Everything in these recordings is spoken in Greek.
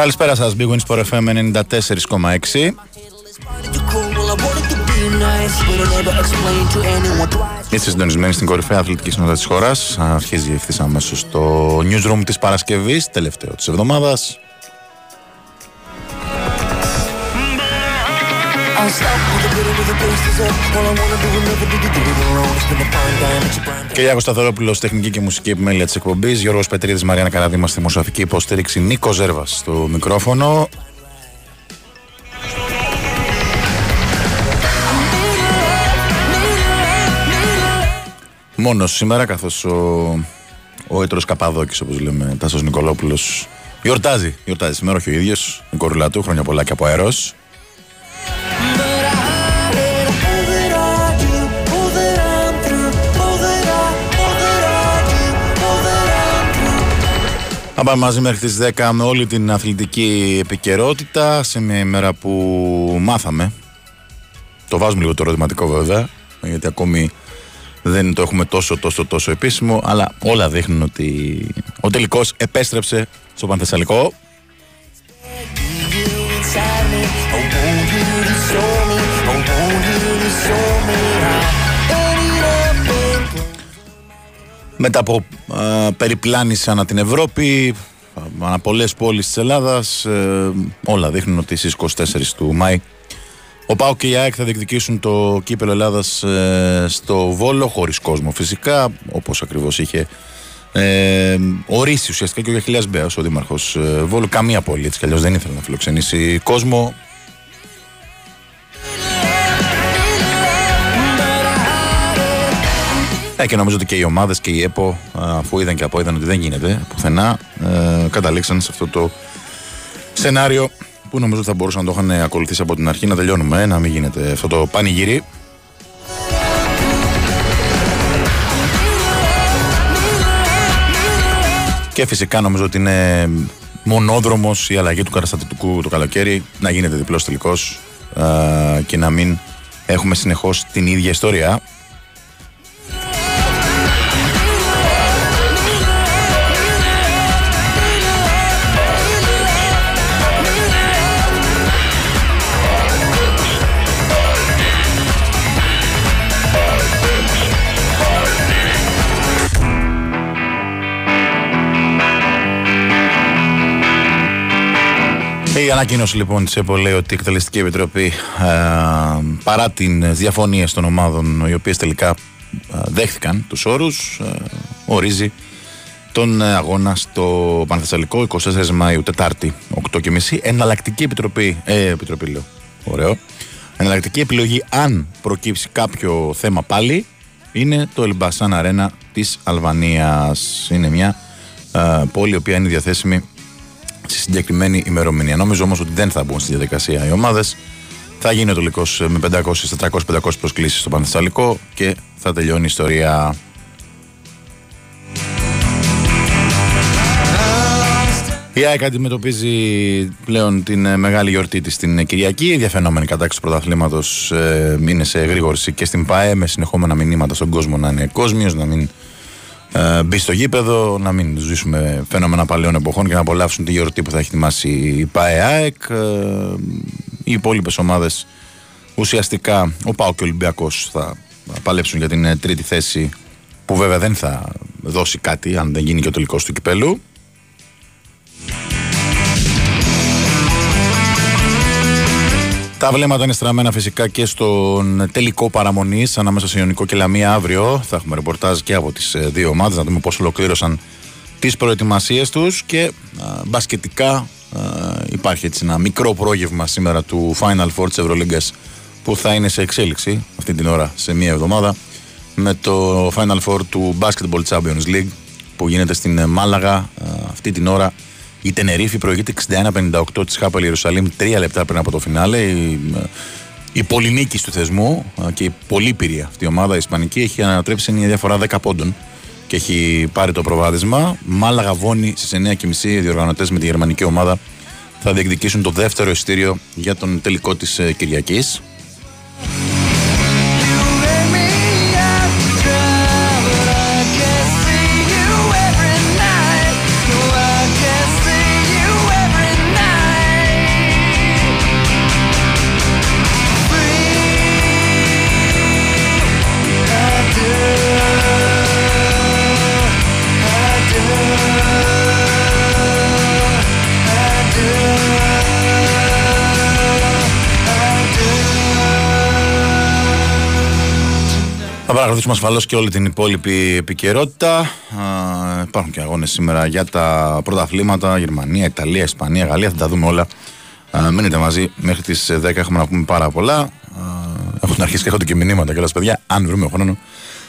Καλησπέρα σας, Big Wings for FM 94,6 Είστε συντονισμένοι στην κορυφαία αθλητική συνότητα της χώρας. Αρχίζει ευθύς αμέσως στο newsroom της Παρασκευής Τελευταίο της εβδομάδας Κυριάκο Σταθερόπουλο, τεχνική και μουσική επιμέλεια τη εκπομπή. Γιώργο Πετρίδη, Μαριάννα Καραδίμα στη δημοσιογραφική υποστήριξη. Νίκο Ζέρβα στο μικρόφωνο. Μόνο σήμερα, καθώ ο, ο έτρο Καπαδόκη, όπω λέμε, Τάσο Νικολόπουλο, γιορτάζει. Γιορτάζει σήμερα, όχι ο ίδιο, η κορουλά του, χρόνια πολλά και από αέρο. Θα πάμε μαζί μέχρι τις 10 με όλη την αθλητική επικαιρότητα σε μια ημέρα που μάθαμε. Το βάζουμε λίγο το ερωτηματικό βέβαια, γιατί ακόμη δεν το έχουμε τόσο τόσο τόσο επίσημο, αλλά όλα δείχνουν ότι ο τελικός επέστρεψε στο Πανθεσσαλικό. Μετά από ε, περιπλάνηση ανά την Ευρώπη, ανά πολλές πόλεις της Ελλάδας, ε, όλα δείχνουν ότι στις 24 του Μάη ο Πάο και η ΑΕΚ θα διεκδικήσουν το κύπελο Ελλάδας ε, στο Βόλο, χωρίς κόσμο φυσικά, όπως ακριβώς είχε ε, ορίσει ουσιαστικά και ο Γιαχιλιάς Μπέας, ο Δήμαρχος ε, Βόλου. Καμία πόλη έτσι κι αλλιώς δεν ήθελε να φιλοξενήσει κόσμο. Ε, και νομίζω ότι και οι ομάδες και η ΕΠΟ, αφού είδαν και από είδαν ότι δεν γίνεται πουθενά, ε, καταλήξαν σε αυτό το σενάριο που νομίζω θα μπορούσαν να το είχαν ακολουθήσει από την αρχή. Να τελειώνουμε, να μην γίνεται αυτό το πανηγύρι. Και φυσικά νομίζω ότι είναι μονόδρομος η αλλαγή του καταστατικού το καλοκαίρι να γίνεται διπλός τελικός ε, και να μην έχουμε συνεχώς την ίδια ιστορία. Η ανακοίνωση λοιπόν της ΕΠΟ λέει ότι η Εκτελεστική Επιτροπή ε, παρά τι διαφωνίε των ομάδων οι οποίες τελικά ε, δέχθηκαν τους όρους, ε, ορίζει τον αγώνα στο Πανθεσσαλικό 24 Μαου, Τετάρτη, 8.30. Εναλλακτική επιτροπή, ε, επιτροπή λέω, ωραίο. Εναλλακτική επιλογή, αν προκύψει κάποιο θέμα πάλι, είναι το Ελμπασάν Αρένα της Αλβανίας. Είναι μια ε, πόλη η οποία είναι διαθέσιμη στη συγκεκριμένη ημερομηνία. Νομίζω όμως ότι δεν θα μπουν στη διαδικασία οι ομάδες. Θα γίνει ο τελικός με 500-400-500 προσκλήσεις στο Πανθεσσαλικό και θα τελειώνει η ιστορία. Η ΑΕΚ αντιμετωπίζει πλέον την ε, μεγάλη γιορτή της την Κυριακή. Η διαφαινόμενη κατάξυση του πρωταθλήματος ε, είναι σε γρήγορση και στην ΠΑΕ με συνεχόμενα μηνύματα στον κόσμο να είναι κόσμιος, να μην ε, μπει στο γήπεδο, να μην ζήσουμε φαινόμενα παλαιών εποχών και να απολαύσουν τη γιορτή που θα έχει ετοιμάσει η ΠΑΕΑΕΚ. Ε, οι υπόλοιπες ομάδες ουσιαστικά, ο ΠΑΟ και ο Ολυμπιακός θα παλέψουν για την ε, τρίτη θέση που βέβαια δεν θα δώσει κάτι αν δεν γίνει και ο τελικός του κυπέλου. Τα βλέμματα είναι στραμμένα φυσικά και στον τελικό παραμονής ανάμεσα σε Ιωνικό και Λαμία αύριο. Θα έχουμε ρεπορτάζ και από τις ε, δύο ομάδες να δούμε πώς ολοκλήρωσαν τις προετοιμασίες τους και α, μπασκετικά υπάρχει έτσι ένα μικρό πρόγευμα σήμερα του Final Four της Ευρωλίγκας που θα είναι σε εξέλιξη αυτή την ώρα σε μία εβδομάδα με το Final Four του Basketball Champions League που γίνεται στην Μάλαγα αυτή την ώρα η Τενερίφη προηγείται 61-58 της Χάπελ Ιερουσαλήμ τρία λεπτά πριν από το φινάλε. Η, η πολυνίκη του θεσμού και η πολύπηρη αυτή η ομάδα η Ισπανική έχει ανατρέψει μια διαφορά 10 πόντων και έχει πάρει το προβάδισμα. Μάλαγα Βόνη στις 9.30 οι διοργανωτές με τη γερμανική ομάδα θα διεκδικήσουν το δεύτερο ειστήριο για τον τελικό της ε, Κυριακής. Παρακολουθήσουμε ασφαλώς και όλη την υπόλοιπη επικαιρότητα. υπάρχουν και αγώνες σήμερα για τα πρωταθλήματα. Γερμανία, Ιταλία, Ισπανία, Γαλλία. Θα τα δούμε όλα. Α, μείνετε μαζί μέχρι τις 10. Έχουμε να πούμε πάρα πολλά. έχουν αρχίσει και έρχονται και μηνύματα κιόλας, παιδιά. Αν βρούμε χρόνο,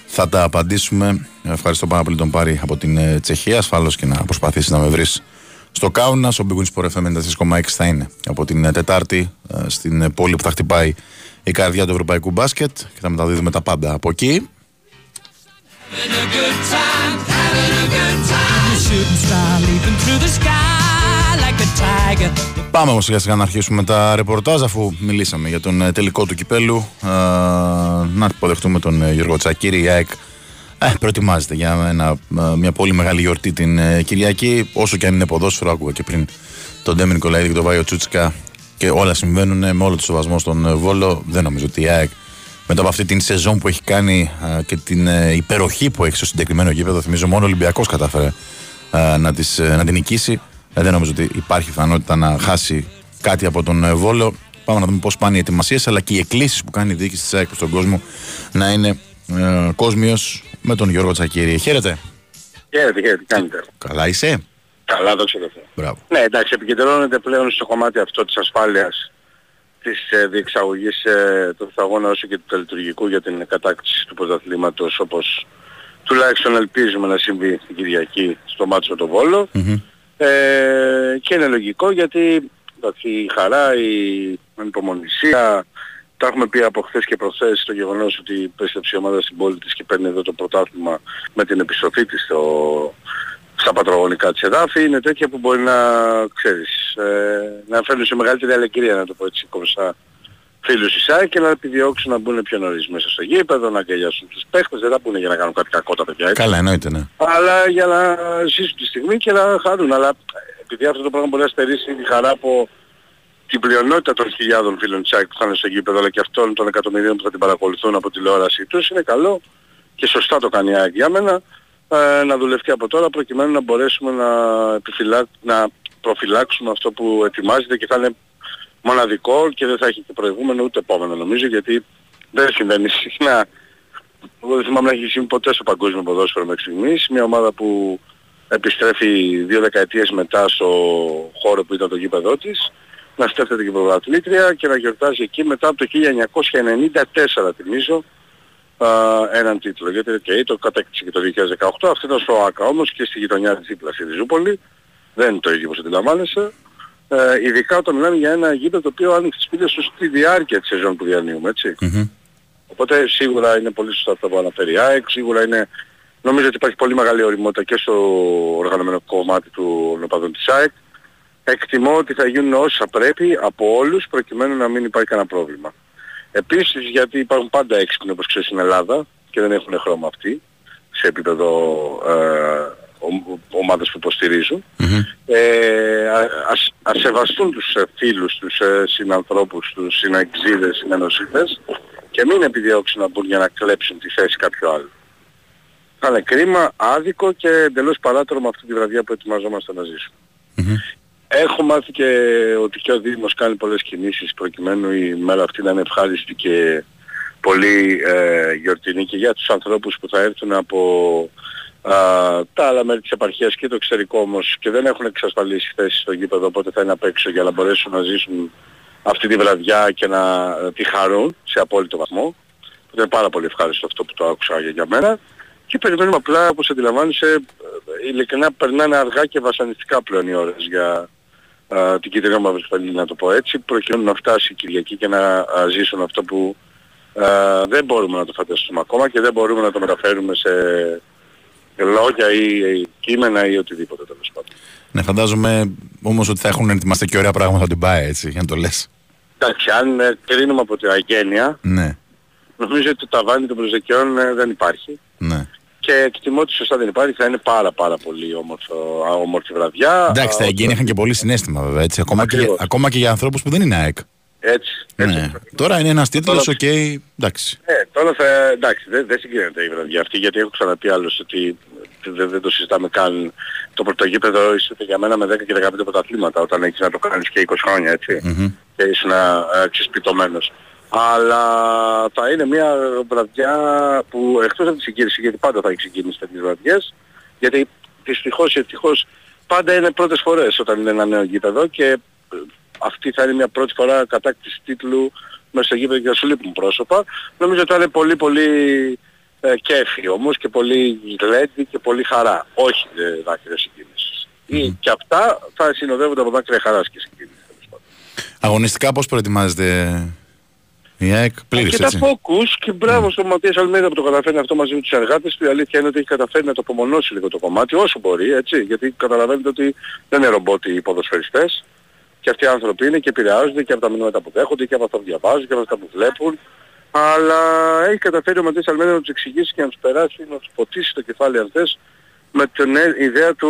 θα τα απαντήσουμε. Ευχαριστώ πάρα πολύ τον Πάρη από την ε, Τσεχία. Ασφαλώς και να προσπαθήσεις να με βρεις στο Κάουνα. Ο Big Wins FM 94,6 θα είναι από την ε, Τετάρτη ε, στην πόλη που θα χτυπάει η καρδιά του ευρωπαϊκού μπάσκετ και θα μεταδίδουμε τα πάντα από εκεί. Πάμε όμως σιγά σιγά να αρχίσουμε τα ρεπορτάζ αφού μιλήσαμε για τον ε, τελικό του κυπέλου να υποδεχτούμε τον ε, Γιώργο Τσακύρη η ΑΕΚ ε, προετοιμάζεται για ένα, μια πολύ μεγάλη γιορτή την Κυριακή όσο και αν είναι ποδόσφαιρο άκουγα και πριν τον Ντέμι Νικολαίδη και τον Βάιο Τσούτσικα και όλα συμβαίνουν με όλο το σεβασμό στον ε, Βόλο. Δεν νομίζω ότι η ΑΕΚ μετά από αυτή την σεζόν που έχει κάνει και την ε, υπεροχή που έχει στο συγκεκριμένο γήπεδο, θυμίζω μόνο ο Ολυμπιακός κατάφερε να, τις, ε, να την νικήσει. δεν νομίζω ότι υπάρχει πιθανότητα να χάσει κάτι από τον Βόλο. Πάμε να δούμε πώς πάνε οι ετοιμασίες αλλά και οι εκκλήσεις που κάνει η διοίκηση της ΑΕΚ στον κόσμο να είναι ε, κόσμιος με τον Γιώργο Τσακίρη. Χαίρετε. Χαίρετε, χαίρετε. Κάνετε. Καλά είσαι. Καλά, δόξα τω Θεώ. Ναι, εντάξει, επικεντρώνεται πλέον στο κομμάτι αυτό της ασφάλειας της ε, διεξαγωγής ε, του αγώνα όσο και του τελετουργικού για την κατάκτηση του πρωταθλήματος όπως τουλάχιστον ελπίζουμε να συμβεί την Κυριακή στο μάτσο το Βόλο. Ε, και είναι λογικό γιατί εντάξει, η χαρά, η ανυπομονησία, τα έχουμε πει από χθες και προχθές το γεγονός ότι πέστρεψε η ομάδα στην πόλη της και παίρνει εδώ το πρωτάθλημα με την επιστροφή της στο, στα πατρογονικά της εδάφη είναι τέτοια που μπορεί να, ξέρεις, ε, να φέρνουν σε μεγαλύτερη αλεκρία να το πω έτσι κομψά φίλους της και να επιδιώξουν να μπουν πιο νωρίς μέσα στο γήπεδο, να αγκαλιάσουν τους παίχτες, δεν θα μπουν για να κάνουν κάτι κακό τα παιδιά. Καλά εννοείται ναι. Αλλά για να ζήσουν τη στιγμή και να χαρούν. Αλλά επειδή αυτό το πράγμα μπορεί να στερήσει τη χαρά από την πλειονότητα των χιλιάδων φίλων της που θα είναι στο γήπεδο αλλά και αυτών των εκατομμυρίων που θα την παρακολουθούν από τηλεόρασή τους είναι καλό και σωστά το κάνει η για μένα ε, να δουλευτεί από τώρα προκειμένου να μπορέσουμε να, επιφυλά... να προφυλάξουμε αυτό που ετοιμάζεται και θα είναι μοναδικό και δεν θα έχει και προηγούμενο ούτε επόμενο νομίζω γιατί δεν συμβαίνει συχνά. Εγώ δεν θυμάμαι να έχει συμβεί ποτέ στο παγκόσμιο ποδόσφαιρο μέχρι στιγμής. Μια ομάδα που επιστρέφει δύο δεκαετίες μετά στο χώρο που ήταν το γήπεδό της να στέφτεται και πρωταθλήτρια και να γιορτάζει εκεί μετά από το 1994 θυμίζω έναν τίτλο. Γιατί okay, το κατέκτησε και το 2018, αυτός ήταν στο ΆΚΑ όμως και στη γειτονιά της δίπλας στη Ριζούπολη. Δεν είναι το ίδιο όπως αντιλαμβάνεσαι. Ε, ειδικά όταν μιλάμε για ένα γήπεδο το οποίο άνοιξε τις πύλες τους στη διάρκεια της σεζόν που διανύουμε, έτσι. Mm-hmm. Οπότε σίγουρα είναι πολύ σωστά αυτό που αναφέρει η ΑΕΚ, σίγουρα είναι, νομίζω ότι υπάρχει πολύ μεγάλη οριμότητα και στο οργανωμένο κομμάτι του οπαδών της ΑΕΚ. Εκτιμώ ότι θα γίνουν όσα πρέπει από όλους προκειμένου να μην υπάρχει κανένα πρόβλημα. Επίσης γιατί υπάρχουν πάντα έξυπνοι όπως ξέρεις στην Ελλάδα και δεν έχουν χρώμα αυτοί σε επίπεδο ε, ομάδες που υποστηρίζουν. Ε, ας, ας σεβαστούν τους ε, φίλους, τους ε, συνανθρώπους, τους συναξίδες, συνενωσίτες και μην επιδιώξουν να μπουν για να κλέψουν τη θέση κάποιου άλλου. Θα είναι κρίμα, άδικο και εντελώς παράτρο με αυτή τη βραδιά που ετοιμαζόμαστε να ζησουμε Έχω μάθει και ότι και ο Δήμος κάνει πολλές κινήσεις προκειμένου η μέρα αυτή να είναι ευχάριστη και πολύ ε, γιορτινή και για τους ανθρώπους που θα έρθουν από α, τα άλλα μέρη της επαρχίας και το εξωτερικό όμως και δεν έχουν εξασφαλίσει θέση στο γήπεδο οπότε θα είναι απ' έξω για να μπορέσουν να ζήσουν αυτή τη βραδιά και να ε, τη χαρούν σε απόλυτο βαθμό. Είναι πάρα πολύ ευχάριστο αυτό που το άκουσα για, για μένα. Και περιμένουμε απλά, όπως αντιλαμβάνεσαι, ε, ειλικρινά περνάνε αργά και βασανιστικά πλέον οι ώρες για την κίτρινη μαύρη φαλή να το πω έτσι, προκειμένου να φτάσει η Κυριακή και να ζήσουν αυτό που δεν μπορούμε να το φανταστούμε ακόμα και δεν μπορούμε να το μεταφέρουμε σε λόγια ή κείμενα ή οτιδήποτε τέλος πάντων. Ναι, φαντάζομαι όμως ότι θα έχουν ετοιμαστεί και ωραία πράγματα την πάει έτσι, για να το λες. Εντάξει, αν ε, κρίνουμε από την αγένεια, ναι. νομίζω ότι το ταβάνι των προσδοκιών ε, δεν υπάρχει. Ναι και εκτιμώ ότι σωστά δεν υπάρχει, θα είναι πάρα πάρα πολύ όμορφο, όμορφη βραδιά. Εντάξει, τα εγκαίνια είχαν και πολύ συναίσθημα βέβαια, έτσι, ακόμα, και, ακόμα και για ανθρώπους που δεν είναι ΑΕΚ. Έτσι, έτσι. Ναι. Τώρα είναι ένας τίτλος, OK, okay, εντάξει. Ναι, τώρα θα, εντάξει, δεν, δεν συγκρίνεται η βραδιά αυτή, γιατί έχω ξαναπεί άλλωστε ότι δεν, δεν το συζητάμε καν. Το πρωτογήπεδο είσαι για μένα με 10 και 15 πρωταθλήματα όταν έχεις να το κάνεις και 20 χρόνια, έτσι. Mm-hmm. Και ήσουν ξεσπιτωμένος. Αλλά θα είναι μια βραδιά που εκτός από τη συγκίνηση, γιατί πάντα θα έχει συγκίνηση τέτοιες βραδιές, γιατί δυστυχώς ή ευτυχώς πάντα είναι πρώτες φορές όταν είναι ένα νέο γήπεδο και ε, αυτή θα είναι μια πρώτη φορά κατάκτηση τίτλου μέσα στο γήπεδο και θα σου λείπουν πρόσωπα. Νομίζω ότι θα είναι πολύ πολύ ε, κέφι όμως και πολύ γλέντι και πολύ χαρά. Όχι ε, δάκρυα συγκίνησης. Mm-hmm. Και αυτά θα συνοδεύονται από δάκρυα χαράς και συγκίνησης. Αγωνιστικά πώς προετοιμάζεται η ΑΕΚ πλήρης, και έτσι. τα focus και μπράβο mm. στον Ματίας Αλμέδα που το καταφέρνει αυτό μαζί με τους εργάτες του. Η αλήθεια είναι ότι έχει καταφέρει να το απομονώσει λίγο το κομμάτι όσο μπορεί, έτσι. Γιατί καταλαβαίνετε ότι δεν είναι ρομπότοι οι ποδοσφαιριστές. Και αυτοί οι άνθρωποι είναι και επηρεάζονται και από τα μηνύματα που δέχονται και από αυτά που διαβάζουν και από αυτά που βλέπουν. Αλλά έχει καταφέρει ο Ματίας Αλμέδα να τους εξηγήσει και να τους περάσει, να τους ποτίσει το κεφάλι αν θες, με την ιδέα του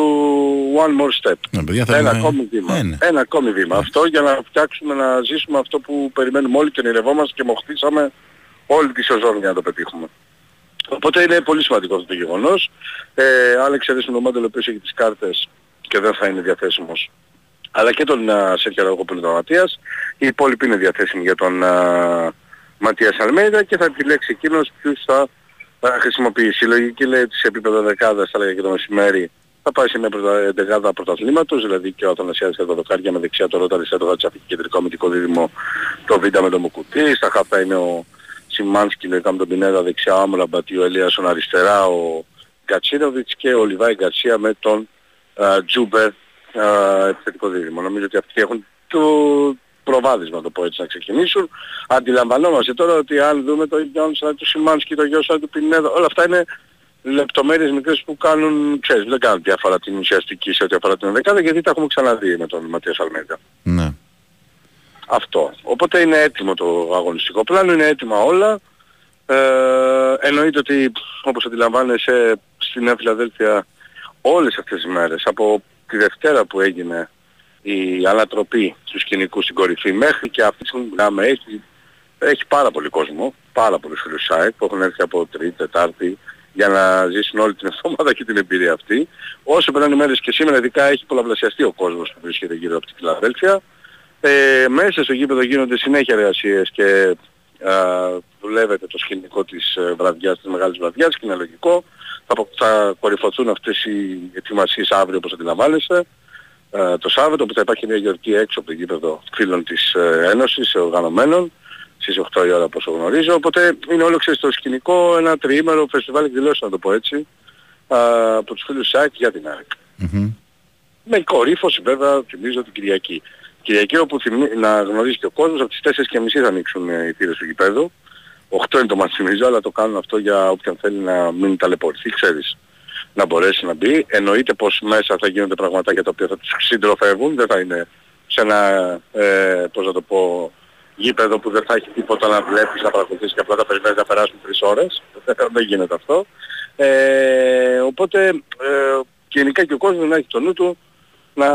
one more step. Ναι, παιδιά, ένα, είναι... ακόμη βήμα. Ναι, ναι. ένα ακόμη βήμα. Αυτό για να φτιάξουμε να ζήσουμε αυτό που περιμένουμε όλοι και ονειρευόμαστε και μοχτήσαμε όλη τη σεζόν για να το πετύχουμε. Οπότε είναι πολύ σημαντικός αυτό το γεγονός. Ε, αν εξαιρέσουμε τον Μάντελο που έχει τις κάρτες και δεν θα είναι διαθέσιμος αλλά και τον uh, Σέρχιο Ρόγο που είναι τον Ματίας, οι υπόλοιποι είναι διαθέσιμοι για τον uh, Ματίας Αλμέιδα και θα επιλέξει εκείνος ποιους θα θα χρησιμοποιήσει. Η λογική λέει ότι σε επίπεδο δεκάδας, θα λέγα και το μεσημέρι, θα πάει σε μια πρωτα... δεκάδα πρωταθλήματος, δηλαδή και ο Αθανασιάδης και τα δοκάρια με δεξιά το Ρώτα αριστερό θα τσαφεί κεντρικό αμυντικό δίδυμο το Βίντα με το Μουκουτί, στα χαπά είναι ο Σιμάνσκι λογικά με τον Πινέδα δεξιά, ο Άμραμπατ, ο Ελίασον αριστερά, ο Γκατσίνοβιτς και ο Λιβάι Γκαρσία με τον uh, Τσούμπερ uh, επιθετικό δίδυμο. Νομίζω ότι αυτοί έχουν το, προβάδισμα να το πω έτσι να ξεκινήσουν. Αντιλαμβανόμαστε τώρα ότι αν δούμε το Γιόνσον του Σιμάνσκι, το Γιόνσον του Πινέδα, όλα αυτά είναι λεπτομέρειες μικρές που κάνουν, ξέρεις, δεν κάνουν διαφορά την ουσιαστική σε ό,τι αφορά την δεκάδα γιατί τα έχουμε ξαναδεί με τον Ματίας Αλμέδα. Ναι. Αυτό. Οπότε είναι έτοιμο το αγωνιστικό πλάνο, είναι έτοιμα όλα. Ε, εννοείται ότι όπως αντιλαμβάνεσαι στην Νέα Φιλαδέλφια όλες αυτές τις μέρες από τη Δευτέρα που έγινε η ανατροπή του σκηνικούς στην κορυφή μέχρι και αυτή τη στιγμή που έχει, έχει πάρα πολύ κόσμο, πάρα πολλούς φίλους ΣΑΕΚ που έχουν έρθει από Τρίτη, Τετάρτη για να ζήσουν όλη την εβδομάδα και την εμπειρία αυτή. Όσο περνάνε οι μέρες και σήμερα ειδικά έχει πολλαπλασιαστεί ο κόσμος που βρίσκεται γύρω από τη Φιλαδέλφια. Ε, μέσα στο γήπεδο γίνονται συνέχεια εργασίες και α, δουλεύεται το σκηνικό της ε, βραδιάς, της μεγάλης βραδιάς και είναι λογικό. Θα, θα κορυφωθούν αυτές οι ετοιμασίες αύριο όπως αντιλαμβάνεστε. Ε, το Σάββατο που θα υπάρχει μια γιορτή έξω από το γήπεδο φίλων της ε, Ένωσης οργανωμένων στις 8 η ώρα όπως γνωρίζω. Οπότε είναι όλο ξέρεις το σκηνικό ένα τριήμερο φεστιβάλ εκδηλώσεων να το πω έτσι από τους φίλους ΣΑΚ για την ΑΕΚ. Mm-hmm. Με κορύφωση βέβαια θυμίζω την Κυριακή. Κυριακή όπου θυμί... να γνωρίζει και ο κόσμος από τις 4.30 θα ανοίξουν ε, οι θύρες του γηπέδου. 8 είναι το μας θυμίζω αλλά το κάνουν αυτό για όποιον θέλει να μην ταλαιπωρηθεί ξέρεις να μπορέσει να μπει. Εννοείται πως μέσα θα γίνονται πραγματάκια τα οποία θα τους συντροφεύουν, δεν θα είναι σε ένα, ε, πώς να το πω, γήπεδο που δεν θα έχει τίποτα να βλέπεις, να παρακολουθήσεις και απλά θα περιμένεις να περάσουν τρεις ώρες. δεν γίνεται αυτό. Ε, οπότε ε, γενικά και ο κόσμος να έχει το νου του να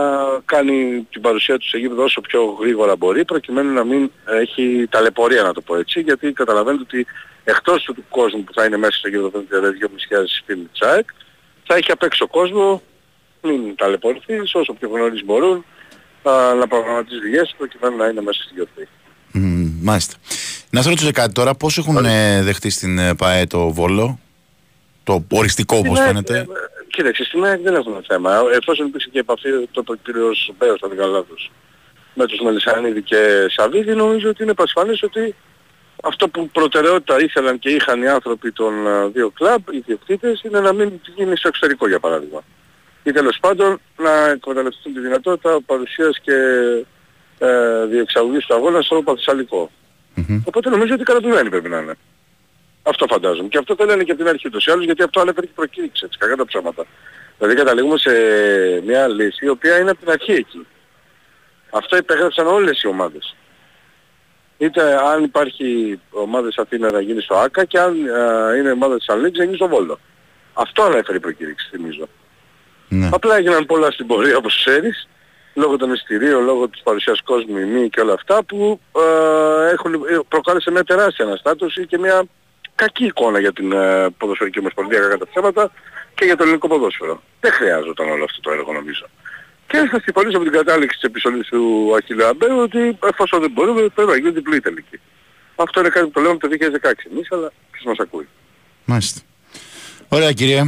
κάνει την παρουσία του σε γήπεδο όσο πιο γρήγορα μπορεί προκειμένου να μην έχει ταλαιπωρία να το πω έτσι γιατί καταλαβαίνετε ότι εκτός του, του κόσμου που θα είναι μέσα στο γήπεδο των 2.500 φίλοι της ΑΕΚ θα έχει απ' έξω κόσμο, μην ταλαιπωρηθείς όσο πιο γνωρίς μπορούν, α, να προγραμματίζεις δουλειές προκειμένου να είναι μέσα στη γιορτή. Mm, μάλιστα. Να σας ρωτήσω κάτι τώρα, πώς έχουν ε, δεχτεί στην ε, ΠΑΕ το Βόλο, το οριστικό όπως φαίνεται. Ε, κοίταξε, στην ΑΕΚ δεν έχουμε θέμα. Εφόσον υπήρξε και επαφή το είπε ο κύριος Μπέος, θα την με τους Μελισανίδη και Σαββίδη, νομίζω ότι είναι πασφανές ότι αυτό που προτεραιότητα ήθελαν και είχαν οι άνθρωποι των ε, δύο κλαμπ, οι διοκτήτες, είναι να μην γίνει στο εξωτερικό για παράδειγμα. Ή τέλος πάντων να εκμεταλλευτούν τη δυνατότητα παρουσίας και ε, διεξαγωγής του αγώνα στο παθησαλικό. Mm-hmm. Οπότε νομίζω ότι κατατουλένει πρέπει να είναι. Αυτό φαντάζομαι. Και αυτό το λένε και από την αρχή τους άλλους, γιατί αυτό ανέφερε και προκήρυξη, έτσι, κακά τα ψάματα. Δηλαδή καταλήγουμε σε μια λύση η οποία είναι από την αρχή εκεί. Αυτό υπέγραψαν όλες οι ομάδες είτε αν υπάρχει ομάδα της Αθήνα να γίνει στο ΆΚΑ και αν ε, είναι ομάδα της Αλνίκης να γίνει στο Βόλο. Αυτό ανέφερε η προκήρυξη θυμίζω. Ναι. Απλά έγιναν πολλά στην πορεία όπως ξέρεις, λόγω των εισιτηρίων, λόγω της παρουσίας κόσμου ημί και όλα αυτά που ε, έχουν, ε, προκάλεσε μια τεράστια αναστάτωση και μια κακή εικόνα για την ε, ποδοσφαιρική ομοσπονδία κατά τα ψέματα και για το ελληνικό ποδόσφαιρο. Δεν χρειάζονταν όλο αυτό το έργο νομίζω. Και θα συμφωνήσω με την κατάληξη της επιστολής του Αχιλαμπέου ότι εφόσον δεν μπορούμε πρέπει να γίνει διπλή τελική. Αυτό είναι κάτι που το λέμε από το 2016 εμείς, αλλά ποιος μας ακούει. Μάλιστα. Ωραία κύριε.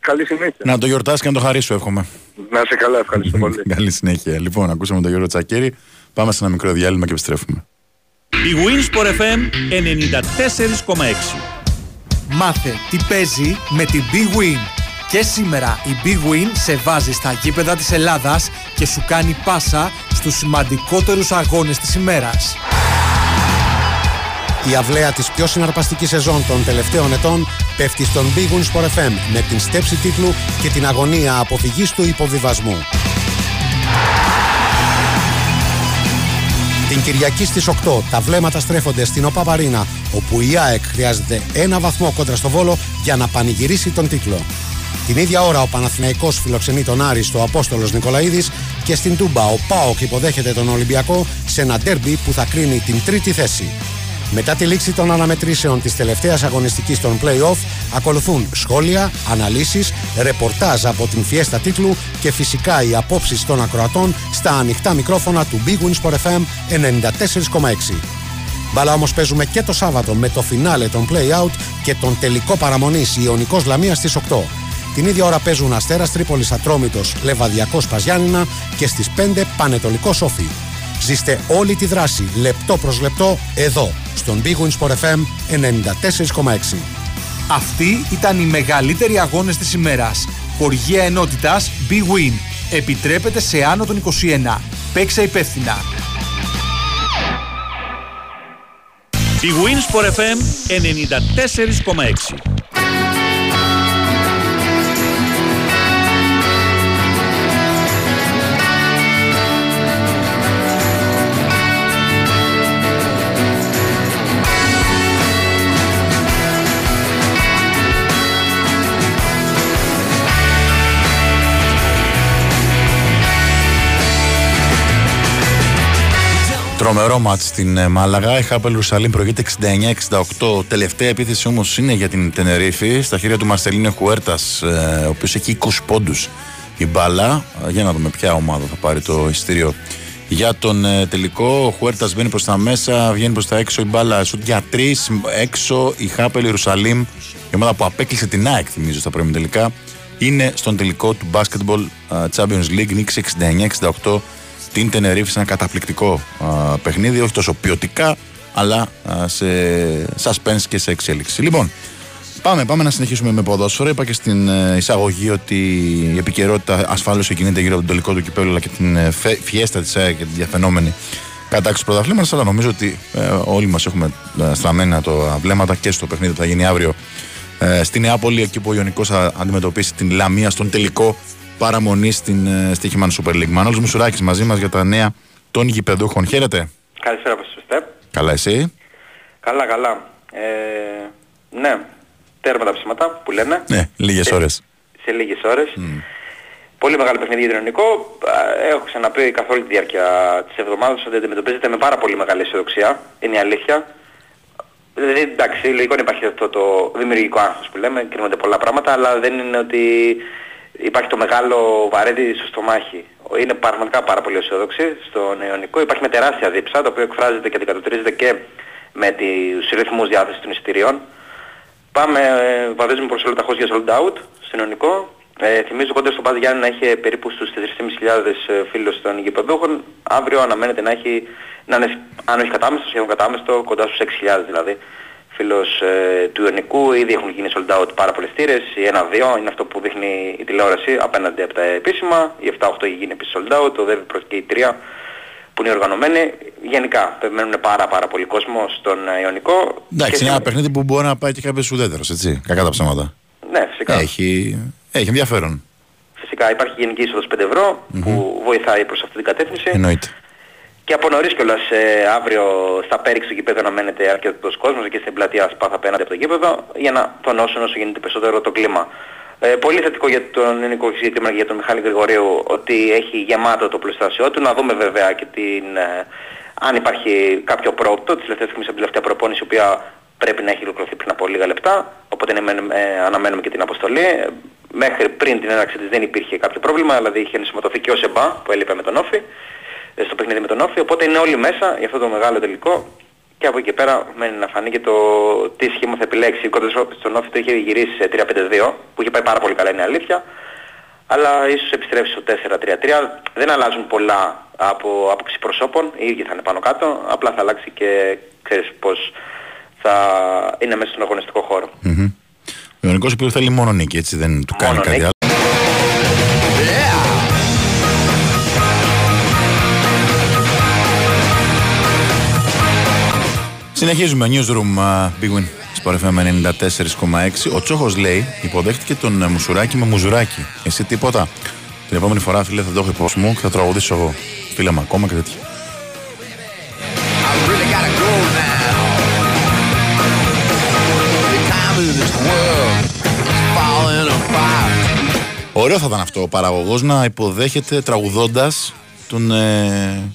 Καλή συνέχεια. Να το γιορτάσει και να το χαρίσω, εύχομαι. Να είσαι καλά, ευχαριστώ πολύ. Καλή συνέχεια. Λοιπόν, ακούσαμε τον Γιώργο Τσακέρη. Πάμε σε ένα μικρό διάλειμμα και επιστρέφουμε. Η Winsport FM 94,6 Μάθε τι παίζει με την Big Win. Και σήμερα η Big Win σε βάζει στα γήπεδα της Ελλάδας και σου κάνει πάσα στους σημαντικότερους αγώνες της ημέρας. Η αυλαία της πιο συναρπαστικής σεζόν των τελευταίων ετών πέφτει στον Big Win Sport FM με την στέψη τίτλου και την αγωνία αποφυγής του υποβιβασμού. Την Κυριακή στις 8 τα βλέμματα στρέφονται στην ΟΠΑ όπου η ΑΕΚ χρειάζεται ένα βαθμό κόντρα στο Βόλο για να πανηγυρίσει τον τίτλο. Την ίδια ώρα ο Παναθηναϊκός φιλοξενεί τον Άρη στο Απόστολος Νικολαίδης και στην Τούμπα ο ΠΑΟΚ υποδέχεται τον Ολυμπιακό σε ένα ντέρμπι που θα κρίνει την τρίτη θέση. Μετά τη λήξη των αναμετρήσεων της τελευταίας αγωνιστικής των play-off ακολουθούν σχόλια, αναλύσεις, ρεπορτάζ από την φιέστα τίτλου και φυσικά οι απόψεις των ακροατών στα ανοιχτά μικρόφωνα του Big Win Sport FM 94,6. Μπαλά όμως παίζουμε και το Σάββατο με το φινάλε των play-out και τον τελικό παραμονής Ιωνικός Λαμίας στις 8. Την ίδια ώρα παίζουν Αστέρας Τρίπολης Ατρόμητος Λεβαδιακός Παζιάννηνα και στις 5 Πανετολικός Όφη. Ζήστε όλη τη δράση λεπτό προς λεπτό εδώ στον Big Win Sport FM 94,6. Αυτοί ήταν οι μεγαλύτεροι αγώνες της ημέρας. Χοργία ενότητας Big Win. Επιτρέπεται σε άνω των 21. Παίξε υπεύθυνα. Big Win Sport FM 94,6 Τρομερό μάτς στην ε, Μάλαγα. Η Χάπελ Ρουσαλήμ προηγείται 69-68. Τελευταία επίθεση όμως είναι για την Τενερίφη. Στα χέρια του Μαρσελίνο Χουέρτας, ε, ο οποίος έχει 20 πόντους η μπάλα. Ε, για να δούμε ποια ομάδα θα πάρει το ειστήριο για τον τελικό. Ο Χουέρτας μπαίνει προς τα μέσα, βγαίνει προς τα έξω η μπάλα. Σουτ για τρεις. Έξω η Χάπελ Ιερουσαλήμ, η ομάδα που απέκλεισε την ΑΕΚ, θυμίζω στα πρώιμη τελικά, είναι στον τελικό του Basketball Champions League. Νίκησε 69-68 την Τενερίφη σε ένα καταπληκτικό α, παιχνίδι, όχι τόσο ποιοτικά, αλλά α, σε suspense και σε εξέλιξη. Λοιπόν, πάμε, πάμε να συνεχίσουμε με ποδόσφαιρο. Είπα και στην ε, εισαγωγή ότι η επικαιρότητα ασφάλως κινείται γύρω από τον τελικό του κυπέλου, αλλά και την ε, φιέστα της ΑΕ και τη διαφαινόμενη κατάξυση πρωταθλήματος. Αλλά νομίζω ότι ε, όλοι μας έχουμε ε, στραμμένα το βλέμματα και στο παιχνίδι που θα γίνει αύριο ε, στη Νεάπολη, εκεί που ο Ιωνικός θα αντιμετωπίσει την Λαμία στον τελικό παραμονή στην uh, Στίχημαν Super League. Μανώλης Μουσουράκης μαζί μας για τα νέα των γηπεδούχων. Χαίρετε. Καλησπέρα από Στεπ. Καλά εσύ; Καλά, καλά. Ε, ναι, τέρμα τα ψήματα που λένε. Ναι, λίγες σε, ώρες. Σε λίγες ώρες. Mm. Πολύ μεγάλο παιχνίδι για τον Έχω ξαναπεί καθ' όλη τη διάρκεια της εβδομάδας ότι αντιμετωπίζεται με πάρα πολύ μεγάλη αισιοδοξία. Είναι η αλήθεια. Δηλαδή εντάξει, λογικό υπάρχει αυτό το δημιουργικό άγχος που λέμε, κρίνονται πολλά πράγματα, αλλά δεν είναι ότι Υπάρχει το μεγάλο βαρέδι στο στομάχι. Είναι πραγματικά πάρα πολύ αισιόδοξη στον Ιωνικό. Υπάρχει με τεράστια δίψα, το οποίο εκφράζεται και αντικατοπτρίζεται και με τους ρυθμούς διάθεσης των εισιτηρίων. Πάμε, ε, βαδίζουμε προς ολοταχώς για sold out στον Ιωνικό. Ε, θυμίζω κοντά στο Πάδι Γιάννη να έχει περίπου στους 4.500 ε, φίλους των γηπεδούχων. Αύριο αναμένεται να έχει, να είναι, αν όχι κατάμεστος, σχεδόν κατάμεστο, κοντά στους 6.000 δηλαδή φίλος ε, του Ιωνικού, ήδη έχουν γίνει sold out πάρα πολλές τήρες, η 1-2 είναι αυτό που δείχνει η τηλεόραση απέναντι από τα επίσημα, η 7-8 έχει γίνει επίσης sold out, το ΔΕΒ προς και η 3 που είναι οργανωμένοι. Γενικά περιμένουν πάρα πάρα πολύ κόσμο στον Ιωνικό. Εντάξει, είναι ένα παιχνίδι που μπορεί να πάει και κάποιος ουδέτερος, έτσι, κακά τα ψέματα. Ναι, φυσικά. Έχει, έχει ενδιαφέρον. Φυσικά υπάρχει γενική είσοδος 5 ευρώ mm-hmm. που βοηθάει προς αυτή την κατεύθυνση. Εννοείται. Και από νωρίς κιόλας ε, αύριο στα πέριξ του γήπεδου αναμένεται αρκετός κόσμος και στην πλατεία Σπάθα απέναντι από το γήπεδο για να τονώσουν όσο γίνεται περισσότερο το κλίμα. Ε, πολύ θετικό για τον ελληνικό συγκεκριμένα και για τον Μιχάλη Γρηγορίου ότι έχει γεμάτο το πλουστάσιό του. Να δούμε βέβαια και την, ε, αν υπάρχει κάποιο πρώτο, της τελευταίας στιγμής από την τελευταία προπόνηση, η οποία πρέπει να έχει ολοκληρωθεί πριν από λίγα λεπτά. Οπότε ναι, ε, αναμένουμε και την αποστολή. Μέχρι πριν την έναρξη της δεν υπήρχε κάποιο πρόβλημα, δηλαδή είχε ενσωματωθεί και ο Σεμπά που έλειπε με τον Όφη στο παιχνίδι με τον Όφη, οπότε είναι όλοι μέσα για αυτό το μεγάλο τελικό και από εκεί πέρα μένει να φανεί και το τι σχήμα θα επιλέξει. Κοντά στον Όφη το είχε γυρίσει σε 3-5-2 που είχε πάει πάρα πολύ καλά είναι αλήθεια. Αλλά ίσως επιστρέψει στο 4-3-3. Δεν αλλάζουν πολλά από άποψη προσώπων, οι ίδιοι θα είναι πάνω κάτω. Απλά θα αλλάξει και ξέρεις πως θα είναι μέσα στον αγωνιστικό χώρο. Mm-hmm. Ο Ιωνικός ο θέλει μόνο νίκη, έτσι δεν του κάνει κάτι άλλο. Συνεχίζουμε. Newsroom uh, Big Win. Sport FM 94,6. Ο Τσόχος λέει υποδέχτηκε τον uh, Μουσουράκη με Μουζουράκι. Εσύ τίποτα. Την επόμενη φορά, φίλε, θα το έχω υπόψη μου και θα τραγουδήσω εγώ. Φίλε μου ακόμα και τέτοια. Ωραίο θα ήταν αυτό ο παραγωγός να υποδέχεται τραγουδώντας τον, ε,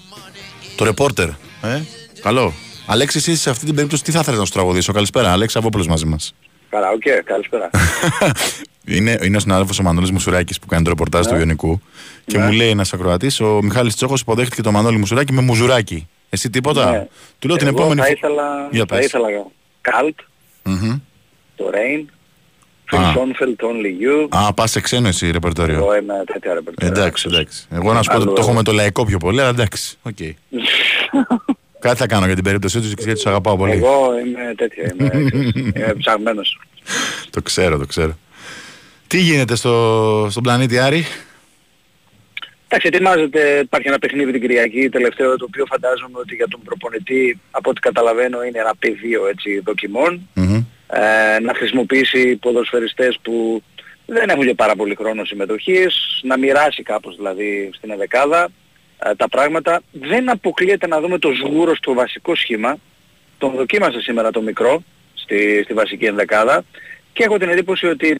το ρεπόρτερ. Ε, καλό. Αλέξης, εσύ σε αυτή την περίπτωση τι θα ήθελες να σου τραγουδήσω; Καλησπέρα, Αλέξη Αβόπουλος μαζί μας. Καλά, OK, okay, καλησπέρα. είναι, είναι ο συνάδελφος ο Μανώλης Μουσουράκης που κάνει το ρεπορτάζ του ναι. Ιωνικού και ναι. μου λέει ένας ακροατής, ο Μιχάλης Τσόχος υποδέχτηκε το Μανώλη Μουσουράκη με Μουζουράκη. Εσύ τίποτα; Ναι. Του λέω την επόμενη φορά. Θα ήθελα, θα ήθελα Καλτ, mm-hmm. το Rain, Phil Schoenfeld, Only You. Α, πας σε ξένο εσύ ρεπερτόριο. Εγώ είμαι τέτοια ρεπερτόριο. Εντάξει, εντάξει. Εγώ να σου πω ότι το έχω με το λαϊκό πιο πολύ, αλλά εντάξει. Okay. Κάτι θα κάνω για την περίπτωσή τους γιατί τους αγαπάω πολύ. Εγώ είμαι τέτοια, είμαι, είμαι ψαγμένος. το ξέρω, το ξέρω. Τι γίνεται στο, στον πλανήτη Άρη; Εντάξει, ετοιμάζεται, υπάρχει ένα παιχνίδι την Κυριακή, τελευταίο, το οποίο φαντάζομαι ότι για τον προπονητή, από ό,τι καταλαβαίνω, είναι ένα πεδίο έτσι, δοκιμών. Mm-hmm. Ε, να χρησιμοποιήσει ποδοσφαιριστές που δεν έχουν και πάρα πολύ χρόνο συμμετοχής, να μοιράσει κάπως δηλαδή στην εδεκάδα ε, τα πράγματα. Δεν αποκλείεται να δούμε το σγούρο στο βασικό σχήμα. Τον δοκίμασε σήμερα το μικρό στη, στη βασική ενδεκάδα και έχω την εντύπωση ότι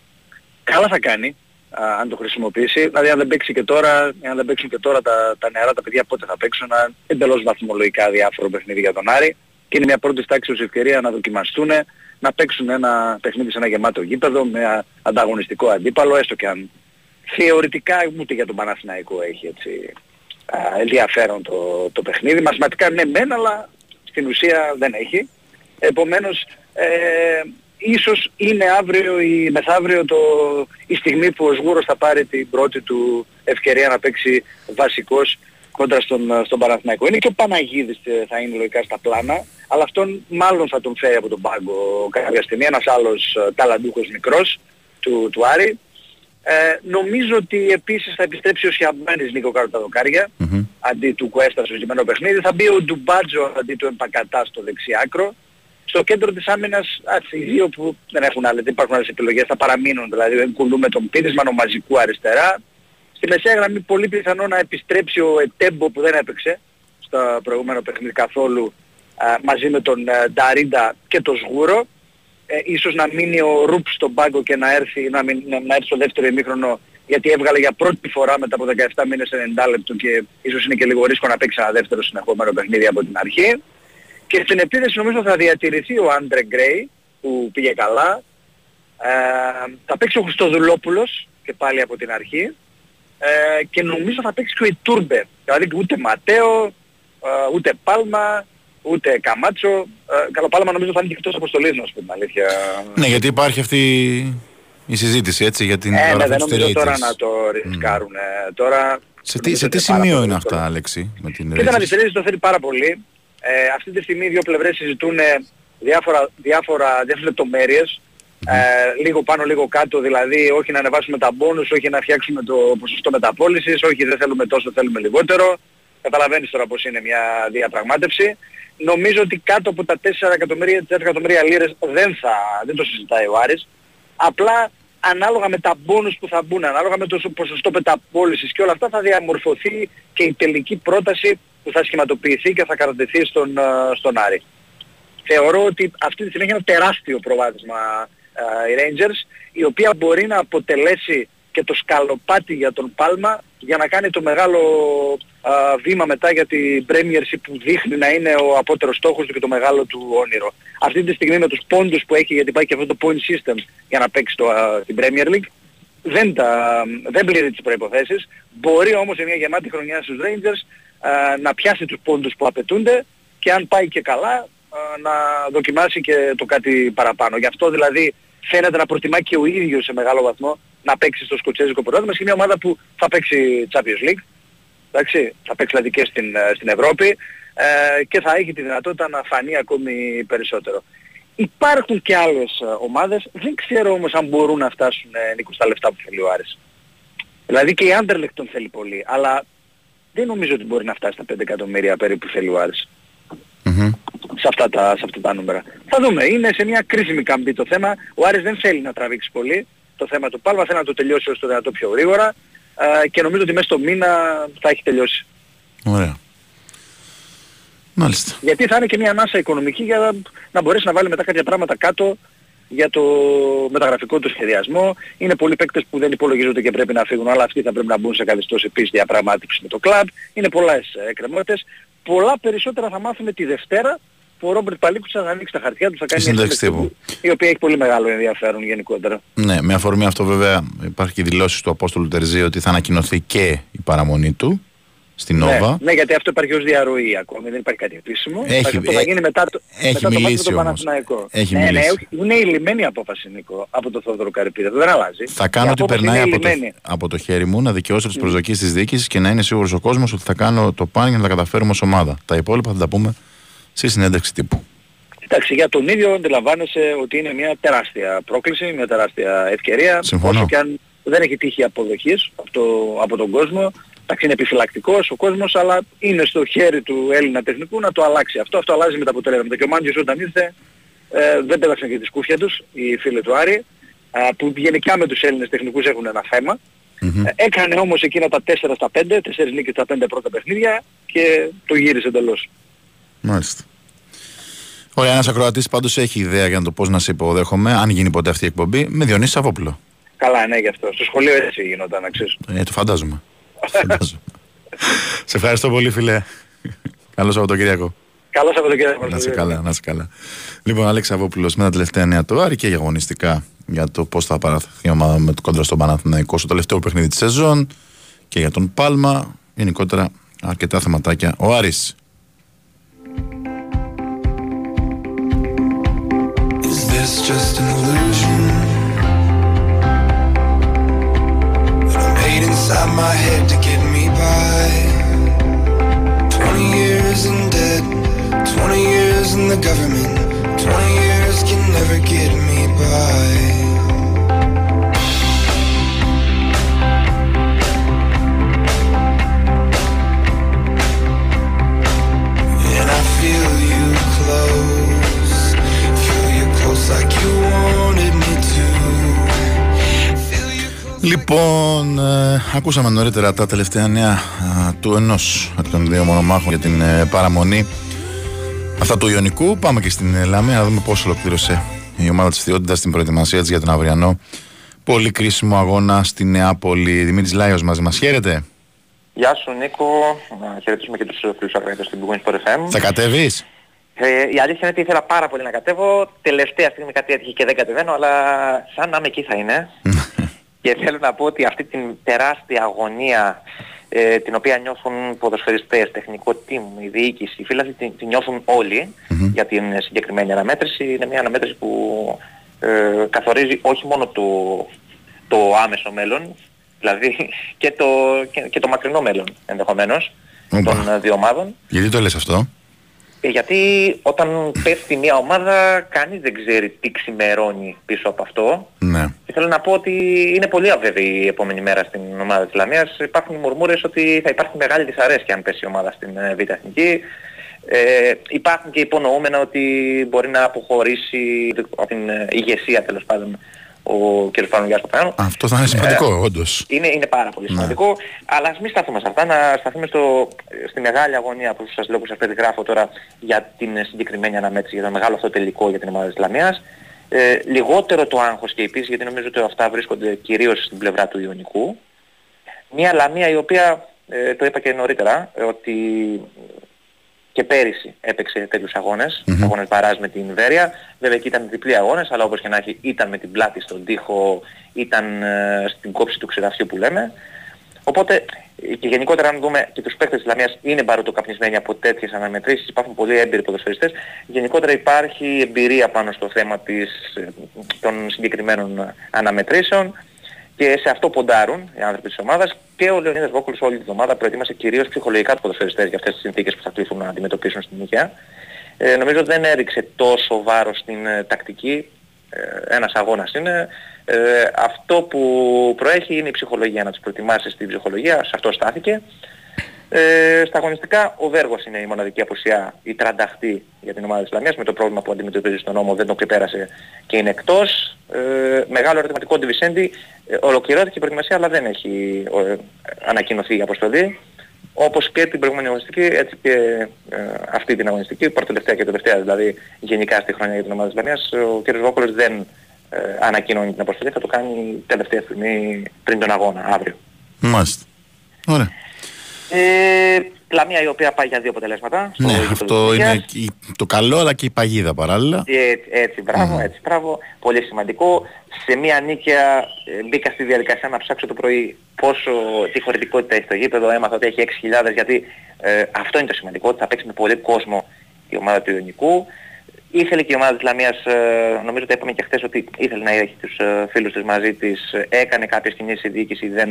καλά θα κάνει αν το χρησιμοποιήσει. Δηλαδή αν δεν παίξει και τώρα, αν δεν παίξουν και τώρα τα, τα νεαρά τα παιδιά πότε θα παίξουν ένα εντελώς βαθμολογικά διάφορο παιχνίδι για τον Άρη και είναι μια πρώτη τάξη ως ευκαιρία να δοκιμαστούν, να παίξουν ένα παιχνίδι σε ένα γεμάτο γήπεδο με ανταγωνιστικό αντίπαλο, έστω και αν θεωρητικά ούτε για τον Παναθηναϊκό έχει έτσι ενδιαφέρον το, το παιχνίδι. Μαθηματικά ναι μεν, αλλά στην ουσία δεν έχει. Επομένως, ε, ίσως είναι αύριο ή μεθαύριο το, η στιγμή που ο Σγούρος θα πάρει την πρώτη του ευκαιρία να παίξει βασικός κόντρα στον, στον Παναθηναϊκό. Είναι και ο Παναγίδης ε, θα είναι λογικά στα πλάνα, αλλά αυτόν μάλλον θα τον φέρει από τον πάγκο κάποια στιγμή, ένας άλλος ε, ταλαντούχος μικρός του, του Άρη. Ε, νομίζω ότι επίσης θα επιστρέψει ο Σιαμπάνης λίγο κάτω τα δοκάρια, mm-hmm. αντί του Κουέστα στο συγκεκριμένο παιχνίδι. Θα μπει ο Ντουμπάτζο αντί του Εμπακατά στο δεξιάκρο. Στο κέντρο της άμυνας, ας, οι δύο που δεν έχουν άλλες, δεν υπάρχουν άλλες επιλογές, θα παραμείνουν δηλαδή. Δεν κουλούμε τον Πίδισμα, ο Μαζικού αριστερά. Στη μεσαία γραμμή πολύ πιθανό να επιστρέψει ο Ετέμπο που δεν έπαιξε στο προηγούμενο παιχνίδι καθόλου α, μαζί με τον ε, Νταρίντα και τον Σγούρο ε, ίσως να μείνει ο Ρουπ στον πάγκο και να έρθει, να, μην, να, να έρθει στο δεύτερο ημίχρονο γιατί έβγαλε για πρώτη φορά μετά από 17 μήνες 90 λεπτό και ίσως είναι και λίγο ρίσκο να παίξει ένα δεύτερο συνεχόμενο παιχνίδι από την αρχή. Και στην επίδεση νομίζω θα διατηρηθεί ο Άντρε Γκρέι που πήγε καλά. Ε, θα παίξει ο Χριστοδουλόπουλος και πάλι από την αρχή. Ε, και νομίζω θα παίξει και ο Ιτούρμπερ. Δηλαδή ούτε Ματέο, ε, ούτε Πάλμα, ούτε Καμάτσο. Ε, Καλοπάλαμα νομίζω θα είναι και εκτός αποστολής να σου πω την αλήθεια. Ναι, γιατί υπάρχει αυτή η συζήτηση έτσι για την ε, ναι, δεν νομίζω τώρα να το ρισκάρουν. Mm. Τώρα, σε τι, σε τι σημείο είναι αυτά, Αλέξη, με την Κοίτα να τη το θέλει πάρα πολύ. Ε, αυτή τη στιγμή οι δύο πλευρές συζητούν διάφορα, διάφορα, διάφορες λεπτομέρειες. Mm. Ε, λίγο πάνω, λίγο κάτω, δηλαδή όχι να ανεβάσουμε τα μπόνους, όχι να φτιάξουμε το ποσοστό μεταπόλησης, όχι δεν θέλουμε τόσο, θέλουμε λιγότερο. Καταλαβαίνεις τώρα πως είναι μια διαπραγμάτευση νομίζω ότι κάτω από τα 4 εκατομμύρια, 4 εκατομμύρια λίρες δεν, θα, δεν το συζητάει ο Άρης. Απλά ανάλογα με τα μπόνους που θα μπουν, ανάλογα με το ποσοστό πεταπόλησης και όλα αυτά θα διαμορφωθεί και η τελική πρόταση που θα σχηματοποιηθεί και θα κατατεθεί στον, ε, στον Άρη. Θεωρώ ότι αυτή τη στιγμή έχει ένα τεράστιο προβάδισμα uh, οι Rangers, η οποία μπορεί να αποτελέσει και το σκαλοπάτι για τον Πάλμα για να κάνει το μεγάλο α, βήμα μετά για την Premiership που δείχνει να είναι ο απότερος στόχος του και το μεγάλο του όνειρο. Αυτή τη στιγμή με τους πόντους που έχει γιατί πάει και αυτό το point system για να παίξει το, α, την Premier League δεν, τα, δεν πλήρει τις προϋποθέσεις. Μπορεί όμως σε μια γεμάτη χρονιά στους Rangers α, να πιάσει τους πόντους που απαιτούνται και αν πάει και καλά να δοκιμάσει και το κάτι παραπάνω. Γι' αυτό δηλαδή φαίνεται να προτιμά και ο ίδιος σε μεγάλο βαθμό να παίξει στο σκοτσέζικο πρωτάθλημα σε μια ομάδα που θα παίξει Champions League. Εντάξει, θα παίξει δηλαδή και στην, ε, στην Ευρώπη ε, και θα έχει τη δυνατότητα να φανεί ακόμη περισσότερο. Υπάρχουν και άλλες ε, ομάδες, δεν ξέρω όμως αν μπορούν να φτάσουν ε, Νίκος στα λεφτά που θέλει ο Άρης. Δηλαδή και η Άντερλεκτ τον θέλει πολύ, αλλά δεν νομίζω ότι μπορεί να φτάσει στα 5 εκατομμύρια περίπου που θέλει ο Άρης. Σε, αυτά τα, σε αυτά τα νούμερα. Θα δούμε. Είναι σε μια κρίσιμη καμπή το θέμα. Ο Άρης δεν θέλει να τραβήξει πολύ το θέμα του Πάλμα. Θέλει να το τελειώσει όσο το δυνατό πιο γρήγορα. Ε, και νομίζω ότι μέσα στο μήνα θα έχει τελειώσει. Ωραία. Μάλιστα. Γιατί θα είναι και μια ανάσα οικονομική για να μπορέσει να βάλει μετά κάποια πράγματα κάτω για το μεταγραφικό του σχεδιασμό. Είναι πολλοί παίκτες που δεν υπολογίζονται και πρέπει να φύγουν, αλλά αυτοί θα πρέπει να μπουν σε καθεστώς επίσης διαπραγμάτευσης με το κλαμπ. Είναι πολλές εκκρεμότητες. Πολλά περισσότερα θα μάθουμε τη Δευτέρα που ο Ρόμπερτ Παλίκου θα ανοίξει τα χαρτιά του, θα κάνει μια τύπου. η οποία έχει πολύ μεγάλο ενδιαφέρον γενικότερα. Ναι, με αφορμή αυτό βέβαια υπάρχει και δηλώσεις του Απόστολου Τερζή ότι θα ανακοινωθεί και η παραμονή του στην ναι, Νόβα. Ναι, γιατί αυτό υπάρχει ως διαρροή ακόμη, δεν υπάρχει κάτι επίσημο. Έχει, αυτό θα γίνει μετά το, έχει μετά μιλήσει το, το όμως. Έχει ναι, ναι, είναι η λιμένη απόφαση Νίκο από το Θόδωρο Καρυπίδη, δεν αλλάζει. Θα κάνω ό,τι περνάει από το, από το χέρι μου να δικαιώσω τις mm. προσδοκίες της διοίκησης και να είναι σίγουρος ο κόσμος ότι θα κάνω το πάνε για να τα καταφέρουμε ως ομάδα. Τα υπόλοιπα θα τα πούμε στη συνέντευξη τύπου. Εντάξει, για τον ίδιο αντιλαμβάνεσαι ότι είναι μια τεράστια πρόκληση, μια τεράστια ευκαιρία. Συμφωνώ. Όσο και αν δεν έχει τύχει αποδοχής από, το, από τον κόσμο, Εντάξει είναι επιφυλακτικός ο κόσμος, αλλά είναι στο χέρι του Έλληνα τεχνικού να το αλλάξει αυτό. Αυτό αλλάζει με τα αποτελέσματα. Και ο Μάντιος όταν ήρθε ε, δεν πέταξαν και τη σκούφια τους, οι φίλοι του Άρη, ε, που γενικά με τους Έλληνες τεχνικούς έχουν ένα θέμα. Mm-hmm. Ε, έκανε όμως εκείνα τα 4 στα 5, 4 νίκες στα 5 πρώτα παιχνίδια και το γύρισε εντελώς. Μάλιστα. Ωραία, ένας ακροατής πάντως έχει ιδέα για το πώς να σε υποδέχομαι, αν γίνει ποτέ αυτή η εκπομπή, με Διονύση Σαββόπουλο. Καλά, ναι, γι' αυτό. Στο σχολείο έτσι γινόταν, να ξέρεις. Ε, το φαντάζομαι. σε ευχαριστώ πολύ, φίλε. Καλό Σαββατοκύριακο. Καλό Σαββατοκύριακο. Να σε καλά, να σε καλά. Λοιπόν, Αλέξη Αβόπουλος με τα τελευταία νέα του Άρη και αγωνιστικά για το πώς θα παραθεθεί η ομάδα με το κόντρα στον Παναθηναϊκό στο τελευταίο παιχνίδι της σεζόν και για τον Πάλμα. Γενικότερα αρκετά θεματάκια. Ο Άρης. Is this just an illusion? inside my head to get me by. 20 years in debt 20 years in the government 20 years can never get me by. And I feel you close Λοιπόν, ε, ακούσαμε νωρίτερα τα τελευταία νέα ε, του ενός από των δύο μονομάχων για την ε, παραμονή αυτά του Ιωνικού. Πάμε και στην Λαμία να δούμε πώς ολοκλήρωσε η ομάδα της Θεότητας στην προετοιμασία της για τον αυριανό πολύ κρίσιμο αγώνα στη Νεάπολη. Δημήτρης Λάιος μαζί μας. Χαίρετε. Γεια σου Νίκο, να χαιρετήσουμε και τους φίλους ακροατές στην Booking FM. Θα κατέβεις; Ε, η αλήθεια είναι ότι ήθελα πάρα πολύ να κατέβω. Τελευταία στιγμή κάτι έτυχε και δεν κατεβαίνω, αλλά σαν να είμαι εκεί θα είναι. Και θέλω να πω ότι αυτή την τεράστια αγωνία ε, την οποία νιώθουν ποδοσφαιριστές, τεχνικό team, η διοίκηση, οι φίλοι την, την νιώθουν για την συγκεκριμένη αναμέτρηση. Είναι μια αναμέτρηση που ε, καθορίζει όχι μόνο το, το άμεσο μέλλον, δηλαδή και το, και, και το μακρινό μέλλον ενδεχομένως των δύο ομάδων. Γιατί το λες αυτό; Ε, γιατί όταν πέφτει μια ομάδα κανείς δεν ξέρει τι ξημερώνει πίσω από αυτό. Ναι. Και θέλω να πω ότι είναι πολύ αβέβαιη η επόμενη μέρα στην ομάδα της Λαμίας. Υπάρχουν μουρμούρες ότι θα υπάρχει μεγάλη δυσαρέσκεια αν πέσει η ομάδα στην ε, Β' Εθνική. Ε, υπάρχουν και υπονοούμενα ότι μπορεί να αποχωρήσει από την ε, ηγεσία τέλος πάντων ο κ. Πανογιάς Παπαγιάννου. Αυτό θα είναι σημαντικό, ε, όντως. Είναι, είναι πάρα πολύ ναι. σημαντικό. Αλλά ας μην σταθούμε σε αυτά, να σταθούμε στο, στη μεγάλη αγωνία που σας λέω που σας περιγράφω τώρα για την συγκεκριμένη αναμέτρηση, για το μεγάλο αυτό τελικό για την ομάδα της Λαμίας. Ε, λιγότερο το άγχος και η πίεση, γιατί νομίζω ότι αυτά βρίσκονται κυρίως στην πλευρά του Ιωνικού. Μια Λαμία η οποία, ε, το είπα και νωρίτερα, ότι και πέρυσι έπαιξε τέτοιους αγώνες, mm-hmm. αγώνες Μπαράζ με την Βέρεια. Βέβαια εκεί ήταν διπλή αγώνες, αλλά όπως και να έχει ήταν με την πλάτη στον τοίχο, ήταν ε, στην κόψη του ξεραφιού που λέμε. Οπότε και γενικότερα αν δούμε και τους παίκτες της Λαμίας είναι μπαρουτοκαπνισμένοι από τέτοιες αναμετρήσεις, υπάρχουν πολύ έμπειροι ποδοσφαιριστές. Γενικότερα υπάρχει εμπειρία πάνω στο θέμα της, των συγκεκριμένων αναμετρήσεων και σε αυτό ποντάρουν οι άνθρωποι της ομάδας και ο Λεωνίδας Βόκουλος όλη την εβδομάδα προετοίμασε κυρίως ψυχολογικά τους ποδοσφαιριστές για αυτές τις συνθήκες που θα κληθούν να αντιμετωπίσουν στην υγεία. Ε, νομίζω δεν έριξε τόσο βάρος στην ε, τακτική, ε, ένας αγώνας είναι. Ε, αυτό που προέχει είναι η ψυχολογία, να τους προετοιμάσεις στην ψυχολογία, σε αυτό στάθηκε. Ε, στα αγωνιστικά ο Βέργος είναι η μοναδική απουσία, η τρανταχτή για την ομάδα της Λαμίας με το πρόβλημα που αντιμετωπίζει στον νόμο δεν το ξεπέρασε και είναι εκτός. Ε, μεγάλο ερωτηματικό Ντιβισέντη, ε, ολοκληρώθηκε η προετοιμασία αλλά δεν έχει ε, ανακοινωθεί η αποστολή. Όπως και την προηγούμενη αγωνιστική, έτσι και ε, αυτή την αγωνιστική, πρώτη τελευταία και τελευταία δηλαδή γενικά στη χρονιά για την ομάδα της Λαμίας, ο κ. Βόκολος δεν ε, ανακοινώνει την αποστολή, θα το κάνει τελευταία στιγμή πριν τον αγώνα, αύριο. Μάλιστα. Ωραία. Ε, Λαμία η οποία πάει για δύο αποτελέσματα. Ναι, αυτό είναι το καλό αλλά και η παγίδα παράλληλα. Έτσι, έτσι μπράβο, mm. έτσι, μπράβο. Πολύ σημαντικό. Σε μια νίκαια ε, μπήκα στη διαδικασία να ψάξω το πρωί πόσο, τι χωρητικότητα έχει στο γήπεδο. Έμαθα ότι έχει 6.000 γιατί ε, αυτό είναι το σημαντικό, ότι θα παίξει με πολύ κόσμο η ομάδα του Ιωνικού. Ήθελε και η ομάδα της Λαμίας, ε, νομίζω ότι είπαμε και χθες ότι ήθελε να έχει τους ε, φίλους της μαζί της, έκανε κάποιες κινήσεις η διοίκηση, δεν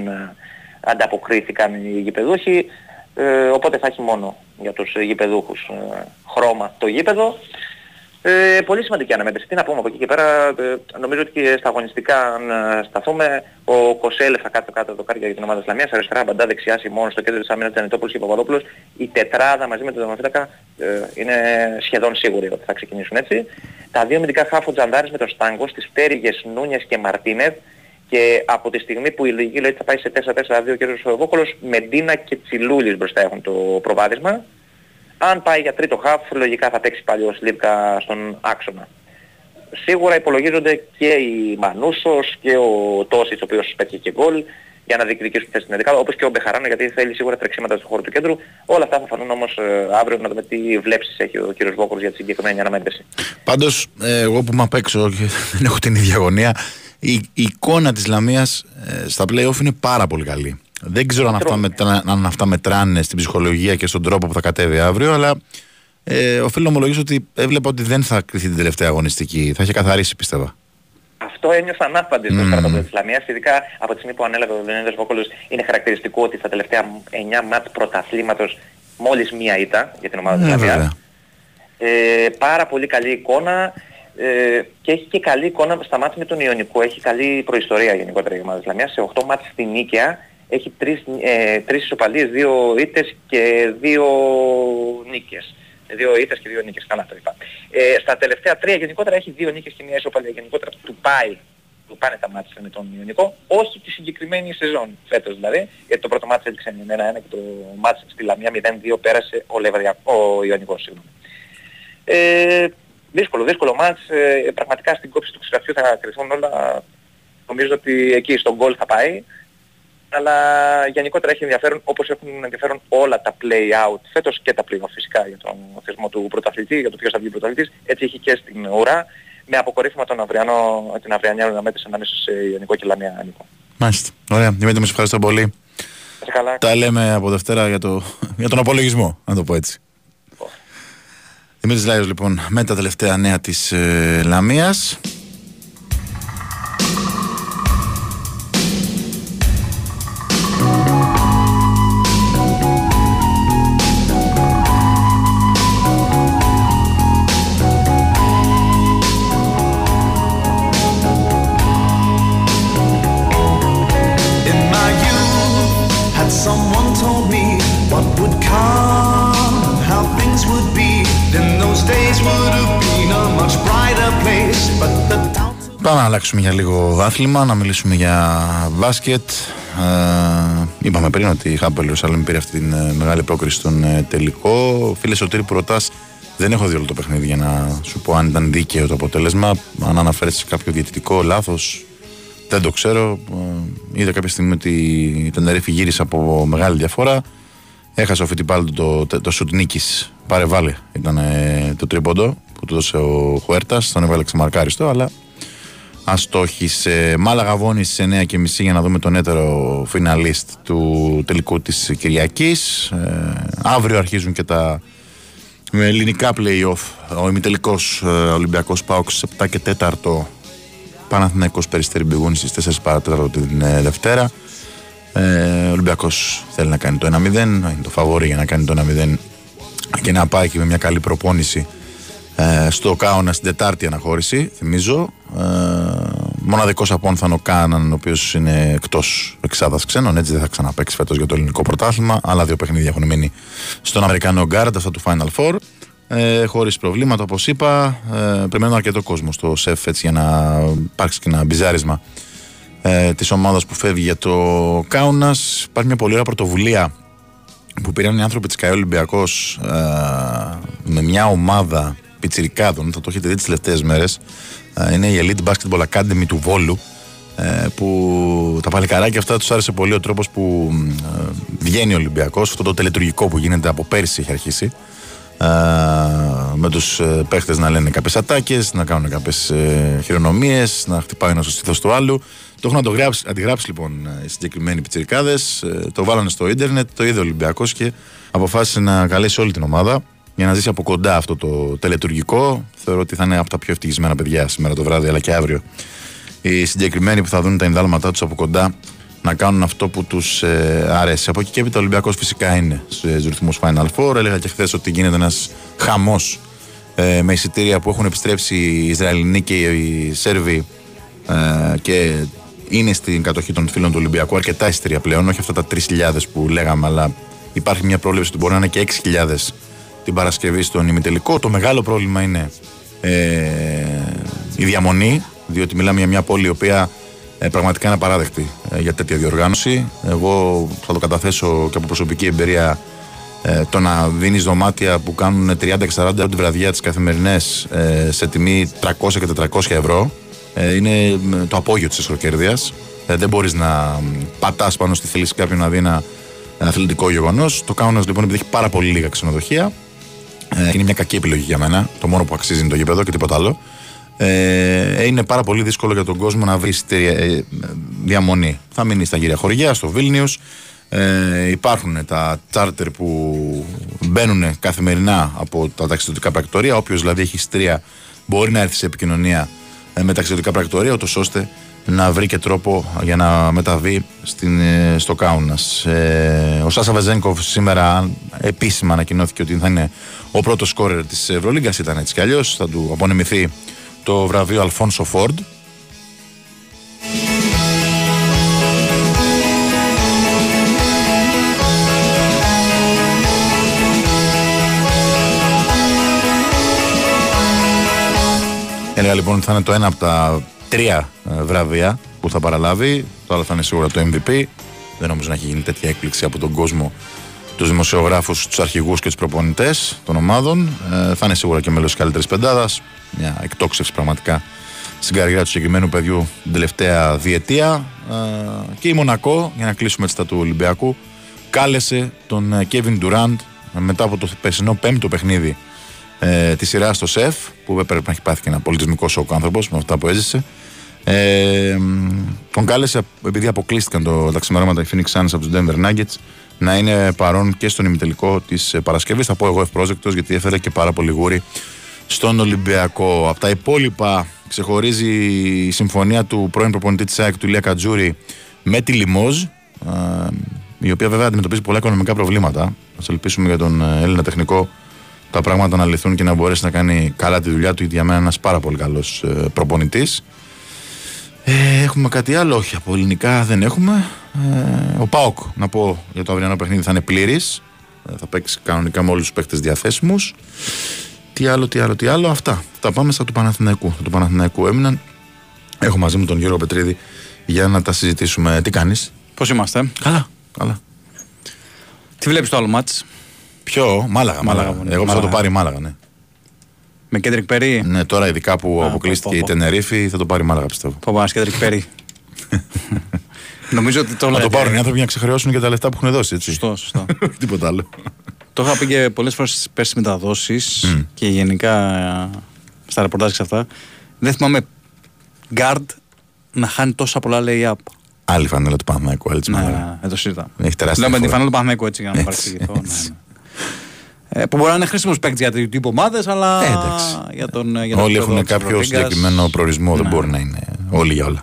ανταποκρίθηκαν οι γηπεδούχοι. Ε, οπότε θα έχει μόνο για τους γηπεδούχους ε, χρώμα το γήπεδο. Ε, πολύ σημαντική αναμέτρηση. Τι να πούμε από εκεί και πέρα, ε, νομίζω ότι και στα αγωνιστικά αν ε, σταθούμε, ο Κοσέλε θα κάτω κάτω το κάρια για την ομάδα της Λαμίας, αριστερά μπαντά δεξιά μόνο στο κέντρο της άμυνας Τζανιτόπουλος και Παπαδόπουλος. Η τετράδα μαζί με τον Δωμαφίτακα ε, είναι σχεδόν σίγουροι ότι θα ξεκινήσουν έτσι. Τα δύο μυντικά χάφο Τζαντάρης με τον Στάγκο, στις πτέρυγες Νούνιες και Μαρτίνευ, και από τη στιγμή που η λογική λέει ότι θα πάει σε 4-4-2 ο κ. Βόκολος, Μεντίνα και Τσιλούλης μπροστά έχουν το προβάδισμα. Αν πάει για τρίτο χαφ, λογικά θα παίξει πάλι ο Σλίβκα στον άξονα. Σίγουρα υπολογίζονται και η Μανούσος και ο Τόσης, ο οποίος παίξει και γκολ, για να διεκδικήσουν θέση στην Εδικάδα, όπως και ο Μπεχαράνα, γιατί θέλει σίγουρα τρεξίματα στο χώρο του κέντρου. Όλα αυτά θα φανούν όμως ε, αύριο να δούμε τι βλέψεις έχει ο κ. Βόκολος για τη συγκεκριμένη αναμέτρηση. Πάντως, ε, εγώ που είμαι απ' έξω και δεν έχω την ίδια γωνία, η, η εικόνα της Λαμίας ε, στα play-off είναι πάρα πολύ καλή. Δεν ξέρω αν αυτά, μετρά, αν αυτά μετράνε στην ψυχολογία και στον τρόπο που θα κατέβει αύριο, αλλά ε, οφείλω να ομολογήσω ότι έβλεπα ότι δεν θα κρυθεί την τελευταία αγωνιστική. Θα είχε καθαρίσει πιστεύω. Αυτό ένιωσα ανάπαντη στο mm. στρατόπεδο της Λαμίας, ειδικά από τη στιγμή που ανέλαβε ο Λεωνίδας Βόκολος είναι χαρακτηριστικό ότι στα τελευταία 9 μάτς πρωταθλήματος μόλις μία ήττα για την ομάδα της ναι, Λαμίας. Ε, πάρα πολύ καλή εικόνα ε, και έχει και καλή εικόνα στα μάτια με τον Ιωνικό. Έχει καλή προϊστορία γενικότερα η ομάδα της Λαμίας. Σε 8 μάτια στην Νίκαια έχει 3, ε, τρεις ισοπαλίες, 2 ήττες και 2 νίκες. Δύο ήττες και δύο νίκες, καλά το είπα. Ε, στα τελευταία τρία γενικότερα έχει δύο νίκες και μια ισοπαλία. Γενικότερα του πάει, του πάνε τα μάτια με τον Ιωνικό, όχι τη συγκεκριμένη σεζόν φέτος δηλαδή, γιατί το πρώτο μάτι έδειξε 1-1 και το μάτι στη Λαμία 0-2 πέρασε ο, Λεβαδιακό, ο Ιωνικός. Συγγνώμη. Ε, δύσκολο, δύσκολο μάτς. Ε, πραγματικά στην κόψη του ξηραφιού θα κρυθούν όλα. Νομίζω ότι εκεί στον γκολ θα πάει. Αλλά γενικότερα έχει ενδιαφέρον όπως έχουν ενδιαφέρον όλα τα play-out φέτος και τα play-off φυσικά για τον θεσμό του πρωταθλητή, για το ποιος θα βγει πρωταθλητής. Έτσι έχει και στην ουρά με αποκορύφωμα τον αυριανό, την αυριανή αναμέτρηση ανάμεσα σε Ιωνικό και Λαμία Νίκο. Μάλιστα. Ωραία. Δημήτρη, με ευχαριστώ πολύ. Καλά. Τα λέμε από Δευτέρα για, το, για τον απολογισμό, να το πω έτσι. Δημήτρης Λάιος λοιπόν με τα τελευταία νέα της ε, Λαμίας. Πάμε να αλλάξουμε για λίγο άθλημα, να μιλήσουμε για μπάσκετ. Ε, είπαμε πριν ότι η Χάμπελ Ιερουσαλήμ πήρε αυτή την ε, μεγάλη πρόκριση στον ε, τελικό. Φίλε Σωτήρη που ρωτάς, δεν έχω δει όλο το παιχνίδι για να σου πω αν ήταν δίκαιο το αποτέλεσμα. Αν αναφέρεσαι σε κάποιο διαιτητικό λάθος, δεν το ξέρω. Ε, είδα κάποια στιγμή ότι η Τενερίφη γύρισε από μεγάλη διαφορά. Έχασε ο Φιτιπάλτο το, το, το σουτ νίκης, πάρε βάλε, ήταν το τρίποντο που του δώσε ο Χουέρτας, τον έβαλε ξεμαρκάριστο, αλλά αστόχησε. Μάλαγα Βόνη στι 9.30 για να δούμε τον έτερο φιναλίστ του τελικού της Κυριακής. Ε, αύριο αρχίζουν και τα ελληνικά play-off. Ο ημιτελικός ε, Ολυμπιακός Πάοξ στις 7 και 4. Παναθηναϊκός Περιστέρη Μπηγούνης στις 4 παρατέταρτο την ε, Δευτέρα. Ε, ο Ολυμπιακός θέλει να κάνει το 1-0. Είναι το φαβόρι για να κάνει το 1-0 και να πάει και με μια καλή προπόνηση ε, στο Κάουνα στην Τετάρτη αναχώρηση. Θυμίζω. Ε, Μοναδικός απόν θα είναι ο Κάναν, ο οποίος είναι εκτός εξάδας ξένων. Έτσι δεν θα ξαναπέξει φέτος για το ελληνικό πρωτάθλημα. Άλλα δύο παιχνίδια έχουν μείνει στον Αμερικανό Γκάρντ, αυτά του Final Four. Ε, Χωρίς προβλήματα, όπως είπα. Ε, περιμένω αρκετό κόσμο στο ΣΕΦ έτσι, για να υπάρξει και ένα μπιζάρισμα ε, της ομάδας που φεύγει για το Κάουνας. Υπάρχει μια πολύ ωραία πρωτοβουλία που πήραν οι άνθρωποι της ΚΑΕ Ολυμπιακός ε, με μια ομάδα πιτσιρικάδων, θα το έχετε δει τις τελευταίες μέρες. Ε, είναι η Elite Basketball Academy του Βόλου. Ε, που τα παλικαράκια αυτά τους άρεσε πολύ ο τρόπος που ε, βγαίνει ο Ολυμπιακός, αυτό το τελετουργικό που γίνεται από πέρσι έχει αρχίσει. με τους παίχτες να λένε κάποιες ατάκες, να κάνουν κάποιες χειρονομίες, να χτυπάει ένα στο στήθος του άλλου. Το έχουν αντιγράψει λοιπόν οι συγκεκριμένοι πιτσιρικάδες, το βάλανε στο ίντερνετ, το είδε ο Ολυμπιακός και αποφάσισε να καλέσει όλη την ομάδα για να ζήσει από κοντά αυτό το τελετουργικό. Θεωρώ ότι θα είναι από τα πιο ευτυχισμένα παιδιά σήμερα το βράδυ, αλλά και αύριο. Οι συγκεκριμένοι που θα δουν τα ενδάλματά τους από κοντά να κάνουν αυτό που τους ε, αρέσει. Από εκεί και έπειτα ο Ολυμπιακός φυσικά είναι στου ρυθμούς Final Four. Έλεγα και χθες ότι γίνεται ένας χαμός ε, με εισιτήρια που έχουν επιστρέψει οι Ισραηλινοί και οι Σέρβοι ε, και είναι στην κατοχή των φίλων του Ολυμπιακού αρκετά εισιτήρια πλέον, όχι αυτά τα 3.000 που λέγαμε, αλλά υπάρχει μια πρόβλεψη ότι μπορεί να είναι και 6.000 την Παρασκευή στον ημιτελικό. Το μεγάλο πρόβλημα είναι ε, η διαμονή, διότι μιλάμε για μια πόλη η οποία ε, πραγματικά είναι απαράδεκτη ε, για τέτοια διοργάνωση. Εγώ θα το καταθέσω και από προσωπική εμπειρία ε, το να δίνεις δωμάτια που κάνουν 30 και 40 ευρώ τη βραδιά τις καθημερινές ε, σε τιμή 300 και 400 ευρώ ε, είναι το απόγειο της εσχροκέρδεια. δεν μπορείς να πατάς πάνω στη θέληση κάποιον να δει ένα αθλητικό γεγονός. Το Κάουνα λοιπόν επειδή έχει πάρα πολύ λίγα ξενοδοχεία ε, είναι μια κακή επιλογή για μένα. Το μόνο που αξίζει είναι το γήπεδο και τίποτα άλλο. Ε, είναι πάρα πολύ δύσκολο για τον κόσμο να βρει ε, διαμονή. Θα μείνει στα γύρια χωριά, στο Βίλνιους. Ε, υπάρχουν τα τσάρτερ που μπαίνουν καθημερινά από τα ταξιδιωτικά πρακτορία. Όποιος δηλαδή έχει στρία μπορεί να έρθει σε επικοινωνία ε, με ταξιδιωτικά πρακτορία, ώστε να βρει και τρόπο για να μεταβεί στην, ε, στο Κάουνας. Ε, ο Σάσα Βεζένκοφ σήμερα επίσημα ανακοινώθηκε ότι θα είναι ο πρώτος σκόρερ της Ευρωλίγκας. Ήταν έτσι κι αλλιώς. Θα του απονεμηθεί το βραβείο Αλφόνσο Φόρντ. Έλεγα λοιπόν θα είναι το ένα από τα τρία ε, βραβεία που θα παραλάβει. Το άλλο θα είναι σίγουρα το MVP. Δεν νομίζω να έχει γίνει τέτοια έκπληξη από τον κόσμο, τους δημοσιογράφους, τους αρχηγούς και τους προπονητές των ομάδων. Ε, θα είναι σίγουρα και μέλος της καλύτερης πεντάδας. Μια εκτόξευση πραγματικά στην καριέρα του συγκεκριμένου παιδιού την τελευταία διετία. Ε, και η Μονακό, για να κλείσουμε έτσι τα του Ολυμπιακού, κάλεσε τον Kevin Durant μετά από το περσινό πέμπτο παιχνίδι ε, τη σειρά στο ΣΕΦ, που έπρεπε να έχει πάθει και ένα πολιτισμικό σοκ άνθρωπος με αυτά που έζησε. Ε, τον κάλεσε επειδή αποκλείστηκαν το, τα ξημερώματα οι Phoenix Suns από τους Denver Nuggets να είναι παρόν και στον ημιτελικό της Παρασκευής. Θα πω εγώ ευπρόσδεκτος γιατί έφερε και πάρα πολύ γούρι στον Ολυμπιακό. Από τα υπόλοιπα ξεχωρίζει η συμφωνία του πρώην προπονητή της ΑΕΚ του Ηλία Κατζούρη με τη Λιμόζ, η οποία βέβαια αντιμετωπίζει πολλά οικονομικά προβλήματα. Α ελπίσουμε για τον ε, Έλληνα τεχνικό τα πράγματα να λυθούν και να μπορέσει να κάνει καλά τη δουλειά του. Γιατί για μένα ένας πάρα πολύ καλός ε, προπονητής. Ε, έχουμε κάτι άλλο, όχι από ελληνικά δεν έχουμε. Ε, ο Πάοκ, να πω για το αυριανό παιχνίδι, θα είναι πλήρης. Ε, θα παίξει κανονικά με όλους τους παίχτε διαθέσιμους. Τι άλλο, τι άλλο, τι άλλο. Αυτά. Θα πάμε στα του Παναθηναϊκού. του Παναθηναϊκού έμειναν. Έχω μαζί μου τον Γιώργο Πετρίδη για να τα συζητήσουμε. Τι κάνεις; Πώς είμαστε; Καλά, καλά. Τι βλέπεις το άλλο μάτς; Ποιο, Μάλαγα. Μάλαγα. Μάλαγα. Εγώ θα το πάρει Μάλαγα, ναι. Με Κέντρικ Περί. Ναι, τώρα ειδικά που Α, αποκλείστηκε πω, πω, πω. η Τενερίφη θα το πάρει Μάλαγα πιστεύω. Πω πας Κέντρικ Περί. Νομίζω ότι το Να το πάρουν οι άνθρωποι να ξεχρεώσουν και τα λεφτά που έχουν δώσει. Έτσι. Σωστό, σωστό. Τίποτα άλλο. Το είχα πει και πολλές φορές στις πέρσι μεταδόσεις mm. και γενικά στα ρεπορτάζ και αυτά. Δεν θυμάμαι guard να χάνει τόσα πολλά lay-up. Άλλη φανέλα του Παναθηναϊκού, άλλη της Ναι, Μαγάρα. ναι, εδώ συζητάμε. Έχει τεράστια Λέω με τη διαφορά. φανέλα του Παναθηναϊκού έτσι για να μην Έτσι, παρεξηγηθώ. ναι, έτσι. ναι. Ε, που μπορεί να είναι χρήσιμος παίκτης για την τύπο ομάδες, αλλά Ε, εντάξει. για τον. Για τον Όλοι επίπεδο έχουν της κάποιο Ευρωλίγκας, συγκεκριμένο προορισμό, δεν ναι. μπορεί να είναι όλοι για όλα.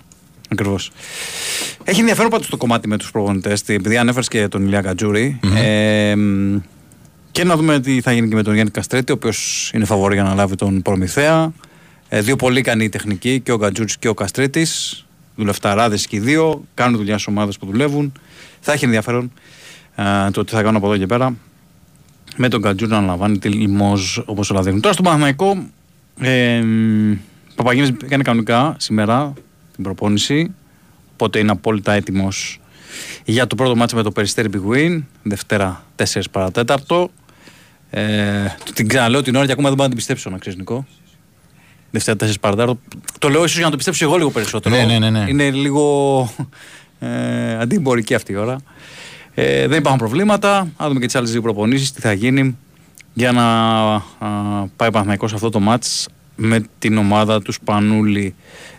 Ακριβώς. Έχει ενδιαφέρον πάντως το κομμάτι με τους προπονητές, επειδή ανέφερες και τον Ηλία Κατζούρη. Ε, μ, και να δούμε τι θα γίνει και με τον Γιάννη Καστρέτη, ο οποίος είναι φαβορή για να λάβει τον Προμηθέα. Ε, δύο πολύ ικανοί τεχνικοί, και ο Κατζούρη και ο Καστρέτης. Δουλευταράδες και οι δύο. Κάνουν δουλειά στις ομάδες που δουλεύουν. Θα έχει ενδιαφέρον ε, το τι θα κάνουν από εδώ και πέρα. Με τον Κατζούρη να αναλαμβάνει τη λιμόζ όπως όλα δείχνουν. Τώρα στο Παναθηναϊκό, ε, μ, Παπαγίνης έκανε κανονικά σήμερα την προπόνηση. Οπότε είναι απόλυτα έτοιμος για το πρώτο μάτσο με το Περιστέρι Big Win. Δευτέρα 4 παρατέταρτο. Ε, την ξαναλέω την ώρα και ακόμα δεν μπορώ να την πιστέψω, να ξέρεις Νικό. Δευτέρα 4 παρατέταρτο. Το λέω ίσως για να το πιστέψω εγώ λίγο περισσότερο. Ναι, ναι, ναι, ναι. Είναι λίγο ε, αντιεμπορική αυτή η ώρα. Ε, δεν υπάρχουν προβλήματα. Α δούμε και τις άλλες δύο προπονήσεις, τι θα γίνει για να α, πάει ο Παναθηναϊκός σε αυτό το μάτς με την ομάδα του Σπανούλη.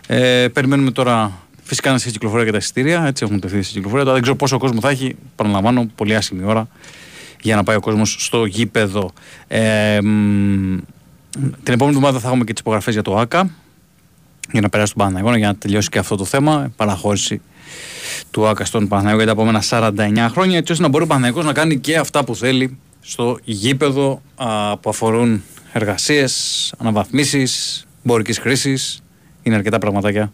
Ε, περιμένουμε τώρα φυσικά να σε κυκλοφορία και τα εισιτήρια. Έτσι έχουν τεθεί σε κυκλοφορία. Τώρα δεν ξέρω πόσο κόσμο θα έχει. Παραλαμβάνω, πολύ άσχημη ώρα για να πάει ο κόσμος στο γήπεδο. Ε, μ, την επόμενη εβδομάδα θα έχουμε και τις υπογραφές για το ΑΚΑ για να περάσει τον Παναθηναϊκό, για να τελειώσει και αυτό το θέμα. Παραχώρηση του ΑΚΑ στον Παναθηναϊκό για τα επόμενα 49 χρόνια, έτσι ώστε να μπορεί ο Παναθηναϊκός να κάνει και αυτά που θέλει στο γήπεδο α, που αφορούν εργασίες, αναβαθμίσεις, εμπορικής χρήσης. Είναι αρκετά πραγματάκια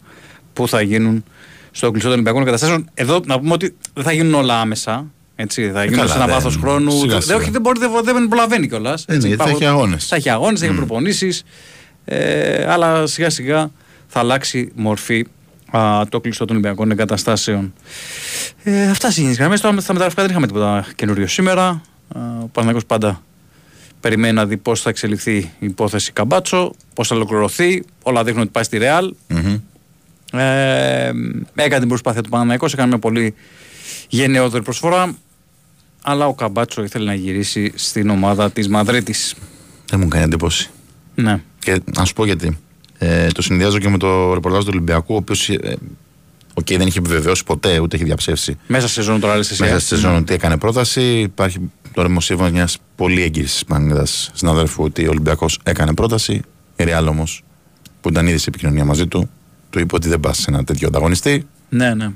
που θα γίνουν στο κλειστό των Ολυμπιακών Εγκαταστάσεων. Εδώ να πούμε ότι δεν θα γίνουν όλα άμεσα. Έτσι, θα γίνουν καλά, σε ένα δεν- βάθος χρόνου. σιγά, Δεν, σιγά. όχι, δεν, μπορεί, δεν, δεν προλαβαίνει κιόλας. Ε, ναι, γιατί θα έχει αγώνες. Θα έχει αγώνες, θα έχει προπονήσεις. Ε, αλλά σιγά σιγά θα αλλάξει μορφή α, το κλειστό των Ολυμπιακών εγκαταστάσεων. Ε, αυτά στι γραμμές. Τώρα στα μεταγραφικά δεν είχαμε τίποτα καινούριο σήμερα. Α, ο Παναγιώτο πάντα περιμένει να δει πώς θα εξελιχθεί η υπόθεση Καμπάτσο, πώς θα ολοκληρωθεί. Όλα δείχνουν ότι πάει στη Ρεάλ. Μμμ. Ε, έκανε την προσπάθεια ο Παναθηναϊκός, έκανε μια πολύ γενναιόδορη προσφορά. Αλλά ο Καμπάτσο ήθελε να γυρίσει στην ομάδα της Μαδρίτης. Δεν μου κάνει εντύπωση. Ναι. Και να σου πω γιατί. Ε, το συνδυάζω και με το ρεπορτάζ του Ολυμπιακού, ο οποίος ε, οκ, δεν είχε επιβεβαιώσει ποτέ, ούτε έχει διαψεύσει Μέσα σε σεζόν τώρα λες εσύ. μέσα ε; στη σεζόν ότι έκανε πρόταση. Υπάρχει το δημοσίευμα μιας πολύ έγκυρης Ισπανίδας συναδέλφου ότι ο Ολυμπιακός έκανε πρόταση. Η Ρεάλ όμως, που ήταν ήδη σε επικοινωνία μαζί του, του είπε ότι δεν πας σε ένα τέτοιο ανταγωνιστή Ναι, ναι.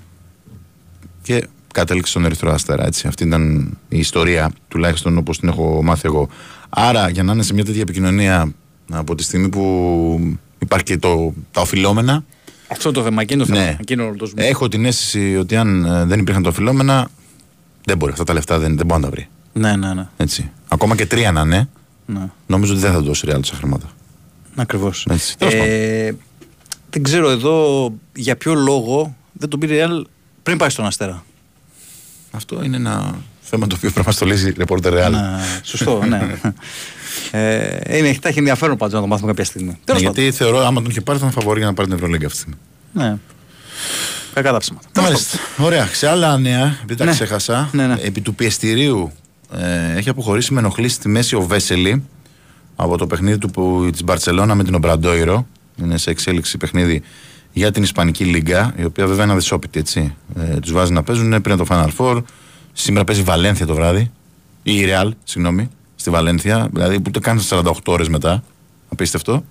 και κατέληξε στον Ερυθρό Αστέρα. Έτσι. Αυτή ήταν η ιστορία, τουλάχιστον όπως την έχω μάθει εγώ. Άρα, για να είναι σε μια τέτοια επικοινωνία από τη στιγμή που υπάρχει και το, τα οφειλόμενα, Αυτό το θέμα, εκείνο το θέμα. ναι, Εκείνο όλο το ζήτημα. έχω την αίσθηση ότι αν ε, δεν υπήρχαν τα οφειλόμενα, δεν μπορεί. Αυτά τα λεφτά δεν, δεν μπορεί να τα βρει. Ναι, ναι, ναι. Έτσι. Ακόμα και τρία να είναι, ναι. νομίζω ότι δεν θα δώσει ρεάλ τόσα χρήματα. Ακριβώς. Έτσι, τέλος Ε, δεν ξέρω εδώ για ποιο λόγο δεν τον πήρε η Real πριν πάει στον Αστέρα. Αυτό είναι ένα θέμα το οποίο πρέπει να το λύσει η ρεπόρτερ ρεάλ. Ναι, σωστό, ναι. ε, είναι, θα έχει ενδιαφέρον πάντως να το μάθουμε κάποια στιγμή. Ναι, Τέλος πάντων. γιατί θεωρώ, άμα τον είχε πάρει, θα ήταν φαβορή για να πάρει την Ευρωλίγκα αυτή τη στιγμή. Ναι. Κακά τα ψέματα. Τέλος Μάλιστα. Ωραία. Σε άλλα νέα, επειδή τα Ναι. ξέχασα, Ναι, ναι. επί του πιεστηρίου ε, έχει αποχωρήσει με ενοχλήσει στη μέση ο Βέσελη από το παιχνίδι του που, της Μπαρτσελώνα με την Ομπραντόιρο. Είναι σε εξέλιξη παιχνίδι για την Ισπανική Λίγκα, η οποία βέβαια είναι αδυσόπιτη, έτσι. Ε, τους βάζει να παίζουν πριν από το Final Four. Σήμερα παίζει Βαλένθια το βράδυ. Ή η Real, συγγνώμη, στη Βαλένθια. Δηλαδή που το κάνεις 48 ώρες μετά. Απίστευτο.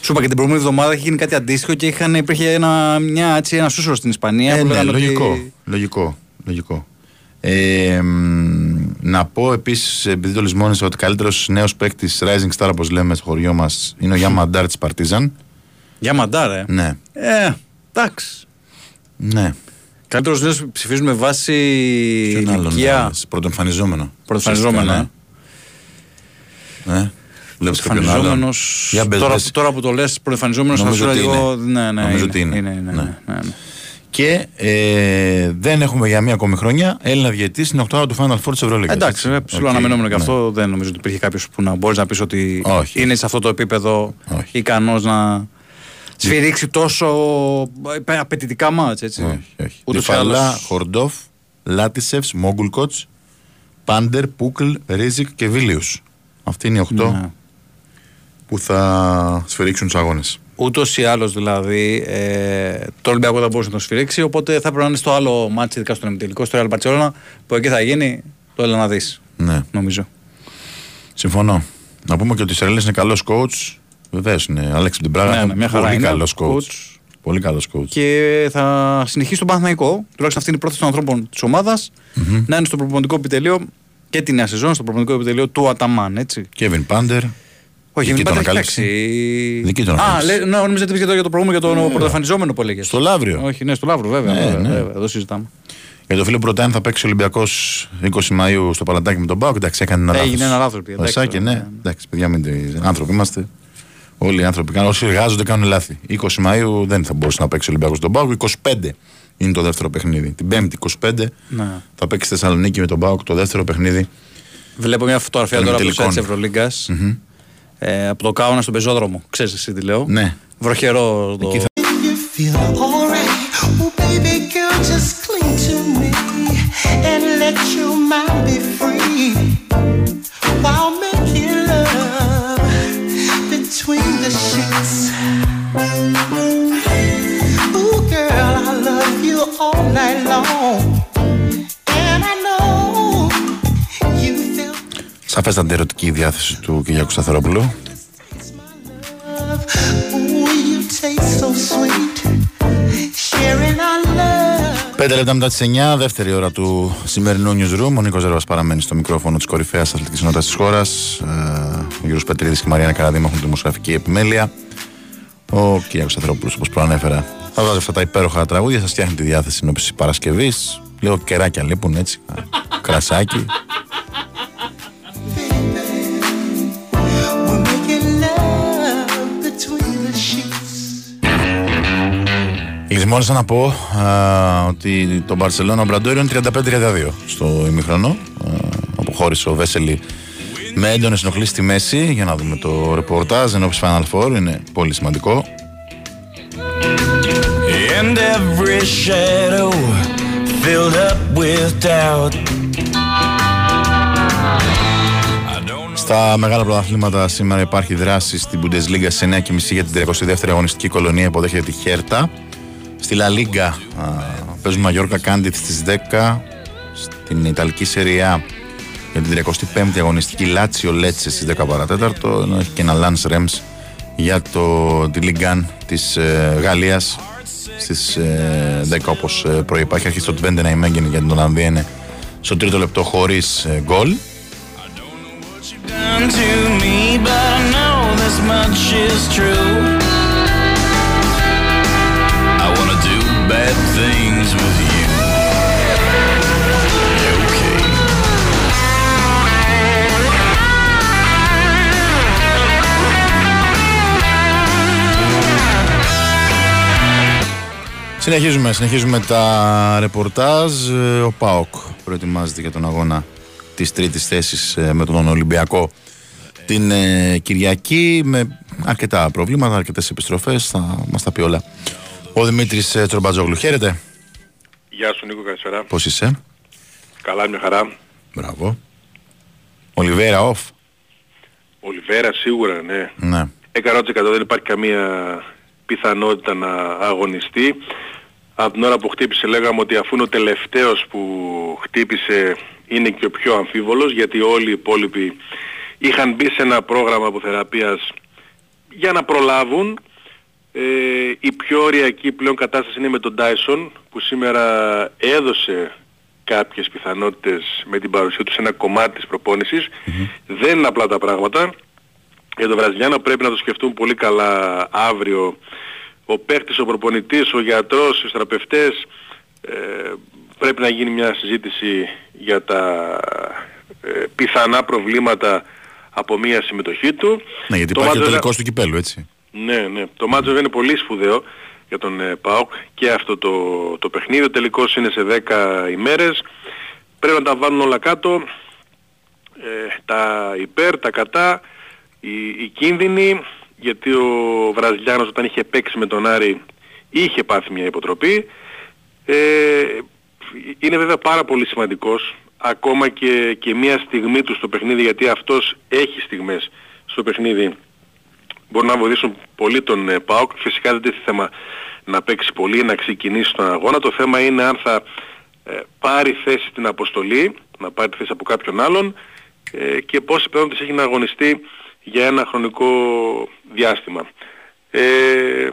Σου είπα και την προηγούμενη εβδομάδα είχε γίνει κάτι αντίστοιχο και είχαν, υπήρχε ένα, μια, έτσι, ένα σούσουρο στην Ισπανία. Ε, που ναι, λέγανε ότι- λογικό, λογικό, λογικό. Ε, μ, να πω επίσης, επειδή το λησμόνισα, ότι καλύτερος νέος παίκτης Rising Star, όπως λέμε στο χωριό μας, είναι ο Γιάννα Μαντάρ της Παρτίζαν. Για μαντάρε. Ναι, Ε, εντάξει. ναι. Καλύτερος νέος ψηφίζουν με βάση Ποιον άλλον ηλικία. να- Πρωτοεμφανιζόμενο. Πρωτοεμφανιζόμενο, Ουσιαστικά, Ναι. ναι. Βλέπεις κάποιον άλλον. Πρωτοεμφανιζόμενο. Για μπες, Τώρα, μπες. τώρα που το λες, πρωτοεμφανιζόμενο θα Νομίζω σου ότι λίγο. είναι. Ναι, ναι, Νομίζω είναι, ότι είναι. είναι, είναι, Ναι. ναι, ναι, ναι. Και ε, δεν έχουμε για μία ακόμη χρονιά Έλληνα διαιτή στην οκτάδα του Final Four της Ευρωλίγα. Εντάξει, ε, ψηλό αναμενόμενο και αυτό. Δεν νομίζω ότι υπήρχε κάποιος που να μπορείς να πεις ότι Ναι. Όχι. είναι σε αυτό το επίπεδο Όχι. ικανός να σφυρίξει τόσο ε, απαιτητικά μάτς, έτσι. Όχι, όχι. Ούτως ή Τυφαλά, άλλως- Χορντόφ, Λάτισεφς, Μόγκουλκοτ, Πάντερ, Πούκλ, Ρίζικ και Βίλιους. Αυτοί είναι οι 8 Ναι. που θα σφυρίξουν τους αγώνες. Ούτως ή άλλως δηλαδή ε, το Ολυμπιακό θα μπορούσε να το σφυρίξει. Οπότε θα πρέπει να είναι στο άλλο μάτι, ειδικά στον εμιτελικό, στο Real Barcelona, που εκεί θα γίνει το έλα να δεις. Ναι. Νομίζω. Συμφωνώ. Να πούμε και ότι ο Ισραηλής είναι καλός coach. Βεβαίως είναι. Αλέξη την πράγμα. Ναι, ναι, μια χαρά πολύ είναι. καλός coach. Coach. Πολύ καλός coach. Και θα συνεχίσει τον Παναθηναϊκό. Τουλάχιστον αυτή είναι η πρόθεση των ανθρώπων της ομάδας. Να είναι στο προπονητικό επιτελείο και τη νέα σεζόν, στο προπονητικό επιτελείο του Αταμάν. Έτσι. Κέβιν Πάντερ. Όχι, Δική μην τον πάτε ανακάλυψε. παίξει. Δική τον Α, ανακάλυψε. λέει, ναι, νόμιζα ότι για το, για το προηγούμενο, για τον πρωτοεμφανιζόμενο που έλεγες. Στο Λαύριο. Όχι, ναι, στο Λαύρο, βέβαια. Ναι, βέβαια, ναι. βέβαια, εδώ συζητάμε. Για το φίλο Πρωτάν θα παίξει ο Ολυμπιακός 20 Μαου στο Παλατάκι με τον Πάοκ. Εντάξει, έκανε ένα λάθος. Έγινε ένα λάθος, παιδιά. Εντάξει, Βασάκι, ναι, ναι. ναι. Εντάξει, παιδιά, μην τε- άνθρωποι είμαστε. Όλοι οι άνθρωποι κάνουν. Όσοι εργάζονται κάνουν λάθη. 20 Μαου δεν θα μπορούσε να παίξει ο Ολυμπιακός στον Πάοκ. 25 είναι το δεύτερο παιχνίδι. Την 5η 25 Ναι. θα παίξει στη Θεσσαλονίκη με τον Πάοκ το δεύτερο παιχνίδι. Βλέπω μια φωτογραφία Των τώρα από το site ημιτελικών. της Ευρωλίγκας. Ε, από το Κάουνα στον πεζόδρομο. Ξέρεις εσύ τι λέω; Ναι. Βροχερό το. Εκεί θα- Σαφέστατη ερωτική η διάθεση του Κυριάκου Σταθερόπουλου. love. Ooh, you taste so sweet, sharing our love. 5 λεπτά μετά τις 9, δεύτερη ώρα του σημερινού newsroom. Ο Νίκος Ζέρβα παραμένει στο μικρόφωνο της κορυφαίας αθλητικής ενότητα της χώρας. Ο Γιώργος Πετρίδης και η Μαριάννα Καραδίμα έχουν τη δημοσιογραφική επιμέλεια. Ο Κυριάκο Σταθερόπουλος, όπως προανέφερα, θα βάζει αυτά τα υπέροχα τραγούδια, σα φτιάχνει τη διάθεση εν ώψη Παρασκευής. Λίγο κεράκια λείπουν έτσι. Κρασάκι. Λυσμόνισα να πω α, ότι το Μπαρσελόνα Μπραντόριο είναι 35-32 στο ημιχρονό. Α, αποχώρησε ο Βέσελη με έντονες ενοχλήσεις στη μέση. Για να δούμε το ρεπορτάζ ενώπιση Final Four. Είναι πολύ σημαντικό. And every shadow filled up with doubt. I don't know. Στα μεγάλα πρωταθλήματα σήμερα υπάρχει δράση στην Bundesliga σε 9.30 για την 32η αγωνιστική κολονία υποδέχεται τη Χέρτα. Στη La Liga α, παίζουν Μαγιόρκα Κάντιτς στις 10. Στην Ιταλική Σεριά για την 35η αγωνιστική Λάτσιο Λέτσε στις 10 παρατέταρτο. Ενώ έχει και ένα Lance Rems για το, τη Ligan της ε, Γαλλίας στις ε, 10 όπως ε, προείπα. Έχει αρχίσει το Twente να για την Ολλανδία είναι στο τρίτο λεπτό χωρίς ε, γκολ. done to me, but I know this much is true. Συνεχίζουμε, συνεχίζουμε τα ρεπορτάζ. Ε, Ο ΠΑΟΚ προετοιμάζεται για τον αγώνα της τρίτης θέσης ε, με τον Ολυμπιακό την ε, Κυριακή με αρκετά προβλήματα, αρκετές επιστροφές. Θα μας τα πει όλα. Ο Δημήτρης ε, Τσορμπατζόγλου, χαίρετε. Γεια σου Νίκο, καλησπέρα. Πώς είσαι; Καλά, μια χαρά. Μπράβο. Ολιβέρα, off. Ολιβέρα σίγουρα, ναι. Ναι. 100% δεν υπάρχει καμία πιθανότητα να αγωνιστεί. Από την ώρα που χτύπησε λέγαμε ότι αφού είναι ο τελευταίος που χτύπησε είναι και ο πιο αμφίβολος γιατί όλοι οι υπόλοιποι είχαν μπει σε ένα πρόγραμμα αποθεραπείας για να προλάβουν. Ε, η πιο ωριακή πλέον κατάσταση είναι με τον Tyson που σήμερα έδωσε κάποιες πιθανότητες με την παρουσία του σε ένα κομμάτι της προπόνησης. Δεν είναι απλά τα πράγματα. Για τον Βραζιλιάνο πρέπει να το σκεφτούν πολύ καλά αύριο. Ο παίκτης, ο προπονητής, ο γιατρός, οι στραπευτές ε, πρέπει να γίνει μια συζήτηση για τα ε, πιθανά προβλήματα από μια συμμετοχή του. Ναι, γιατί Το υπάρχει ο μάτς τελικός του κυπέλου, έτσι. Ναι, ναι. Το μάτσο δεν είναι πολύ σπουδαίο για τον ε, ΠΑΟΚ και αυτό το, το παιχνίδι. Ο τελικός είναι σε 10 ημέρες. Πρέπει να τα βάλουν όλα κάτω. Ε, τα υπέρ, τα κατά, οι, οι κίνδυνοι, γιατί ο Βραζιλιάνος όταν είχε παίξει με τον Άρη είχε πάθει μια υποτροπή. Ε, είναι βέβαια πάρα πολύ σημαντικός ακόμα και, και μια στιγμή του στο παιχνίδι γιατί αυτός έχει στιγμές στο παιχνίδι μπορούν να βοηθήσουν πολύ τον ε, ΠΑΟΚ. Φυσικά δεν έχει θέμα να παίξει πολύ, να ξεκινήσει τον αγώνα. Το θέμα είναι αν θα ε, πάρει θέση στην αποστολή, να πάρει θέση από κάποιον άλλον ε, και πόσες πιθανότητες έχει να αγωνιστεί για ένα χρονικό διάστημα. Ε,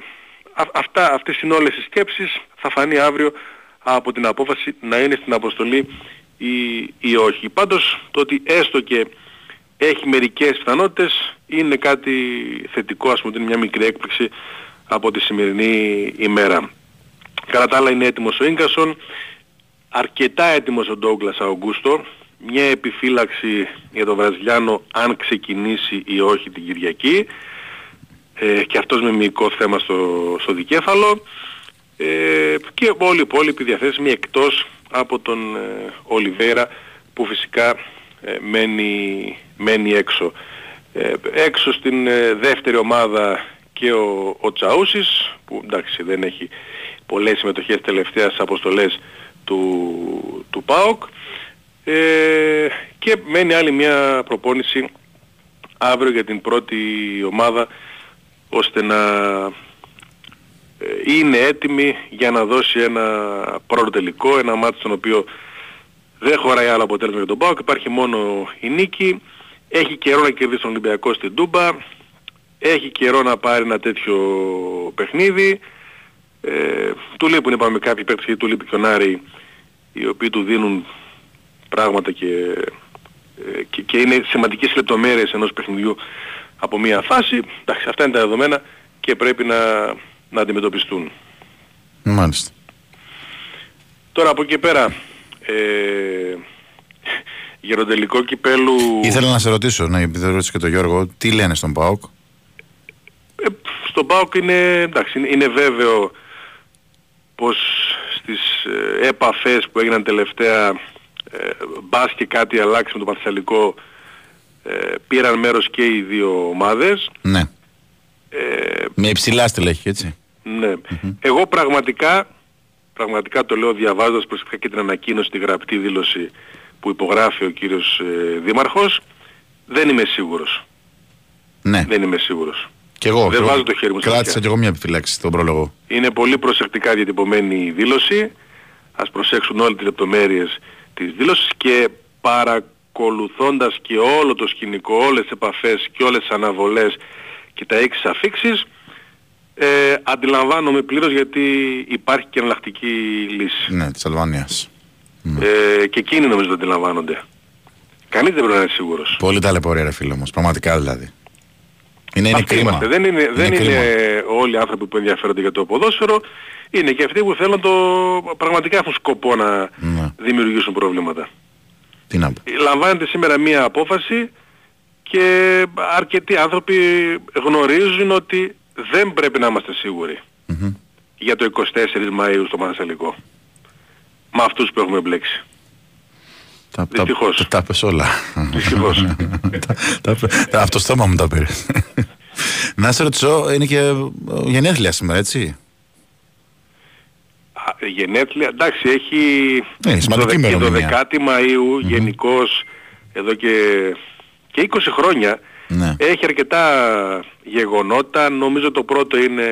α, αυτά, αυτές είναι όλες οι σκέψεις. Θα φανεί αύριο από την απόφαση να είναι στην αποστολή ή, ή όχι. Πάντως το ότι έστω και έχει μερικές πιθανότητες. Είναι κάτι θετικό, ας πούμε, είναι μια μικρή έκπληξη από τη σημερινή ημέρα. Κατά τα άλλα είναι έτοιμος ο Ίγκασον, αρκετά έτοιμος ο Ντόγκλας Αουγκούστο, μια επιφύλαξη για τον Βραζιλιάνο αν ξεκινήσει ή όχι την Κυριακή. Ε, και αυτός με μυϊκό θέμα στο, στο δικέφαλο. Ε, και όλοι οι υπόλοιποι διαθέσιμοι εκτός από τον ε, Ολιβέρα που φυσικά ε, μένει, μένει έξω. Ε, έξω στην ε, δεύτερη ομάδα και ο, ο Τσαούσης που εντάξει δεν έχει πολλές συμμετοχές τελευταίας αποστολές του, του ΠΑΟΚ ε, και μένει άλλη μια προπόνηση αύριο για την πρώτη ομάδα ώστε να ε, είναι έτοιμη για να δώσει ένα πρώτο τελικό, ένα μάτι στον οποίο δεν χωράει άλλο αποτέλεσμα για τον ΠΑΟΚ, υπάρχει μόνο η νίκη, έχει καιρό να κερδίσει τον Ολυμπιακό στην Τούμπα, έχει καιρό να πάρει ένα τέτοιο παιχνίδι, ε, του λείπουν είπαμε κάποιοι παίκτες του λείπει και ο Νάρη, οι οποίοι του δίνουν πράγματα και, ε, και, και είναι σημαντικές λεπτομέρειες ενός παιχνιδιού από μια φάση. Εντάξει, αυτά είναι τα δεδομένα και πρέπει να, να αντιμετωπιστούν. Μάλιστα. Τώρα από εκεί πέρα, ε, γεροντελικό κυπέλου... Ήθελα να σε ρωτήσω, να επειδή ρώτησε και τον Γιώργο, τι λένε στον ΠΑΟΚ; Ε, στον ΠΑΟΚ είναι, εντάξει, είναι, είναι βέβαιο πως στις ε, επαφές που έγιναν τελευταία ε, μπας και κάτι αλλάξει με το Παρθαλικό ε, πήραν μέρος και οι δύο ομάδες. Ναι. με υψηλά στελέχη, έτσι. Ναι. Εγώ πραγματικά, πραγματικά το λέω διαβάζοντας προσεκτικά και την ανακοίνωση, τη γραπτή δήλωση που υπογράφει ο κύριος ε, Δήμαρχος, δεν είμαι σίγουρος. Ναι. Δεν είμαι σίγουρος. Και εγώ. Δεν βάζω το χέρι μου Κράτησα και εγώ μια επιφυλάξη στον πρόλογο. Είναι πολύ προσεκτικά διατυπωμένη η δήλωση. Ας προσέξουν όλες τις λεπτομέρειες της δήλωσης και παρακολουθώντας και όλο το σκηνικό, όλες τις επαφές και όλες τις αναβολές και τα έξι αφήξεις, ε, αντιλαμβάνομαι πλήρως γιατί υπάρχει και εναλλακτική λύση. Ναι, της Αλβανίας. Ε, και εκείνοι νομίζω το αντιλαμβάνονται. Κανείς δεν πρέπει να είναι σίγουρος. Πολύ ταλαιπωρία ρε φίλο όμως, πραγματικά δηλαδή. Είναι, είναι Αυτοί κρίμα. είμαστε. Δεν είναι, δεν κρίμα. είναι όλοι οι άνθρωποι που ενδιαφέρονται για το ποδόσφαιρο. Είναι και αυτοί που θέλουν το... πραγματικά έχουν σκοπό να Ναι. δημιουργήσουν προβλήματα. Τι να πω. Λαμβάνεται σήμερα μία απόφαση και αρκετοί άνθρωποι γνωρίζουν ότι δεν πρέπει να είμαστε σίγουροι Μμμ. για το 24 Μαΐου στο Μανασαλικό. Με αυτούς που έχουμε μπλέξει. Τα, Δυστυχώς. Τα, τα πες όλα. Δυστυχώς. τα, τα, τα, από το στόμα μου τα πήρες. να σε ρωτήσω, είναι και ε, γενέθλια σήμερα, έτσι; Α, Γενέθλια, εντάξει, έχει Ναι, σημαντική το, δε- η ημερομηνία. 12η Μαΐου γενικώς εδώ και, και 20 χρόνια Ναι. έχει αρκετά γεγονότα. Νομίζω το πρώτο είναι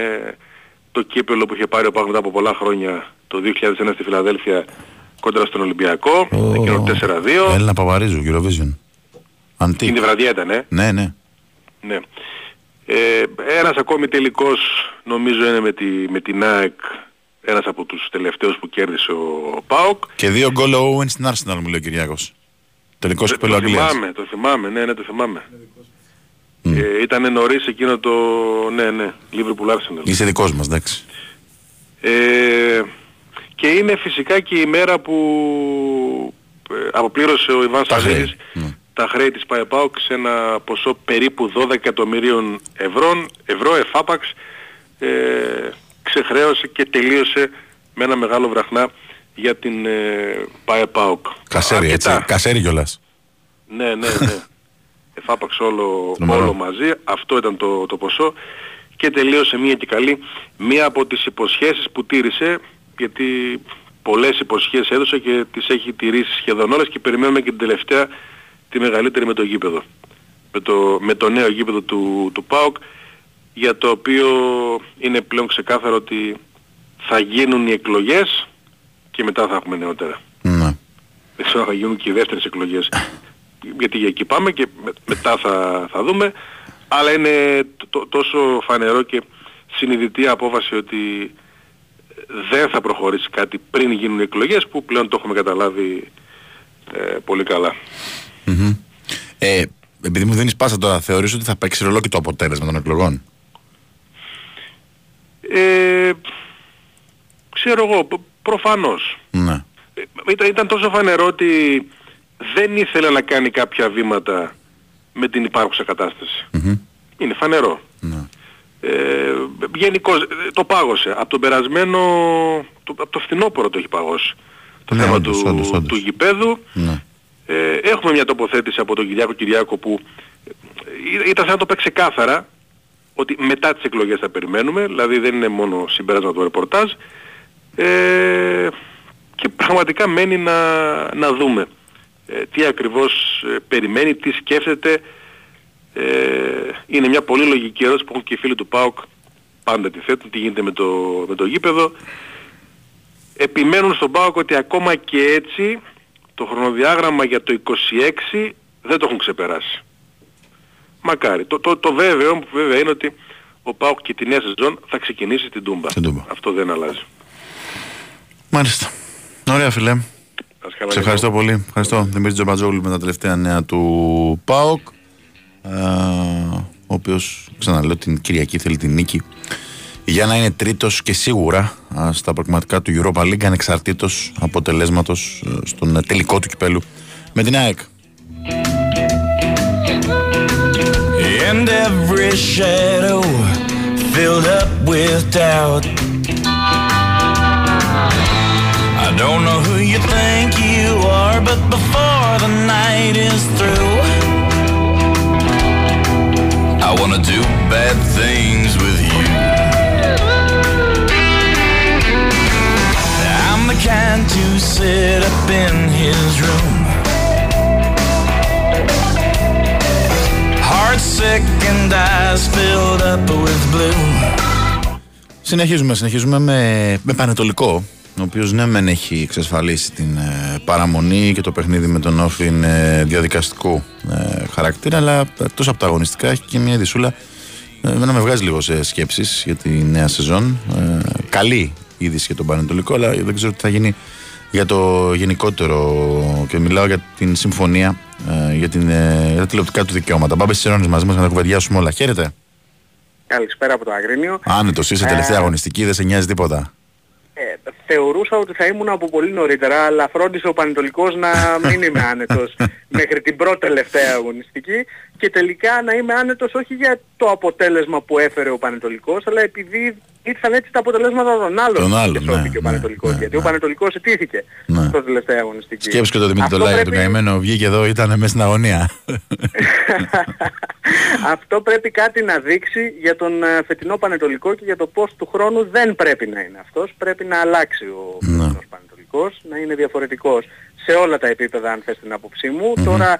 το κύπελο που είχε πάρει ο Πάγος μετά από πολλά χρόνια το 2001 στη Φιλαδέλφια κόντρα στον Ολυμπιακό, Ω, εκείνο το 4-2. Έλληνα Παπαρίζου, Eurovision. Αντί. Είναι η βραδιά ήταν, ε. Ναι, ναι. Ναι. Ε, ένας ακόμη τελικός νομίζω είναι με, τη, με την ΑΕΚ, ένας από τους τελευταίους που κέρδισε ο ΠΑΟΚ. Και δύο γκολ ο Owen στην Arsenal, μου λέει ο Κυριάκος. Τελικός Το κυπέλο Αγγλίας. θυμάμαι, το θυμάμαι, ναι, ναι, το θυμάμαι. Ε, ήταν νωρίς εκείνο το, ναι, ναι, Liverpool Arsenal. Είσαι δικός μας, εντάξει. Ε, και είναι φυσικά και η μέρα που ε, αποπλήρωσε ο Ιβάν Τα χρέη, Σαββίδης ναι. τα χρέη της ΠΑΕΠΑΟΚ σε ένα ποσό περίπου 12 εκατομμυρίων ευρώ, ευρώ εφάπαξ ε, ξεχρέωσε και τελείωσε με ένα μεγάλο βραχνά για την ε, ΠΑΕΠΑΟΚ. Κασέρι, έτσι. Αρκετά. Κασέρι κιόλας. Ναι, ναι, ναι. Εφάπαξ όλο, Τρομερό. όλο μαζί. Αυτό ήταν το, το ποσό. Και τελείωσε μία και καλή. Μία από τις υποσχέσεις που τήρησε, γιατί πολλές υποσχέσεις έδωσε και τις έχει τηρήσει σχεδόν όλες και περιμένουμε και την τελευταία τη μεγαλύτερη με το γήπεδο. Με το, με το νέο γήπεδο του, του ΠΑΟΚ. για το οποίο είναι πλέον ξεκάθαρο ότι θα γίνουν οι εκλογές και μετά θα έχουμε νεότερα. Ναι. Δεν ξέρω αν θα γίνουν και οι δεύτερες εκλογές. Γιατί για εκεί πάμε και με- μετά θα, θα δούμε. Αλλά είναι τ- τόσο φανερό και συνειδητή απόφαση ότι δεν θα προχωρήσει κάτι πριν γίνουν οι εκλογές που πλέον το έχουμε καταλάβει ε, πολύ καλά. Μμμ. Ε, επειδή μου δίνεις πάσα τώρα, θεωρείς ότι θα παίξει ρολό και το αποτέλεσμα των εκλογών; Ε, ξέρω εγώ, π- προφανώς. Ναι. Ε, Ήταν, ήταν τόσο φανερό ότι δεν ήθελε να κάνει κάποια βήματα με την υπάρχουσα κατάσταση. Μμμ. Είναι φανερό. Ναι. Ε, γενικώς ε, το πάγωσε. Από τον περασμένο, το, από το φθινόπωρο το έχει παγώσει. Το Ναι, θέμα όντως, του, όντως, όντως. του γηπέδου. Ναι. Ε, έχουμε μια τοποθέτηση από τον Κυριάκο Κυριάκο που ε, ήταν σαν να το πει ξεκάθαρα ότι μετά τις εκλογές θα περιμένουμε, δηλαδή δεν είναι μόνο συμπέρασμα του ρεπορτάζ ε, και πραγματικά μένει να, να δούμε ε, τι ακριβώς ε, περιμένει, τι σκέφτεται. Ε, είναι μια πολύ λογική ερώτηση που έχουν και οι φίλοι του ΠΑΟΚ πάντα τη θέτουν, τι γίνεται με το, με το γήπεδο. Επιμένουν στον ΠΑΟΚ ότι ακόμα και έτσι το χρονοδιάγραμμα για το 26 δεν το έχουν ξεπεράσει. Μακάρι. Το, το, το βέβαιο που βέβαια είναι ότι ο ΠΑΟΚ και τη νέα σεζόν θα ξεκινήσει την Τούμπα. Στην Τούμπα. Αυτό δεν αλλάζει. Μάλιστα. Ωραία φίλε. Ας καλά Σε και ευχαριστώ πολύ. Ευχαριστώ. Δημήτρη Τζομπατζόγλου με τα τελευταία νέα του ΠΑΟΚ. Ε, ο οποίος, ξαναλέω, την Κυριακή θέλει την νίκη για να είναι τρίτος και σίγουρα α, στα προγραμματικά του Europa League ανεξαρτήτως αποτελέσματος στον ε, τελικό του κυπέλου με την ΑΕΚ. And every shadow filled up with doubt. I don't know who you think you are, but before the night is through, I wanna do bad things with you. I'm the kind to sit up in his room. Heart sick and eyes filled up with blue. Συνεχίζουμε, συνεχίζουμε με, με Πανετολικό, ο οποίος ναι, μεν έχει εξασφαλίσει την ε, παραμονή και το παιχνίδι με τον Όφη είναι διαδικαστικού ε, χαρακτήρα, αλλά εκτός από τα αγωνιστικά έχει και μια ειδισούλα. Ε, εμένα με βγάζει λίγο σε σκέψεις για τη νέα σεζόν. Ε, καλή είδηση για τον Πανετολικό, αλλά δεν ξέρω τι θα γίνει για το γενικότερο και μιλάω για την συμφωνία ε, για, την, ε, για τα τηλεοπτικά του δικαιώματα. Μπάμπες Τσιρόνης μαζί μας να τα κουβεντιάσουμε όλα. Χαίρετε. Καλησπέρα από το Αγρίνιο. Άνετος, είσαι τελευταία αγωνιστική, δεν σε νοιάζει τίποτα. Ε, θεωρούσα ότι θα ήμουν από πολύ νωρίτερα, αλλά φρόντισε ο Πανετολικός να μην είμαι άνετος μέχρι την πρώτη τελευταία αγωνιστική και τελικά να είμαι άνετος όχι για το αποτέλεσμα που έφερε ο Πανετολικός, αλλά επειδή ήρθαν έτσι τα αποτελέσματα των άλλων Των άλλων, και ναι, σώθηκε ο ναι, Πανετολικός, ναι, γιατί ναι. ο Πανετολικός ετήθηκε Ναι. στο τελευταία αγωνιστική. Σκέψου και το Δημήτρη Αυτό Τολάκη, τον πρέπει- καημένο, βγήκε εδώ, ήταν μέσα στην αγωνία. Αυτό πρέπει κάτι να δείξει για τον ε, φετινό Πανετολικό και για το πώς του χρόνου δεν πρέπει να είναι αυτός. Πρέπει να αλλάξει ο Ναι. φετινός Πανετολικός, να είναι διαφορετικός σε όλα τα επίπεδα αν θες την άποψή μου. Τώρα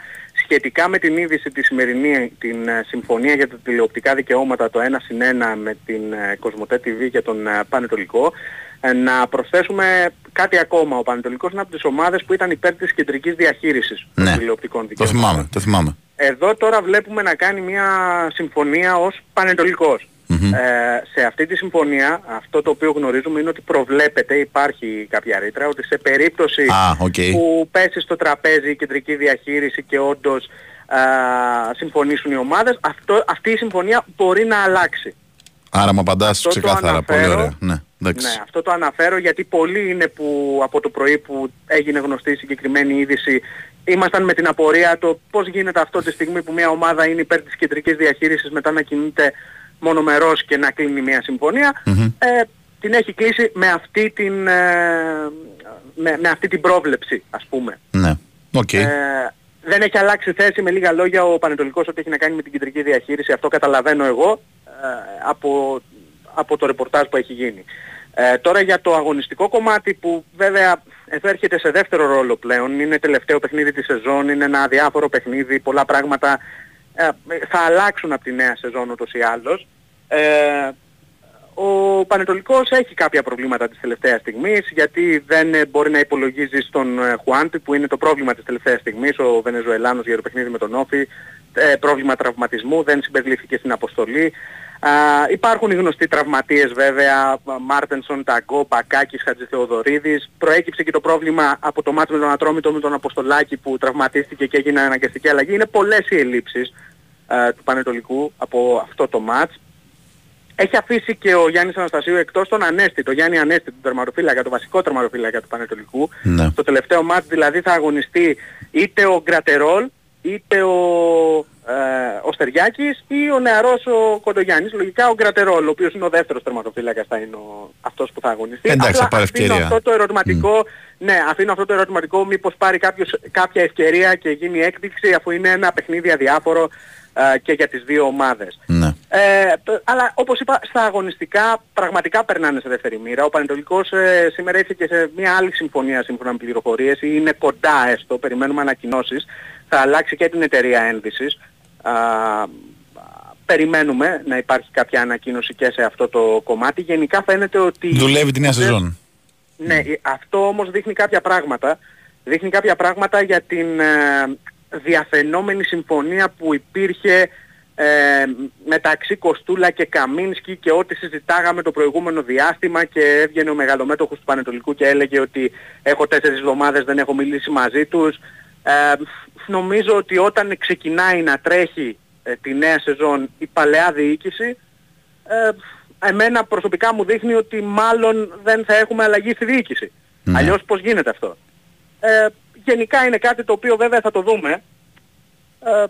σχετικά με την είδηση της σημερινής, την ε, συμφωνία για τα τηλεοπτικά δικαιώματα το 1 συν 1 με την ε, Κοσμοτέ TV και τον ε, Πανετωλικό, ε, να προσθέσουμε κάτι ακόμα. Ο Πανετωλικός είναι από τις ομάδες που ήταν υπέρ της κεντρικής διαχείρισης των ναι, τηλεοπτικών το δικαιωμάτων. θυμάμαι, το θυμάμαι. Εδώ τώρα βλέπουμε να κάνει μια συμφωνία ο Πανετωλικός. Μμμ. Ε, σε αυτή τη συμφωνία αυτό το οποίο γνωρίζουμε είναι ότι προβλέπεται, υπάρχει κάποια ρήτρα, ότι σε περίπτωση Α, οκ. που πέσει στο τραπέζι η κεντρική διαχείριση και όντως α, συμφωνήσουν οι ομάδες, αυτό, αυτή η συμφωνία μπορεί να αλλάξει. Άρα μου απαντάς Αυτό το ξεκάθαρα, πολύ αναφέρω. ωραία. Ναι, εντάξει. Ναι, αυτό το αναφέρω γιατί πολλοί είναι που από το πρωί που έγινε γνωστή η συγκεκριμένη είδηση ήμασταν με την απορία το πώς γίνεται αυτό τη στιγμή που μια ομάδα είναι υπέρ της κεντρικής διαχείρισης μετά να κινείται μονομερός και να κλείνει μια συμφωνία. Μμμ. Ε, την έχει κλείσει με αυτή την, ε, με, με αυτή την πρόβλεψη ας πούμε. Ναι, οκ. Ε, δεν έχει αλλάξει θέση με λίγα λόγια ο Πανετωλικός ότι έχει να κάνει με την κεντρική διαχείριση. Αυτό καταλαβαίνω εγώ ε, από, από το ρεπορτάζ που έχει γίνει. Ε, τώρα για το αγωνιστικό κομμάτι που βέβαια εδώ έρχεται σε δεύτερο ρόλο πλέον, είναι τελευταίο παιχνίδι της σεζόν, είναι ένα αδιάφορο παιχνίδι, πολλά πράγματα ε, θα αλλάξουν από τη νέα σεζόν ούτως ή άλλως. Ε, ο Πανετολικός έχει κάποια προβλήματα της τελευταίας στιγμής γιατί δεν ε, μπορεί να υπολογίζει στον ε, Χουάντι που είναι το πρόβλημα της τελευταίας στιγμής, ο Βενεζουελάνος για το παιχνίδι με τον Όφη, ε, πρόβλημα τραυματισμού, δεν συμπεριλήφθηκε στην αποστολή. Α, υπάρχουν οι γνωστοί τραυματίες βέβαια, Μάρτενσον, Ταγκό, Μπακάκης, Χατζηθεοδωρίδης. Προέκυψε και το πρόβλημα από το μάτι με τον Ατρόμητο με τον Αποστολάκη που τραυματίστηκε και έγινε αναγκαστική αλλαγή. Είναι πολλές οι ελλείψεις α, του Πανετολικού από αυτό το μάτς. Έχει αφήσει και ο Γιάννης Αναστασίου εκτός τον Ανέστη, το Γιάννη Ανέστη, τον τερματοφύλακα, το βασικό τερματοφύλακα του Πανετολικού. Ναι. Στο τελευταίο μάτς δηλαδή θα αγωνιστεί είτε ο Γκρατερόλ, είτε ο, ε, ο Στεριάκης ή ο νεαρός ο Κοντογιάννης. Λογικά ο Γκρατερόλ, ο οποίος είναι ο δεύτερος τερματοφύλακας θα είναι ο, αυτός που θα αγωνιστεί. Εντάξει, θα Απλά πάρει αφήνω ευκαιρία. αυτό το ερωτηματικό, ναι, αφήνω αυτό το ερωτηματικό μήπως πάρει κάποιος, κάποια ευκαιρία και γίνει έκπληξη αφού είναι ένα παιχνίδι αδιάφορο ε, και για τις δύο ομάδες. Ναι. Ε, π- αλλά όπως είπα, στα αγωνιστικά πραγματικά περνάνε σε δεύτερη μοίρα. Ο Πανετολικός ε, σήμερα ήρθε και σε μια άλλη συμφωνία σύμφωνα με πληροφορίες ή είναι κοντά έστω, περιμένουμε ανακοινώσεις. Θα αλλάξει και την εταιρεία ένδυσης. Α, περιμένουμε να υπάρχει κάποια ανακοίνωση και σε αυτό το κομμάτι. Γενικά φαίνεται ότι... Δουλεύει τη νέα σεζόν. Ναι, ε, αυτό όμως δείχνει κάποια πράγματα. Δείχνει κάποια πράγματα για την ε, διαφαινόμενη συμφωνία που υπήρχε ε, μεταξύ Κοστούλα και Καμίνσκι και ό,τι συζητάγαμε το προηγούμενο διάστημα και έβγαινε ο μεγαλομέτωχος του Πανετολικού και έλεγε ότι έχω τέσσερις εβδομάδες δεν έχω μιλήσει μαζί τους. Ε, νομίζω ότι όταν ξεκινάει να τρέχει ε, τη νέα σεζόν η παλαιά διοίκηση ε, εμένα προσωπικά μου δείχνει ότι μάλλον δεν θα έχουμε αλλαγή στη διοίκηση. Ναι. Αλλιώς πώς γίνεται αυτό. Ε, γενικά είναι κάτι το οποίο βέβαια θα το δούμε ε,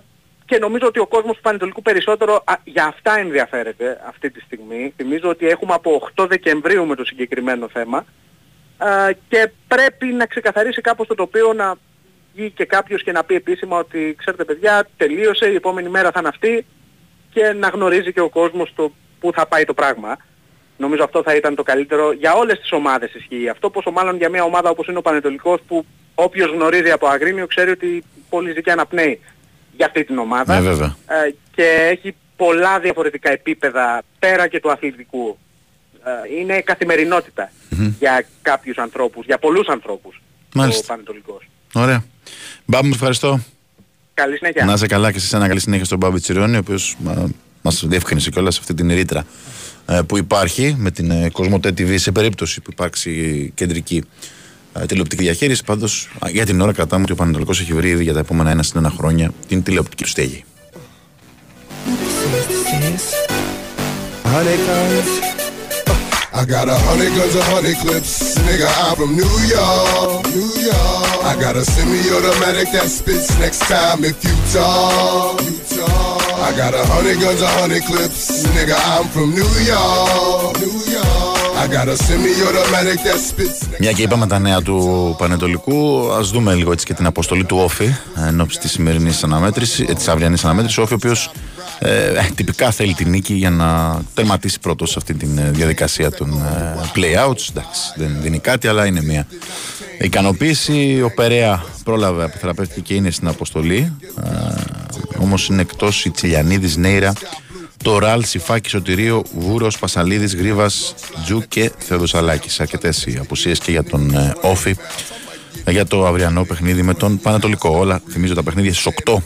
και νομίζω ότι ο κόσμος του Πανετολικού περισσότερο α, για αυτά ενδιαφέρεται αυτή τη στιγμή. Θυμίζω ότι έχουμε από 8 Δεκεμβρίου με το συγκεκριμένο θέμα ε, και πρέπει να ξεκαθαρίσει κάπως το τοπίο να βγει και κάποιος και να πει επίσημα ότι ξέρετε παιδιά τελείωσε, η επόμενη μέρα θα είναι αυτή και να γνωρίζει και ο κόσμος το πού θα πάει το πράγμα. Νομίζω αυτό θα ήταν το καλύτερο για όλες τις ομάδες ισχύει. Αυτό πόσο μάλλον για μια ομάδα όπως είναι ο Πανετολικός που όποιος γνωρίζει από Αγρίνιο ξέρει ότι πολύ ζει και αναπνέει για αυτή την ομάδα. Ναι, βέβαια. Ε, και έχει πολλά διαφορετικά επίπεδα πέρα και του αθλητικού. Ε, είναι καθημερινότητα για κάποιους ανθρώπους, για πολλούς ανθρώπους Μάλιστα. ο Πανετολικός. Ωραία. Μπάμπη, μου ευχαριστώ. Καλή συνέχεια. Να είσαι καλά και σε ένα καλή συνέχεια στον Μπάμπη Τσιρόνι, ο οποίος μα διευκρίνησε κιόλας αυτή την ρήτρα ε, που υπάρχει με την ε, Κοσμοτέ TV σε περίπτωση που υπάρξει κεντρική ε, ε, τηλεοπτική διαχείριση πάντως για την ώρα κατά μου και ο Ανατολικό έχει βρει για τα επόμενα ένα στην ένα χρόνια την τηλεοπτική στέγη. Μια και είπαμε τα νέα του Πανετολικού, ας δούμε λίγο έτσι και την αποστολή του Όφη εν ώψη της σημερινής αναμέτρησης, της αυριανής αναμέτρησης. Ο Όφη, ο οποίος ε, ε, τυπικά θέλει την νίκη για να τερματίσει πρώτος σε αυτή τη διαδικασία των ε, play-outs. Εντάξει, δεν δίνει κάτι, αλλά είναι μια ικανοποίηση. Ο Περέα πρόλαβε, αποθεραπεύτηκε και είναι στην αποστολή. Ε, Όμως είναι εκτός η Τσιλιανίδης Νέιρα, το Ραλ, Σιφάκη, Σωτηρίο, Βούρος, Πασαλίδης, Γρήβα, Τζου και Θεοδοσαλάκης. Αρκετές οι απουσίες και για τον ε, Όφη ε, για το αυριανό παιχνίδι με τον Πανατολικό. Όλα θυμίζω τα παιχνίδια στις 8.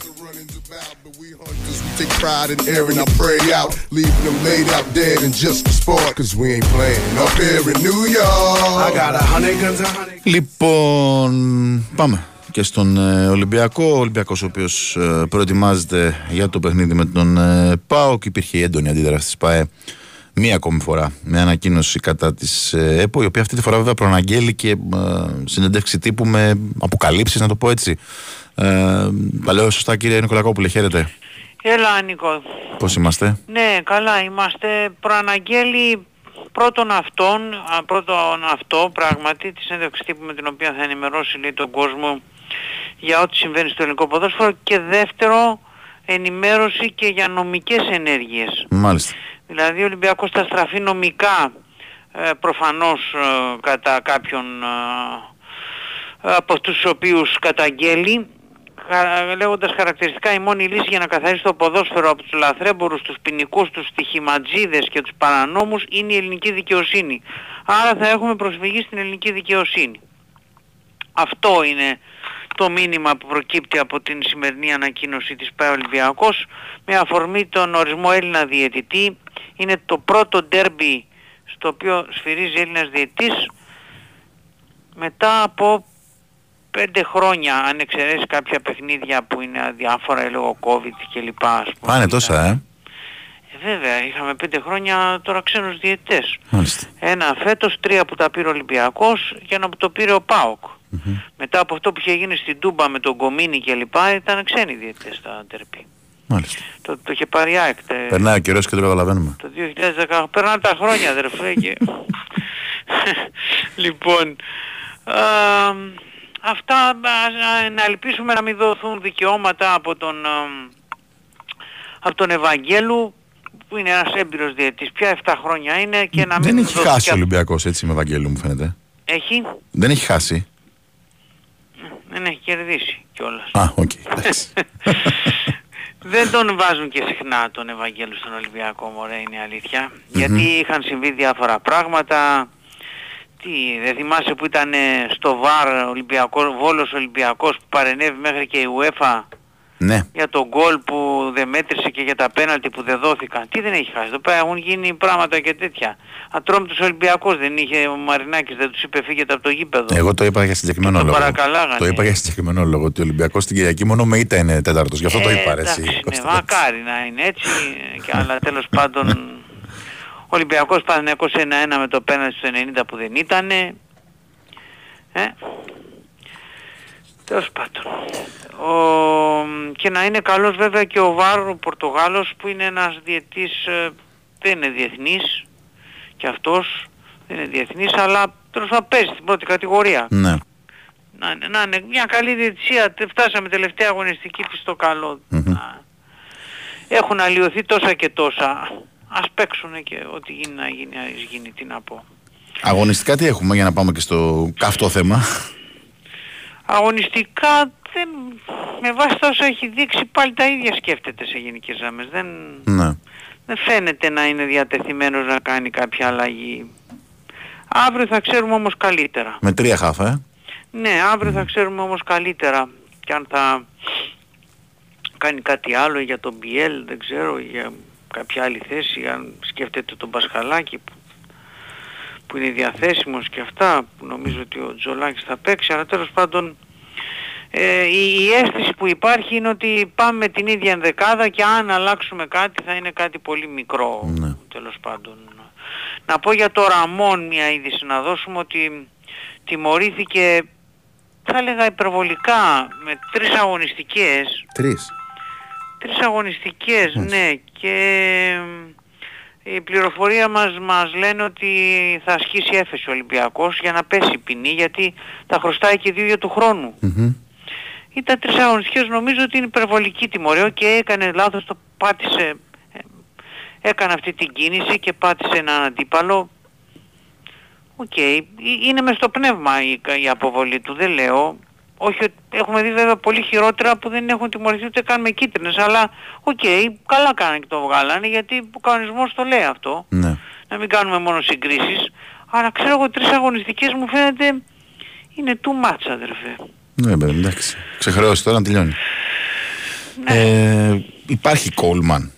We take pride in airing our prey out, leaving them laid out dead and just for sport, cause we ain't playing up here in New York. I got a hundred guns, a hundred. Λοιπόν, πάμε και στον ε, Ολυμπιακό. Ο Ολυμπιακός ο οποίος ε, προετοιμάζεται για το παιχνίδι με τον ε, ΠΑΟΚ. Υπήρχε η έντονη αντίδραση της ΠΑΕ μία ακόμη φορά με ανακοίνωση κατά της ε, ΕΠΟ, η οποία αυτή τη φορά βέβαια προαναγγέλει και ε, συνεντεύξη τύπου με αποκαλύψεις, να το πω έτσι. Ε, τα λέω σωστά κύριε Νικολακόπουλε, χαίρετε. Έλα Νίκο. Πώς είμαστε; Ναι, καλά είμαστε. Προαναγγέλει πρώτον αυτόν, α, πρώτον αυτό πράγματι, τη συνέντευξη τύπου με την οποία θα ενημερώσει λέει, τον κόσμο για ό,τι συμβαίνει στο ελληνικό ποδόσφαιρο και δεύτερο ενημέρωση και για νομικές ενέργειες. Μάλιστα. Δηλαδή ο Ολυμπιακός θα στραφεί νομικά ε, προφανώς ε, κατά κάποιον ε, από τους οποίους καταγγέλει χα- λέγοντας χαρακτηριστικά η μόνη λύση για να καθαρίσει το ποδόσφαιρο από τους λαθρέμπορους, τους ποινικούς, τους στοιχηματζίδες και τους παρανόμους είναι η ελληνική δικαιοσύνη. Άρα θα έχουμε προσφυγή στην ελληνική δικαιοσύνη. Αυτό είναι το μήνυμα που προκύπτει από την σημερινή ανακοίνωση της ΠΑΕ Ολυμπιακός με αφορμή τον ορισμό Έλληνα διαιτητή. Είναι το πρώτο ντέρμπι στο οποίο σφυρίζει Έλληνας διαιτητής μετά από πέντε χρόνια αν εξαιρέσεις κάποια παιχνίδια που είναι αδιάφορα λόγω COVID και λοιπά ας πούμε. Πάνε τόσα, ε. Ε, βέβαια, είχαμε πέντε χρόνια τώρα ξένους διαιτητές. Μάλιστα. Ένα φέτος, τρία που τα πήρε ο Ολυμπιακός και ένα που το πήρε ο ΠΑΟΚ. Μετά από αυτό που είχε γίνει στην Τούμπα με τον Κομίνη και λοιπά ήταν ξένοι διαιτητές στα τερπή. Μάλιστα. Το, το είχε πάρει η ΑΕΚ. τε- Περνάει ο καιρός και το καταλαβαίνουμε. το 2010 περνάνε τα χρόνια αδερφέ και... λοιπόν, α, αυτά ας, ας, να ελπίσουμε να μην δοθούν δικαιώματα από τον, α, από τον Ευαγγέλου που είναι ένας έμπειρος διαιτής, πια 7 χρόνια είναι και να μην Δεν έχει δοθεί χάσει και- ο Ολυμπιακός έτσι με Ευαγγέλου μου φαίνεται. Έχει, Δεν έχει χάσει. Δεν έχει κερδίσει κιόλας. Α, οκ. εντάξει. Δεν τον βάζουν και συχνά τον Ευαγγέλου στον Ολυμπιακό, μωρέ, είναι η αλήθεια. Γιατί είχαν συμβεί διάφορα πράγματα. Τι, δεν θυμάσαι που ήταν ε, στο ΒΑΡ Ολυμπιακό, Βόλος Ολυμπιακός που παρενέβη μέχρι και η UEFA; Ναι. για τον γκολ που δεν μέτρησε και για τα πέναλτι που δεν δόθηκαν. Τι δεν έχει χάσει. Εδώ πέρα έχουν γίνει πράγματα και τέτοια. Ατρόμητος Ολυμπιακός δεν είχε ο Μαρινάκης, δεν τους είπε φύγετε από το γήπεδο. Εγώ το είπα για συγκεκριμένο Και τον λόγο. παρακαλάγανε. Το είπα για συγκεκριμένο λόγο. Ότι ο Ολυμπιακός στην Κυριακή μόνο με ήττα είναι τέταρτος. Γι' αυτό το Ε, είπα ρε, εντάξει, εσύ. ναι, Κώστα. μακάρι να είναι έτσι, και, αλλά τέλος πάντων ο Ολυμπιακός Παναθηναϊκός 1-1 με το πέναλτι στο 90 που δεν ήτανε. Ε, τέλος πάντων. Ο, και να είναι καλός βέβαια και ο Βάρο ο Πορτογάλος που είναι ένας διετής, ε, δεν είναι διεθνής και αυτός δεν είναι διεθνής αλλά τέλος πάντων παίζει στην πρώτη κατηγορία Ναι. να, είναι- να είναι μια καλή διετησία. Τε- Φτάσαμε τελευταία αγωνιστική της στο καλό. Να- Έχουν αλλοιωθεί τόσα και τόσα. Ας παίξουν και ό,τι γίνει να γίνει, ας γίνει, τι να πω. Αγωνιστικά τι έχουμε για να πάμε και στο καυτό θέμα; Αγωνιστικά δεν, με βάση τα όσα έχει δείξει πάλι τα ίδια σκέφτεται σε γενικές γραμμές. Δεν, ναι. δεν φαίνεται να είναι διατεθειμένος να κάνει κάποια αλλαγή. Αύριο θα ξέρουμε όμως καλύτερα. Με τρία χάφα, ε. Ναι, αύριο θα ξέρουμε όμως καλύτερα και αν θα κάνει κάτι άλλο για τον Μπιέλ, δεν ξέρω, για κάποια άλλη θέση, αν σκέφτεται τον Πασχαλάκη που, που είναι διαθέσιμος και αυτά, που νομίζω ότι ο Τζολάκης θα παίξει, αλλά τέλος πάντων ε, η, η αίσθηση που υπάρχει είναι ότι πάμε με την ίδια ενδεκάδα και αν αλλάξουμε κάτι θα είναι κάτι πολύ μικρό, τέλος πάντων. Να πω για το Ραμόν μια είδηση να δώσουμε ότι τιμωρήθηκε θα έλεγα υπερβολικά με τρεις αγωνιστικές Τρεις. τρεις αγωνιστικές ναι και ε, η πληροφορία μας μας λένε ότι θα ασκήσει έφεση ο Ολυμπιακός για να πέσει η ποινή γιατί τα χρωστάει και δύο για του χρόνου. Ήταν τρεις αγωνιστικές νομίζω ότι είναι υπερβολική τιμωρία και έκανε λάθος το πάτησε ε, έκανε αυτή την κίνηση και πάτησε έναν αντίπαλο Οκ, Ε- είναι μες στο πνεύμα η, η αποβολή του, δεν λέω. Όχι, ότι- έχουμε δει βέβαια πολύ χειρότερα που δεν έχουν τιμωρηθεί ούτε καν με κίτρινες, αλλά οκ, καλά κάνανε και το βγάλανε γιατί ο κανονισμός το λέει αυτό. Ναι. Να μην κάνουμε μόνο συγκρίσεις. Αλλά ξέρω εγώ τρεις αγωνιστικές μου φαίνεται είναι too much αδερφέ. Ναι, παιδί, εντάξει. Ξεχρεώσει τώρα να τελειώνει. Ναι. Ε, υπάρχει Κόλμαν.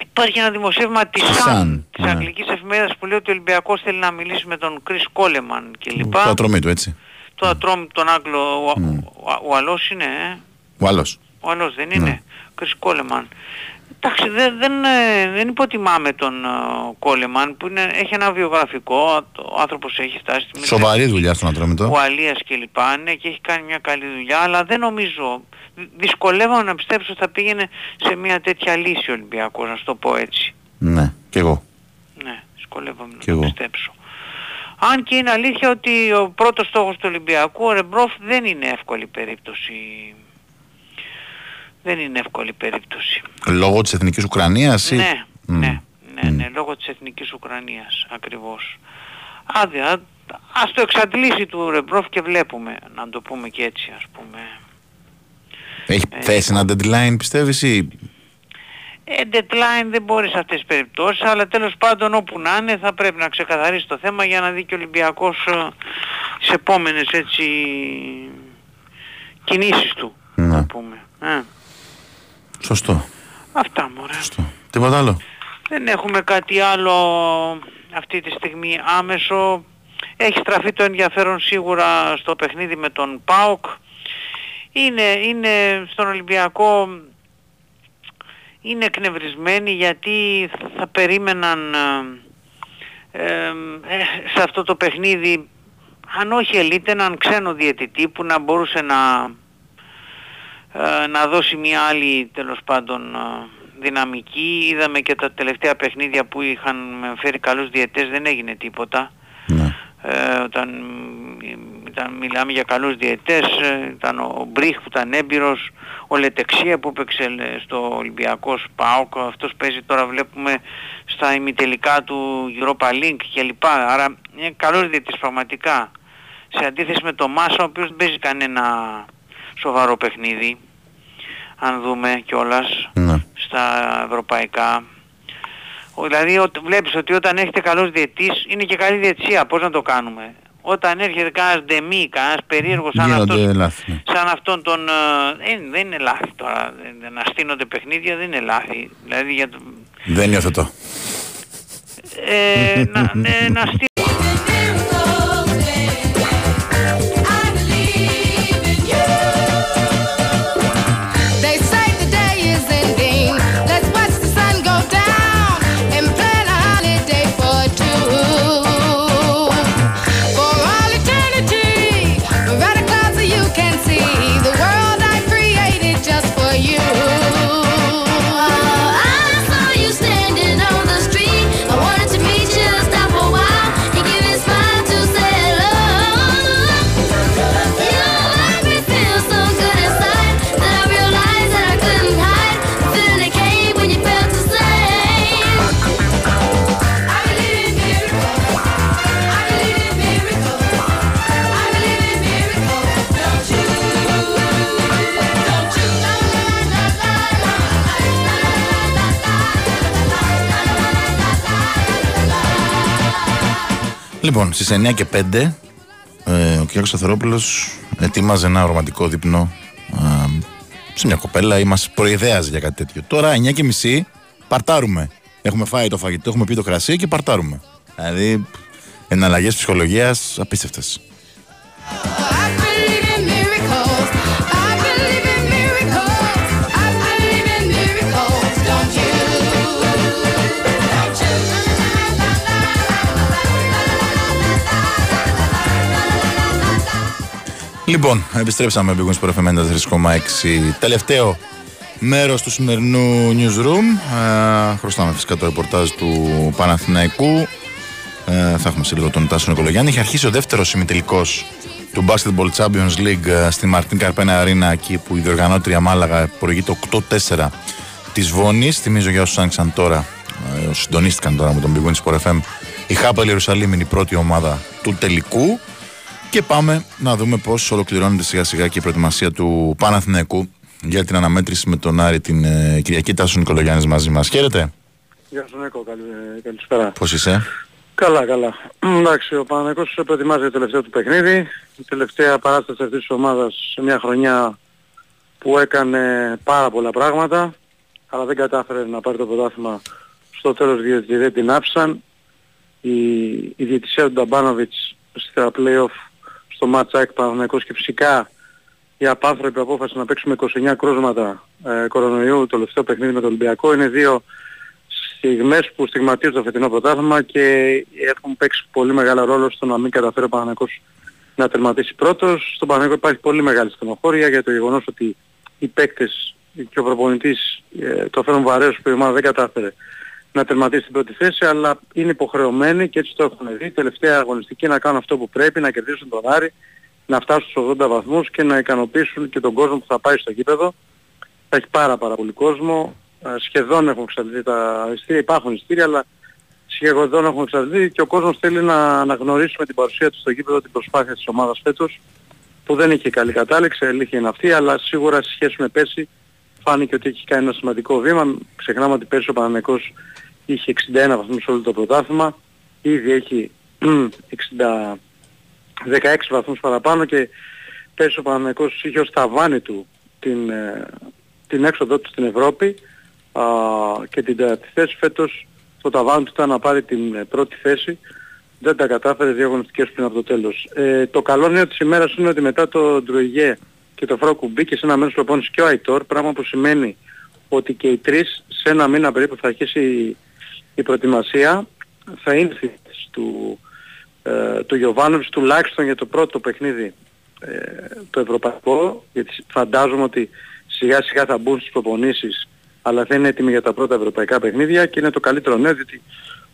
Υπάρχει ένα δημοσίευμα της Της Sun, Sun, της ναι. αγγλικής εφημερίδας που λέει ότι ο Ολυμπιακός θέλει να μιλήσει με τον Chris Coleman κλπ. Το ατρωμί του, έτσι. Το ατρόμι τον Άγγλο, ο, ο, ο Αλός είναι, ε. Ο άλλος. Ο άλλος δεν είναι. Ναι. Chris Κόλεμαν. Εντάξει, δεν, δεν, ε, δεν υποτιμάμε τον ε, Κόλεμαν που είναι, έχει ένα βιογραφικό, ο άνθρωπος έχει φτάσει στη Σοβαρή δουλειά στον ατρόμητο. ο Αλίας και λοιπά, ναι, και έχει κάνει μια καλή δουλειά, αλλά δεν νομίζω, δυ- δυσκολεύομαι να πιστέψω ότι θα πήγαινε σε μια τέτοια λύση ο Ολυμπιακός, να σου το πω έτσι. Ναι, κι εγώ. Ναι, δυσκολεύομαι να Κι το εγώ. πιστέψω. Αν και είναι αλήθεια ότι ο πρώτος στόχος του Ολυμπιακού, ο Ρεμπρόφ, δεν είναι εύκολη περίπτωση. Δεν είναι εύκολη περίπτωση. Λόγω της εθνικής Ουκρανίας ή... Ναι, Μμ. ναι, ναι, ναι, λόγω της εθνικής Ουκρανίας ακριβώς. Άδεια, ας το εξαντλήσει του Ρεμπρόφ και βλέπουμε, να το πούμε και έτσι ας πούμε. Έχει θέσει ένα deadline πιστεύεις ή Ε, deadline δεν μπορεί σε αυτές τις περιπτώσεις, αλλά τέλος πάντων όπου να είναι θα πρέπει να ξεκαθαρίσει το θέμα για να δει και ο Ολυμπιακός ε, τις επόμενες έτσι κινήσεις του, Ναι. να πούμε. Ε, Σωστό. αυτά μωρέ. Τίποτα άλλο; Δεν έχουμε κάτι άλλο αυτή τη στιγμή άμεσο. Έχει στραφεί το ενδιαφέρον σίγουρα στο παιχνίδι με τον ΠΑΟΚ. Είναι, είναι στον Ολυμπιακό είναι εκνευρισμένοι γιατί θα περίμεναν ε, ε, ε, σε αυτό το παιχνίδι αν όχι ελίτ έναν ξένο διαιτητή που να μπορούσε να ε, να δώσει μια άλλη τέλος πάντων ε, δυναμική. Είδαμε και τα τελευταία παιχνίδια που είχαν φέρει καλούς διαιτές δεν έγινε τίποτα. Ε, όταν μ, ήταν, μιλάμε για καλούς διαιτές, ε, ήταν ο Μπρίχ που ήταν έμπειρος, ο Λετεξία που έπαιξε ε, στο Ολυμπιακό ΠΑΟΚ, αυτός παίζει τώρα βλέπουμε στα ημιτελικά του Europa Link κλπ. Άρα είναι καλός διαιτής πραγματικά. Σε αντίθεση με τον Μάσα ο οποίος δεν παίζει κανένα σοβαρό παιχνίδι, αν δούμε κιόλας στα ευρωπαϊκά. Ο- Δηλαδή ο- βλέπεις ότι όταν έχετε καλός διαιτής είναι και καλή διαιτησία. Πώς να το κάνουμε. Όταν έρχεται κανένας ντεμή, κανένας περίεργος σαν Γίνονται αυτός, λάθη. ναι. σαν αυτόν τον... ε, ε, δεν είναι λάθη τώρα. Δεν- Να στείνονται παιχνίδια δεν είναι λάθη. Δηλαδή για το, Δεν υιοθετώ. ε, να, ε, να στείλει Λοιπόν, στις 9 και 5 ε, ο κ. Σταθερόπουλος ετοίμαζε ένα ρομαντικό δείπνο ε, σε μια κοπέλα ή μας προειδέαζε για κάτι τέτοιο. Τώρα 9 και μισή παρτάρουμε. Έχουμε φάει το φαγητό, έχουμε πει το κρασί και παρτάρουμε. Δηλαδή, εναλλαγές ψυχολογίας απίστευτες. Λοιπόν, επιστρέψαμε με Big Wings FM 4,6. Τελευταίο μέρος του σημερινού newsroom. Ε, χρωστάμε φυσικά το ρεπορτάζ του Παναθηναϊκού. Ε, θα έχουμε σε λίγο τον Τάσο Νικολογιάννη. Έχει αρχίσει ο δεύτερος ημιτελικός του Basketball Champions League ε, στη Μαρτίν Καρπένα Αρίνα, εκεί που η διοργανώτρια Μάλαγα προηγείται 8-4 της Βόνης. Θυμίζω για όσους άνοιξαν τώρα, ε, όσους συντονίστηκαν τώρα με τον Big Wings Sport FM, η Χάπελ Ιερουσαλήμ είναι η πρώτη ομάδα του τελικού. Και πάμε να δούμε πώς ολοκληρώνεται σιγά σιγά και η προετοιμασία του Παναθηναϊκού για την αναμέτρηση με τον Άρη την ε, Κυριακή. Τάσο Νικολογιάννης μαζί μας. Χαίρετε. Γεια σου Νίκο, καλη, καλησπέρα. Πώς είσαι, Καλά, καλά. Εντάξει, ο Παναγικός προετοιμάζει το τελευταίο του παιχνίδι. Η τελευταία παράσταση αυτής της ομάδας σε μια χρονιά που έκανε πάρα πολλά πράγματα, αλλά δεν κατάφερε να πάρει το πρωτάθλημα στο τέλος διότι δεν την άφησαν. Η, η διαιτησία του Νταμπάνοβιτς στα play-off στο match ΑΕΚ Παναγικός και φυσικά η απάνθρωπη απόφαση να παίξουμε 29 κρούσματα ε, κορονοϊού το τελευταίο παιχνίδι με το Ολυμπιακό είναι δύο στιγμές που στιγματίζουν το φετινό πρωτάθλημα και έχουν παίξει πολύ μεγάλο ρόλο στο να μην καταφέρει ο Παναγικός να τερματίσει πρώτος. Στον Παναγικό υπάρχει πολύ μεγάλη στενοχώρια για το γεγονός ότι οι παίκτες και ο προπονητής ε, το φέρουν βαρέως που η ομάδα δεν κατάφερε να τερματίσει την πρώτη θέση, αλλά είναι υποχρεωμένοι και έτσι το έχουν δει, τελευταία αγωνιστική να κάνουν αυτό που πρέπει, να κερδίσουν τον Άρη, να φτάσουν στους 80 βαθμούς και να ικανοποιήσουν και τον κόσμο που θα πάει στο γήπεδο. Θα έχει πάρα πάρα πολύ κόσμο, ε, σχεδόν έχουν εξαντληθεί τα ειστήρια, υπάρχουν ειστήρια, αλλά σχεδόν έχουν εξαντληθεί και ο κόσμος θέλει να αναγνωρίσει με την παρουσία του στο γήπεδο την προσπάθεια της ομάδας φέτος που δεν είχε καλή κατάληξη, αλήθεια είναι αυτή, αλλά σίγουρα σε σχέση με πέρσι φάνηκε ότι έχει κάνει ένα σημαντικό βήμα. Ξεχνάμε ότι πέρσι ο Παναθηναϊκός είχε 61 βαθμούς σε όλο το πρωτάθλημα, ήδη έχει 60, 16 βαθμούς παραπάνω και πέρσι ο Παναθηναϊκός είχε ως ταβάνι του την, ε, την έξοδό του στην Ευρώπη α, και την τέταρτη θέση φέτος το ταβάνι του ήταν να πάρει την ε, πρώτη θέση δεν τα κατάφερε δύο αγωνιστικές πριν από το τέλος. Ε, το καλό νέο της ημέρας είναι ότι μετά το Ντρουγέ και το Φρόκου μπήκε σε ένα μέρος προπόνησης και ο Αϊτόρ, πράγμα που σημαίνει ότι και οι τρεις σε ένα μήνα περίπου θα αρχίσει η, η προετοιμασία, θα είναι στη θέση του, ε, του Γιωβάνοβιτς τουλάχιστον για το πρώτο παιχνίδι ε, το ευρωπαϊκό, γιατί φαντάζομαι ότι σιγά σιγά θα μπουν στις προπονήσεις αλλά θα είναι έτοιμοι για τα πρώτα ευρωπαϊκά παιχνίδια και είναι το καλύτερο νέο διότι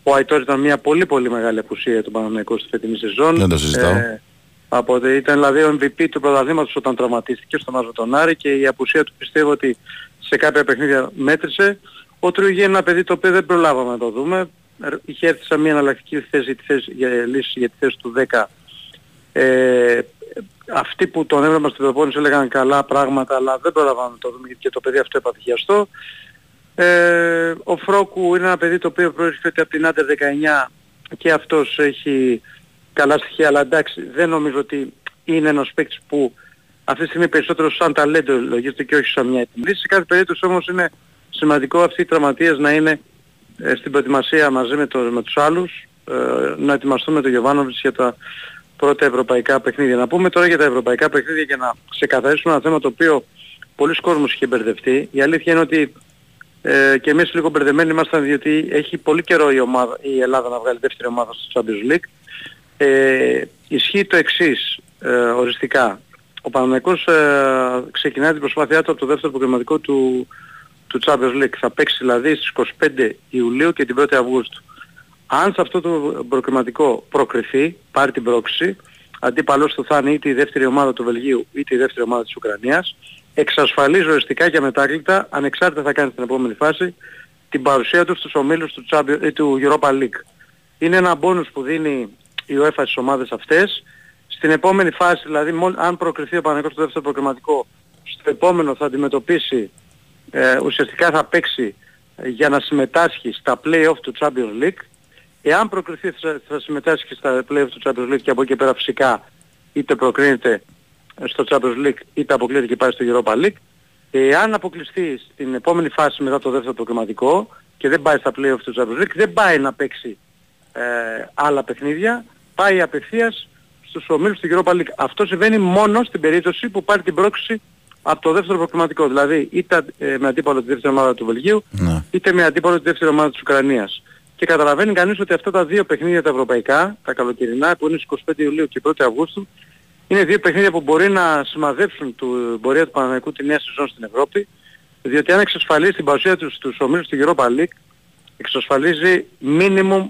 ο Αϊτόρ ήταν μια πολύ πολύ μεγάλη απουσία του Παναμαϊκού στη φετινή σεζόν. Δεν το συζητάω. Ε, από ότι ήταν δηλαδή ο MVP του πρωταθλήματος όταν τραυματίστηκε στο μάζο τον Άρη και η απουσία του πιστεύω ότι σε κάποια παιχνίδια μέτρησε. Ο Τρούγι είναι ένα παιδί το οποίο δεν προλάβαμε να το δούμε. Ε, Είχε έρθει σε μια εναλλακτική θέση, τη θέση για λύση για τη θέση του 10. Ε, αυτοί που τον έβλεπαν στην προπόνηση έλεγαν καλά πράγματα αλλά δεν προλάβαμε να το δούμε γιατί και το παιδί αυτό επαθιαστό. Ε, ο Φρόκου είναι ένα παιδί το οποίο προέρχεται από την Άντερ 19 και αυτός έχει καλά στοιχεία αλλά εντάξει δεν νομίζω ότι είναι ένας παίκτης που αυτή τη στιγμή περισσότερο σαν ταλέντο λογίζεται και όχι σαν μια έτοιμη. Σε κάθε περίπτωση όμως είναι σημαντικό αυτοί οι τραυματίες να είναι ε, στην προετοιμασία μαζί με, το, με τους άλλους ε, να ετοιμαστούμε το Γιωβάνοβιτς για τα πρώτα ευρωπαϊκά παιχνίδια. Να πούμε τώρα για τα ευρωπαϊκά παιχνίδια για να ξεκαθαρίσουμε ένα θέμα το οποίο πολλοί κόσμος είχε μπερδευτεί. Η αλήθεια είναι ότι ε, και εμείς λίγο μπερδεμένοι ήμασταν διότι έχει πολύ καιρό η, ομάδα, η Ελλάδα να βγάλει δεύτερη ομάδα στο Champions League. Ε, ισχύει το εξής ε, οριστικά. Ο Παναμαϊκός ε, ξεκινάει την προσπάθειά του από το δεύτερο προγραμματικό του, του Champions League. Θα παίξει δηλαδή στις 25 Ιουλίου και την 1η Αυγούστου. Αν σε αυτό το προκριματικό προκριθεί, πάρει την πρόκληση, αντίπαλος του θα είναι είτε η δεύτερη ομάδα του Βελγίου είτε η δεύτερη ομάδα της Ουκρανίας, εξασφαλίζει οριστικά και αμετάκλητα, ανεξάρτητα θα κάνει στην επόμενη φάση, την παρουσία του στους ομίλους του, Champions, ε, του Europa League. Είναι ένα μπόνους που δίνει η UEFA στις ομάδες αυτές. Στην επόμενη φάση, δηλαδή μόλ- αν προκριθεί ο Παναγικός στο δεύτερο προκριματικό, στο επόμενο θα αντιμετωπίσει, ε, ουσιαστικά θα παίξει ε, για να συμμετάσχει στα play-off του Champions League. Εάν προκριθεί θα, θα συμμετάσχει στα play-off του Champions League και από εκεί πέρα φυσικά είτε προκρίνεται στο Champions League είτε αποκλείεται και πάει στο Europa League. Εάν αποκλειστεί στην επόμενη φάση μετά το δεύτερο προκριματικό και δεν πάει στα play-off του Champions League, δεν πάει να παίξει ε, άλλα παιχνίδια, πάει απευθείας στους ομίλους του Europa League. Αυτό συμβαίνει μόνο στην περίπτωση που πάρει την πρόκληση από το δεύτερο προκριματικό. Δηλαδή είτε ε, με αντίπαλο τη δεύτερη ομάδα του Βελγίου, είτε με αντίπαλο τη δεύτερη ομάδα της Ουκρανίας. Και καταλαβαίνει κανείς ότι αυτά τα δύο παιχνίδια τα ευρωπαϊκά, τα καλοκαιρινά που είναι στις 25 Ιουλίου και 1 Αυγούστου, είναι δύο παιχνίδια που μπορεί να σημαδέψουν την πορεία του Παναγικού τη νέα σεζόν στην Ευρώπη, διότι αν εξασφαλίσει την παρουσία τους στους ομίλους του Europa League, εξασφαλίζει minimum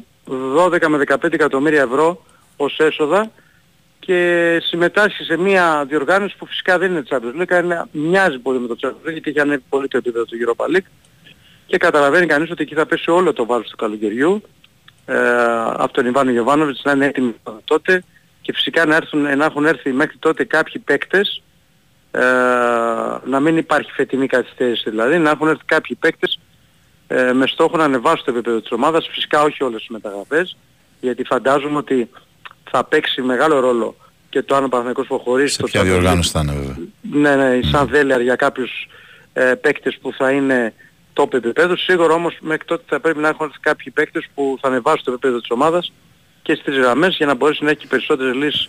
12 με 15 εκατομμύρια ευρώ ως έσοδα και συμμετάσχει σε μια διοργάνωση που φυσικά δεν είναι Champions League, είναι, μοιάζει πολύ με το Champions League γιατί έχει ανέβει πολύ το επίπεδο του Europa League. Και καταλαβαίνει κανείς ότι εκεί θα πέσει όλο το βάρος του καλοκαιριού. Ε, από τον Ιβάνο Γιωβάνοβιτς να είναι έτοιμοι τότε και φυσικά να, έρθουν, να έχουν έρθει μέχρι τότε κάποιοι παίκτες ε, να μην υπάρχει φετινή καθυστέρηση δηλαδή, να έχουν έρθει κάποιοι παίκτες ε, με στόχο να ανεβάσουν το επίπεδο της ομάδας, φυσικά όχι όλες τις μεταγραφές, γιατί φαντάζομαι ότι θα παίξει μεγάλο ρόλο και το αν ο Παναθηναϊκός προχωρήσει Σε στο ποια Champions League. διοργάνωση θα είναι βέβαια. Ναι, ναι, σαν δέλεαρ για κάποιους ε, παίκτες που θα είναι top επίπεδο. Σίγουρα όμως μέχρι τότε θα πρέπει να έχουν έρθει κάποιοι παίκτες που θα ανεβάσουν το επίπεδο της ομάδας και στις γραμμές για να μπορέσει να έχει περισσότερες λύσεις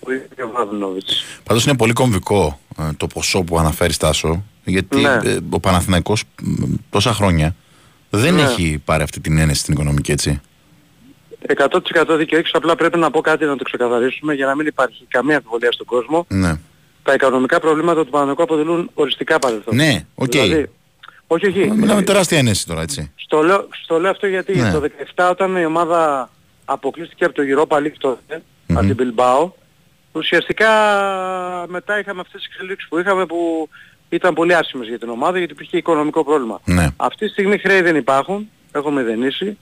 ο ίδιος ο Βάδινοβιτς. Πάντως είναι πολύ κομβικό ε, το ποσό που αναφέρεις Τάσο, γιατί Ναι. ε, ο Παναθηναϊκός μ, τόσα χρόνια δεν Ναι. έχει πάρει αυτή την ένεση στην οικονομική έτσι. 100% δίκιο έχεις, απλά πρέπει να πω κάτι να το ξεκαθαρίσουμε για να μην υπάρχει καμία αμφιβολία στον κόσμο. Ναι. Τα οικονομικά προβλήματα του Παναθηναϊκού αποτελούν οριστικά παρελθόν. Ναι, οκ. Δηλαδή, όχι, όχι. Μιλάμε τεράστια ένεση τώρα έτσι. Στο λέω, στο λέω αυτό γιατί Ναι. το 17 όταν η ομάδα αποκλείστηκε από το Europa League τότε, από την Bilbao, ουσιαστικά μετά είχαμε αυτές τις εξελίξεις που είχαμε που ήταν πολύ άσχημες για την ομάδα γιατί υπήρχε οικονομικό πρόβλημα. Ναι. Αυτή τη στιγμή χρέη δεν υπάρχουν, έχουν μηδενίσει.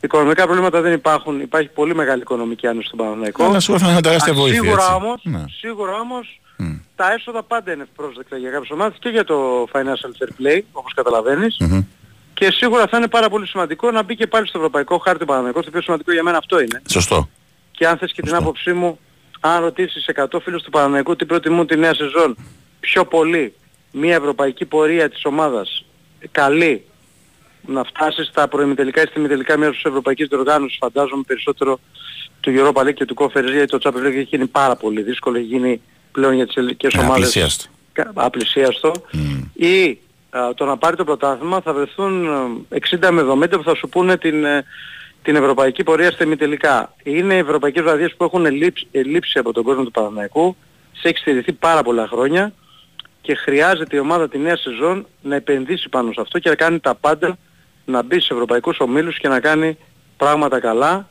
Οικονομικά προβλήματα δεν υπάρχουν, υπάρχει πολύ μεγάλη οικονομική άνοιξη στον Παναθηναϊκό. Αλλά σίγουρα θα είναι τεράστια Α, βοήθεια, Σίγουρα έτσι. όμως, Ναι. σίγουρα όμως τα έσοδα πάντα είναι πρόσδεκτα για κάποιες ομάδες και για το financial fair play, όπως καταλαβαίνεις. Μμμ. Και σίγουρα θα είναι πάρα πολύ σημαντικό να μπει και πάλι στο ευρωπαϊκό χάρτη Παναμαϊκός, το πιο σημαντικό για μένα αυτό είναι. Σωστό. Και αν θες και την άποψή μου, αν ρωτήσεις 100 φίλους του Παναμαϊκού τι προτιμούν τη νέα σεζόν, πιο πολύ μια ευρωπαϊκή πορεία της ομάδας καλή να φτάσει στα προημιτελικά ή στη μητελικά μέρος της ευρωπαϊκής διοργάνωσης, φαντάζομαι περισσότερο του Europa League και του Conference League, γιατί το Champions League έχει γίνει πάρα πολύ δύσκολο, έχει γίνει πλέον για τις ελληνικές Ε, ομάδες απλησίαστο. κα- απλησίαστο ή α, το να πάρει το πρωτάθλημα θα βρεθούν ε, 60 με 70 που θα σου πούνε την, ε, την ευρωπαϊκή πορεία στα ημιτελικά. Είναι οι ευρωπαϊκές βραδιές που έχουν λείψει, λείψει από τον κόσμο του Παναναϊκού, σε έχει στηριχθεί πάρα πολλά χρόνια και χρειάζεται η ομάδα τη νέα σεζόν να επενδύσει πάνω σε αυτό και να κάνει τα πάντα να μπει σε ευρωπαϊκούς ομίλους και να κάνει πράγματα καλά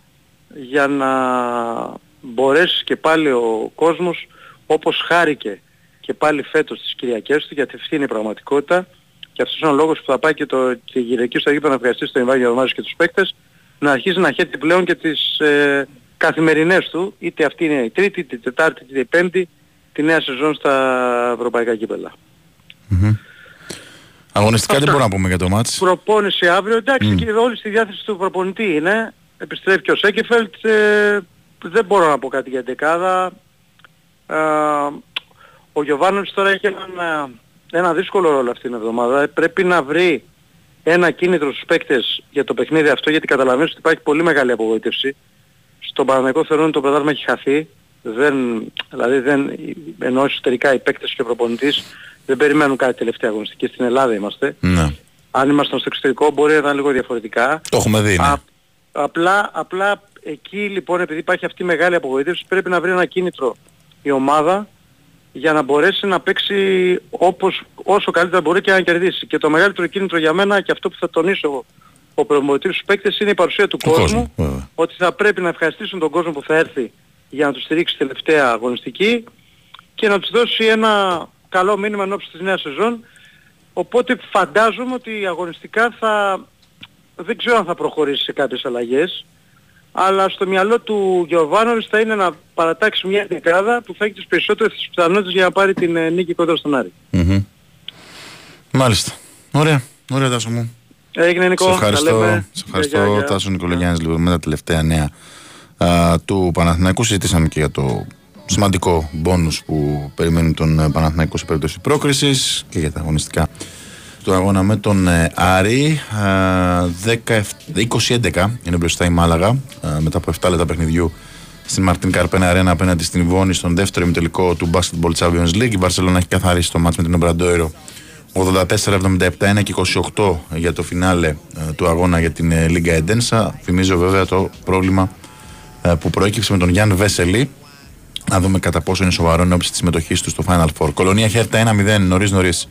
για να μπορέσει και πάλι ο κόσμος όπως χάρηκε και πάλι φέτος τις Κυριακές του γιατί αυτή είναι η πραγματικότητα και αυτός είναι ο λόγος που θα πάει και το και η Κυριακή στο γήπεδο να ευχαριστήσει τον Ιβάγιο Ρωμάζο και τους παίκτες να αρχίσει να χαίρεται πλέον και τις ε, καθημερινές του είτε αυτή είναι η τρίτη, είτε η τετάρτη, είτε η πέμπτη τη νέα σεζόν στα ευρωπαϊκά κύπελα. Αγωνιστικά τι μπορούμε να πούμε για το μάτς. Προπόνηση αύριο, εντάξει και όλη στη διάθεση του προπονητή είναι. Επιστρέφει και ο Σέκεφελτ. Ε, δεν μπορώ να πω κάτι για την δεκάδα. Ε, ο Γιωβάνοβιτς τώρα έχει έναν, ε, ένα δύσκολο ρόλο αυτήν την εβδομάδα. Ε, Πρέπει να βρει ένα κίνητρο στους παίκτες για το παιχνίδι αυτό γιατί καταλαβαίνεις ότι υπάρχει πολύ μεγάλη απογοήτευση. Στον Παναμαϊκό θεωρούν ότι το πρωτάθλημα έχει χαθεί. Δεν, δηλαδή δεν, ενώ εσωτερικά οι παίκτες και ο προπονητής δεν περιμένουν κάτι τελευταία αγωνιστική. Στην Ελλάδα είμαστε. Ναι. Αν ήμασταν στο εξωτερικό μπορεί να ήταν λίγο διαφορετικά. Το έχουμε δει, ναι. Α- απλά, απλά εκεί λοιπόν επειδή υπάρχει αυτή η μεγάλη απογοήτευση πρέπει να βρει ένα κίνητρο η ομάδα για να μπορέσει να παίξει όπως, όσο καλύτερα μπορεί και να κερδίσει. Και το μεγαλύτερο κίνητρο για μένα και αυτό που θα τονίσω ο προμηθευτής στους παίκτες είναι η παρουσία του Του κόσμου, κόσμου, βέβαια. ότι θα πρέπει να ευχαριστήσουν τον κόσμο που θα έρθει για να τους στηρίξει τελευταία αγωνιστική και να τους δώσει ένα καλό μήνυμα ενώπιση της νέας σεζόν. Οπότε φαντάζομαι ότι αγωνιστικά θα... δεν ξέρω αν θα προχωρήσει σε κάποιες αλλαγές, αλλά στο μυαλό του Γιωβάνοβης θα είναι να παρατάξει μια δεκάδα που θα έχει τις περισσότερες τις πιθανότητες για να πάρει την ε, νίκη κοντά στον Άρη. Μμμ. Μάλιστα. Ωραία. Ωραία Τάσο μου. Έγινε Νικό, Σε τα ευχαριστώ, λέμε. σε ευχαριστώ Γεια, γεια. Τάσο Νικολογιάννης λοιπόν με τα τελευταία νέα α, του Παναθηναϊκού. Συζητήσαμε και για το σημαντικό μπόνους που περιμένουν τον ε, Παναθηναϊκό σε περίπτωση πρόκρισης και για τα αγωνιστικά του αγώνα με τον ε, Άρη. Α, 20-11 είναι μπροστά η Μάλαγα α, μετά από 7 λεπτά παιχνιδιού στην Μαρτίν Καρπένα Αρένα απέναντι στην Ιβόνη στον δεύτερο ημιτελικό του Basketball Champions League. Η Βαρσελόνα έχει καθαρίσει το μάτς με την Ομπραντόιρο 84-77 1 και 28 για το φινάλε ε, του αγώνα για την ε, Λίγκα Εντένσα. Θυμίζω βέβαια το πρόβλημα ε, που προέκυψε με τον Γιάνν Βέσελη. Να δούμε κατά πόσο είναι σοβαρό εν ώψη της συμμετοχής τους στο Final Four. Κολονία Χέρτα 1-0 νωρίς νωρίς.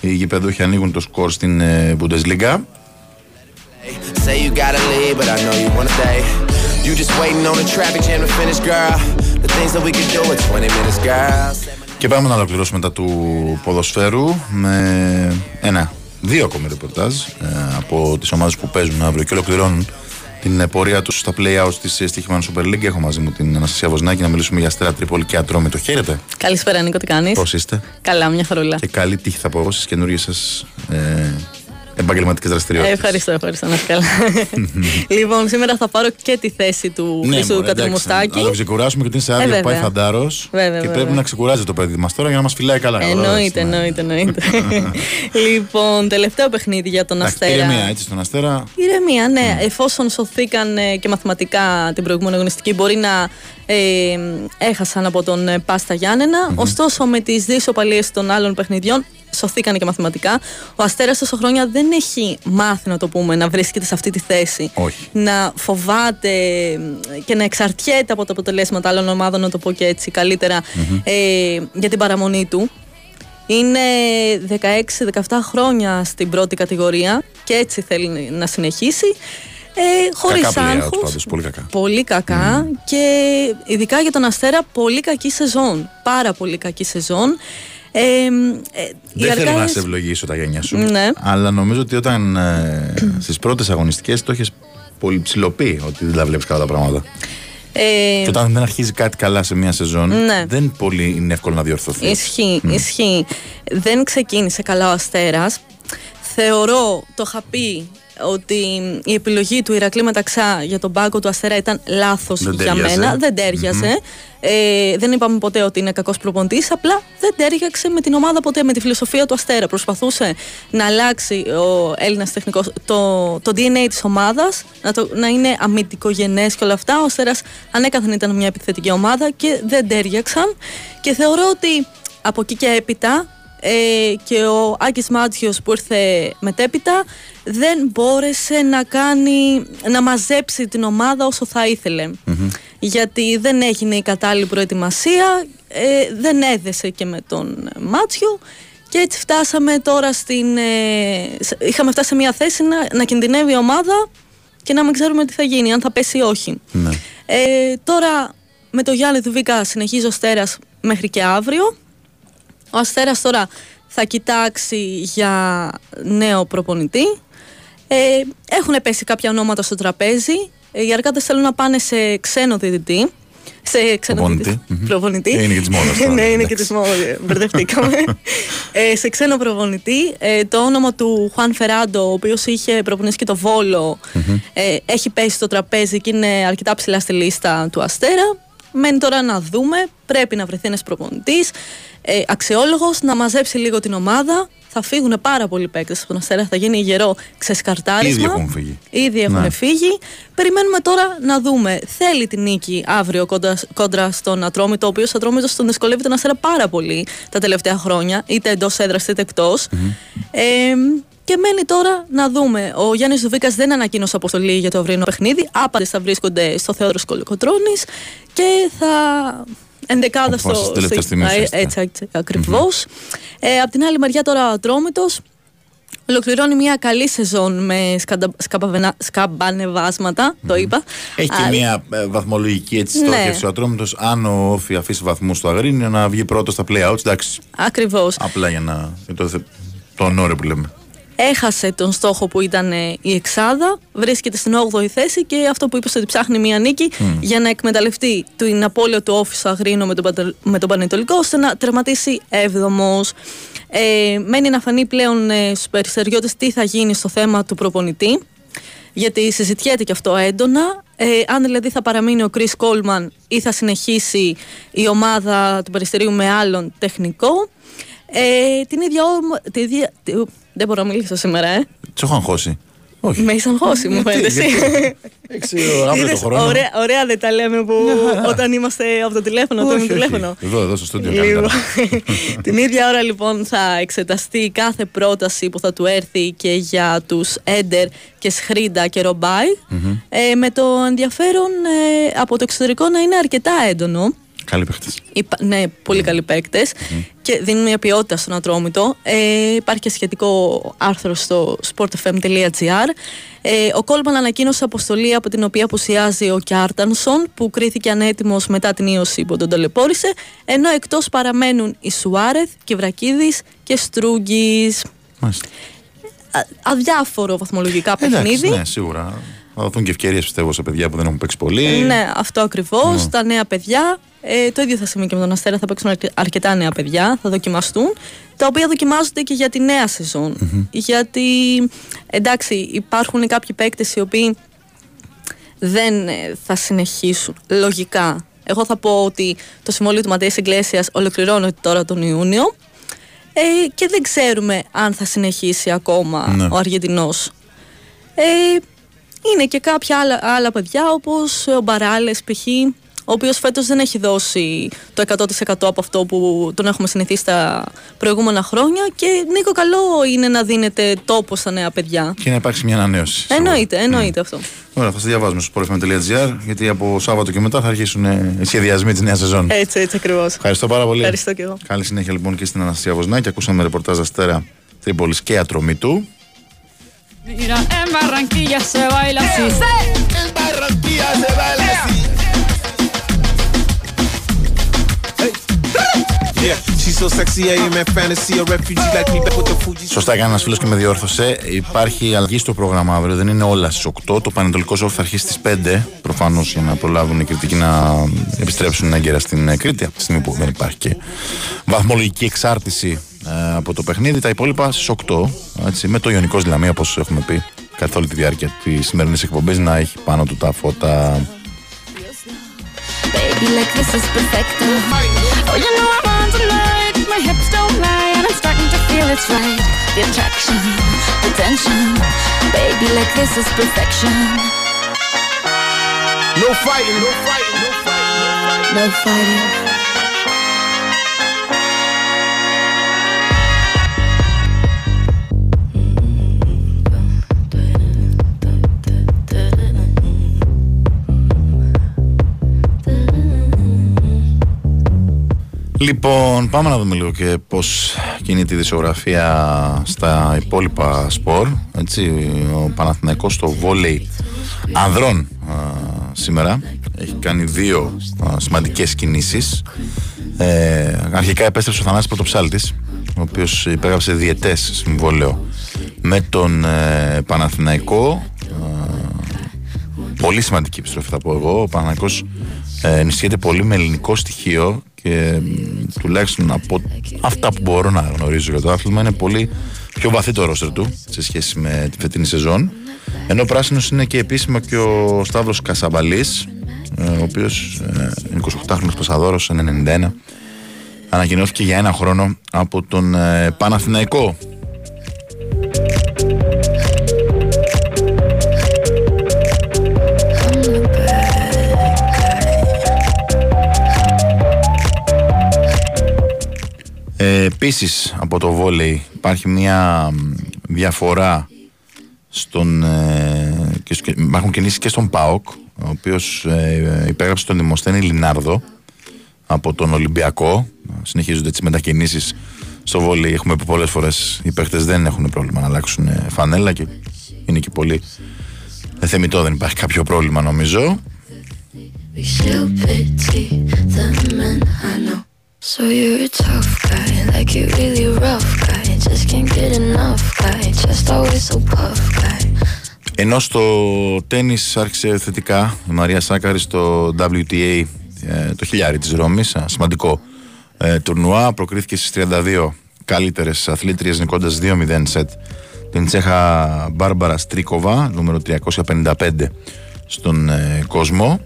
Οι γηπεδούχοι ανοίγουν το σκορ στην ε, Bundesliga. Say you gotta leave, but I know you wanna stay. You just waiting on the traffic jam to finish, girl. The things that we could do in 20 minutes, girl. Και πάμε να ολοκληρώσουμε τα του ποδοσφαίρου με ένα, δύο ακόμη ρεπορτάζ ε, από τις ομάδες που παίζουν αύριο και ολοκληρώνουν την ε, πορεία τους στα play-outs της ε, Στοίχημαν Super League. Έχω μαζί μου την Αναστασία Βοσνάκη να μιλήσουμε για Αστέρα Τρίπολη και Ατρόμητο. Χαίρετε. Καλησπέρα, Νίκο, τι κάνεις; Πώς είστε; Καλά, μια χαρούλα. Και καλή τύχη θα πω στις καινούργιες σας ε, επαγγελματικές Ε, δραστηριότητες. ευχαριστώ, ευχαριστώ. Να είσαι καλά. λοιπόν, σήμερα θα πάρω και τη θέση του Ναι, Χρυσού μωρέ, εντάξει, Κατριμουστάκη. Να το ξεκουράσουμε γιατί είναι σε άδεια Ε, που πάει βέβαια. φαντάρος. Βέβαια, Και βέβαια. πρέπει να ξεκουράζει το παιδί μας τώρα για να μας φυλάει καλά. Εννοείται, εννοείται, εννοείται. λοιπόν, τελευταίο παιχνίδι για τον Εντάξει, Αστέρα. Ηρεμία έτσι στον Αστέρα. Ηρεμία, ναι. Εφόσον σωθήκαν ε, και μαθηματικά την προηγούμενη αγωνιστική, μπορεί να ε, έχασαν από τον ε, Πάστα Γιάννενα. Ωστόσο, με τις δύο ισοπαλίες των άλλων παιχνιδιών, σωθήκαν και μαθηματικά. Ο Αστέρας τόσο χρόνια δεν έχει μάθει, να το πούμε, να βρίσκεται σε αυτή τη θέση. Όχι. Να φοβάται ε, και να εξαρτιέται από τα αποτελέσματα άλλων ομάδων, να το πω και έτσι καλύτερα, ε, για την παραμονή του. Είναι 16-17 χρόνια στην πρώτη κατηγορία και έτσι θέλει να συνεχίσει. Ε, χωρίς Κακά play-outs άγχος. πάντως, πολύ κακά. Πολύ κακά και ειδικά για τον Αστέρα πολύ κακή σεζόν. Πάρα πολύ κακή σεζόν. Ε, ε, οι Δεν θέλω να Αρκάδες- σε ευλογήσω τα γένια σου. Ναι. Αλλά νομίζω ότι όταν ε, στις πρώτες αγωνιστικές το έχεις πολύ ψηλοποιεί ότι δεν τα βλέπεις καλά τα πράγματα. Ε, Και όταν δεν αρχίζει κάτι καλά σε μια σεζόν, Ναι. δεν πολύ είναι εύκολο να διορθωθείς. Ισχύει, Μμ. ισχύει. Δεν ξεκίνησε καλά ο Αστέρας. Θεωρώ, το είχα πει, ότι η επιλογή του Ηρακλή Μεταξά για τον πάγκο του Αστέρα ήταν λάθος Δεν για τέριαζε. μένα. Δεν ταιριαζε Ε, δεν είπαμε ποτέ ότι είναι κακός προπονητής, απλά δεν τέριαξε με την ομάδα ποτέ, με τη φιλοσοφία του Αστέρα. Προσπαθούσε να αλλάξει ο Έλληνας τεχνικός το, το DNA της ομάδας, να, το, να είναι αμυντικογενές και όλα αυτά. Ο Αστέρας ανέκαθεν ήταν μια επιθετική ομάδα και δεν τέριαξαν. Και θεωρώ ότι από εκεί και έπειτα ε, και ο Άκης Μάτσιος που ήρθε μετέπειτα δεν μπόρεσε να κάνει, να μαζέψει την ομάδα όσο θα ήθελε. Γιατί δεν έγινε η κατάλληλη προετοιμασία, ε, δεν έδεσε και με τον Μάτσιο και έτσι φτάσαμε τώρα στην... ε, σε- είχαμε φτάσει σε μια θέση να, να κινδυνεύει η ομάδα και να μην ξέρουμε τι θα γίνει, αν θα πέσει ή όχι. Ε, τώρα με το Γιάννη Δουβίκα συνεχίζει ο Στέρας μέχρι και αύριο. Ο Αστέρας τώρα θα κοιτάξει για νέο προπονητή. Ε, έχουν πέσει κάποια ονόματα στο τραπέζι. Ε, οι Αρκάδες θέλουν να πάνε σε ξένο διαιτητή. Σε ξένο Προπονητή. διαιτητή. Μμμ. Προπονητή. Ε, είναι και της μόδας τώρα, ναι, είναι και εντάξει. της μόδας. ε, Μπερδευτήκαμε. ε, σε ξένο προπονητή. Ε, το όνομα του Χουάν Φεράντο, ο οποίος είχε προπονήσει και το Βόλο, ε, έχει πέσει στο τραπέζι και είναι αρκετά ψηλά στη λίστα του Αστέρα. Μένει τώρα να δούμε. Πρέπει να βρεθεί ένας προπονητής, ε, αξιόλογος, να μαζέψει λίγο την ομάδα. Θα φύγουν πάρα πολλοί παίκτες από τον Αστέρα. Θα γίνει γερό ξεσκαρτάρισμα. Ήδη έχουν φύγει. Ήδη έχουν Ναι. φύγει. Περιμένουμε τώρα να δούμε. Θέλει την νίκη αύριο κόντρα, κόντρα στον Ατρόμητο, ο οποίος Ατρόμητος τον δυσκολεύει τον Αστέρα πάρα πολύ τα τελευταία χρόνια, είτε εντός έδρας είτε εκτός. Ε, και μένει τώρα να δούμε. Ο Γιάννης Δουβίκας δεν ανακοίνωσε αποστολή για το αυριανό παιχνίδι. Άπαντε θα βρίσκονται στο Θεόδωρος Κολοκοτρόνη και θα. Ενδεκάδα στο. Αποφάσισε τελευταία στη- στιγμή, Α, ουσιαστικά. Έτσι, έτσι ακριβώς. Ε, απ' την άλλη μεριά τώρα ο Ατρόμητος Ολοκληρώνει μια καλή σεζόν με σκαντα- σκαμπαβενα- σκαμπανεβάσματα, το είπα. Έχει και Α, μια ε, βαθμολογική έτσι Ναι. στόχευση ο Ατρόμητος. Αν ο Όφη αφήσει βαθμούς στο Αγρίνιο να βγει πρώτος στα play-outs. Εντάξει. Ακριβώς. Απλά για να. για το, θε- το ονόριο που λέμε. Έχασε τον στόχο που ήταν ε, η Εξάδα, βρίσκεται στην 8η θέση και αυτό που είπες ότι ψάχνει μια νίκη Μμ. για να εκμεταλλευτεί την απώλεια του Όφη στο Αγρίνο με τον, Παντε- με τον Πανετολικό ώστε να τερματίσει 7ο. Ε, μένει να φανεί πλέον ε, στους περιστεριώτες τι θα γίνει στο θέμα του προπονητή. Γιατί συζητιέται και αυτό έντονα. Ε, αν δηλαδή θα παραμείνει ο Κρι Κόλμαν ή θα συνεχίσει η ομάδα του Περιστερίου με άλλον τεχνικό. Ε, την ίδια όμω. τη ίδια- τη- Δεν μπορώ να μιλήσω σήμερα, ε. Τι έχω αγχώσει. Όχι. Με είσαι αγχώσει, μου Γιατί, φαίνεται εσύ. γιατί; Έξι αύριο το Είδες, χρόνο. Ωραία, ωραία δεν τα λέμε που όταν είμαστε από το τηλέφωνο, το Όχι, όχι. τηλέφωνο. Εδώ, εδώ στο στούντιο Λοιπόν, καλύτερα. την ίδια ώρα λοιπόν θα εξεταστεί κάθε πρόταση που θα του έρθει και για τους Έντερ και Σχρίντα και Ρομπάι Μμμ. ε, με το ενδιαφέρον ε, από το εξωτερικό να είναι αρκετά έντονο. Καλή παίχτη. Υπα- ναι, πολύ καλοί παίκτες και δίνουν μια ποιότητα στον Ατρόμητο. Ε, υπάρχει και σχετικό άρθρο στο sportfm.gr. Ε, ο Κόλμαν ανακοίνωσε αποστολή από την οποία απουσιάζει ο Κιάρτανσον που κρίθηκε ανέτοιμος μετά την ίωση που τον ταλαιπώρησε ενώ εκτός παραμένουν οι Σουάρεθ, Κεβρακίδης και Στρούγκης. Μάλιστα. Α- αδιάφορο βαθμολογικά Εντάξει, παιχνίδι. ναι, σίγουρα. Θα δοθούν και ευκαιρίες πιστεύω σε παιδιά που δεν έχουν παίξει πολύ. Ναι, αυτό ακριβώς. Ναι. Τα νέα παιδιά. Ε, το ίδιο θα συμβεί και με τον Αστέρα. Θα παίξουν αρκε- αρκετά νέα παιδιά. Θα δοκιμαστούν. Τα οποία δοκιμάζονται και για τη νέα σεζόν. Γιατί εντάξει, υπάρχουν κάποιοι παίκτες οι οποίοι δεν ε, θα συνεχίσουν λογικά. Εγώ θα πω ότι το συμβόλαιο του Ματέης Εγκλέσια ολοκληρώνεται τώρα τον Ιούνιο. Ε, και δεν ξέρουμε αν θα συνεχίσει ακόμα Ναι. ο Αργεντινός. Ε, είναι και κάποια άλλα, άλλα παιδιά όπως ο Μπαράλες π.χ. ο οποίος φέτος δεν έχει δώσει το 100% από αυτό που τον έχουμε συνηθίσει τα προηγούμενα χρόνια και Νίκο καλό είναι να δίνεται τόπο στα νέα παιδιά. Και να υπάρξει μια ανανέωση. Εννοείται, εννοείται αυτό. Ωραία, θα σα διαβάζουμε στο sportfm.gr γιατί από Σάββατο και μετά θα αρχίσουν ε, οι σχεδιασμοί της νέας σεζόν. Έτσι, έτσι ακριβώς. Ευχαριστώ πάρα πολύ. Ευχαριστώ και εγώ. Καλή συνέχεια λοιπόν και στην Αναστασία Βοσνάκη. Ακούσαμε ρεπορτάζ Αστέρα Τρίπολης και Ατρωμητού. Mira, en Barranquilla se baila así. En Barranquilla se baila así. Yeah, she's so sexy, I am in fantasy. A refugee like me back with the Fuji. Σωστά έκανε ένας φίλος και με διόρθωσε. Υπάρχει αλλαγή στο πρόγραμμα αύριο. Δεν είναι όλα στις 8. Το Πανετολικό Σόφ θα αρχίσει στις 5. Προφανώς για να προλάβουν οι κριτικοί να επιστρέψουν έγκαιρα στην ε, Κρήτη. Από τη στιγμή που δεν υπάρχει και βαθμολογική εξάρτηση ε, από το παιχνίδι. Τα υπόλοιπα στις 8. Έτσι, με το Ιωνικό Λαμία, όπως έχουμε πει καθ' όλη τη διάρκεια της σημερινής εκπομπής, να έχει πάνω του τα φώτα. Baby, like this is perfect. Oh, Λοιπόν, πάμε να δούμε λίγο και πώς κινείται η δισογραφία στα υπόλοιπα σπορ. Έτσι, ο Παναθηναϊκός στο βόλεϊ ανδρών α, σήμερα έχει κάνει δύο α, σημαντικές κινήσεις. Ε, αρχικά επέστρεψε ο Θανάσης Πρωτοψάλτης, ο οποίος υπέγραψε διετές συμβόλαιο με τον ε, Παναθηναϊκό. Α, πολύ σημαντική επιστροφή θα πω εγώ. Ο Παναθηναϊκός ε, ενισχύεται πολύ με ελληνικό στοιχείο και μ, τουλάχιστον από αυτά που μπορώ να γνωρίζω για το άθλημα είναι πολύ πιο βαθύ το ρόστερ του σε σχέση με τη φετινή σεζόν. Ενώ πράσινος είναι και επίσημα και ο Σταύρος Κασαμπαλής, ε, ο οποίος ε, είναι 28χρονος πασαδόρος, είναι 91. Ανακοινώθηκε για ένα χρόνο από τον ε, Παναθηναϊκό. Επίσης από το βόλεϊ υπάρχει μια μ, διαφορά στον, ε, και στο- υπάρχουν κινήσεις και στον ΠΑΟΚ ο οποίος ε, υπέγραψε τον Δημοσθένη Λινάρδο από τον Ολυμπιακό. Συνεχίζονται έτσι μετακινήσεις στο βόλεϊ. Έχουμε πει πολλές φορές οι παίχτες δεν έχουν πρόβλημα να αλλάξουν ε, φανέλα και είναι και πολύ ε, θεμητό δεν υπάρχει κάποιο πρόβλημα νομίζω We still pity the men I know. So you're a tough guy, like you really rough guy. Just can't get enough guy, just always so puff guy. Ενώ στο τένις άρχισε θετικά η Μαρία Σάκαρη στο WTA ε, το χιλιάρι της Ρώμης, ένα σημαντικό ε, τουρνουά, προκρίθηκε στις 32 καλύτερες αθλήτριες νικώντας 2-0 σετ την Τσέχα Μπάρμπαρα Στρίκοβα, νούμερο 355 στον ε, κόσμο.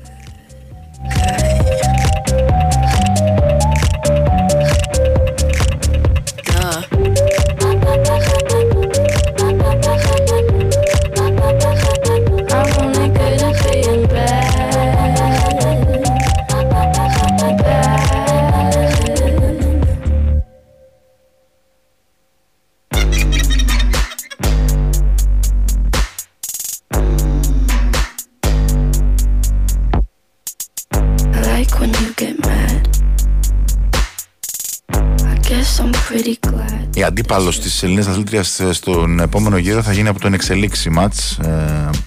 Αντίπαλος της Ελληνική Αθλήτριας στον επόμενο γύρο θα γίνει από τον εξελίξη ματ ε,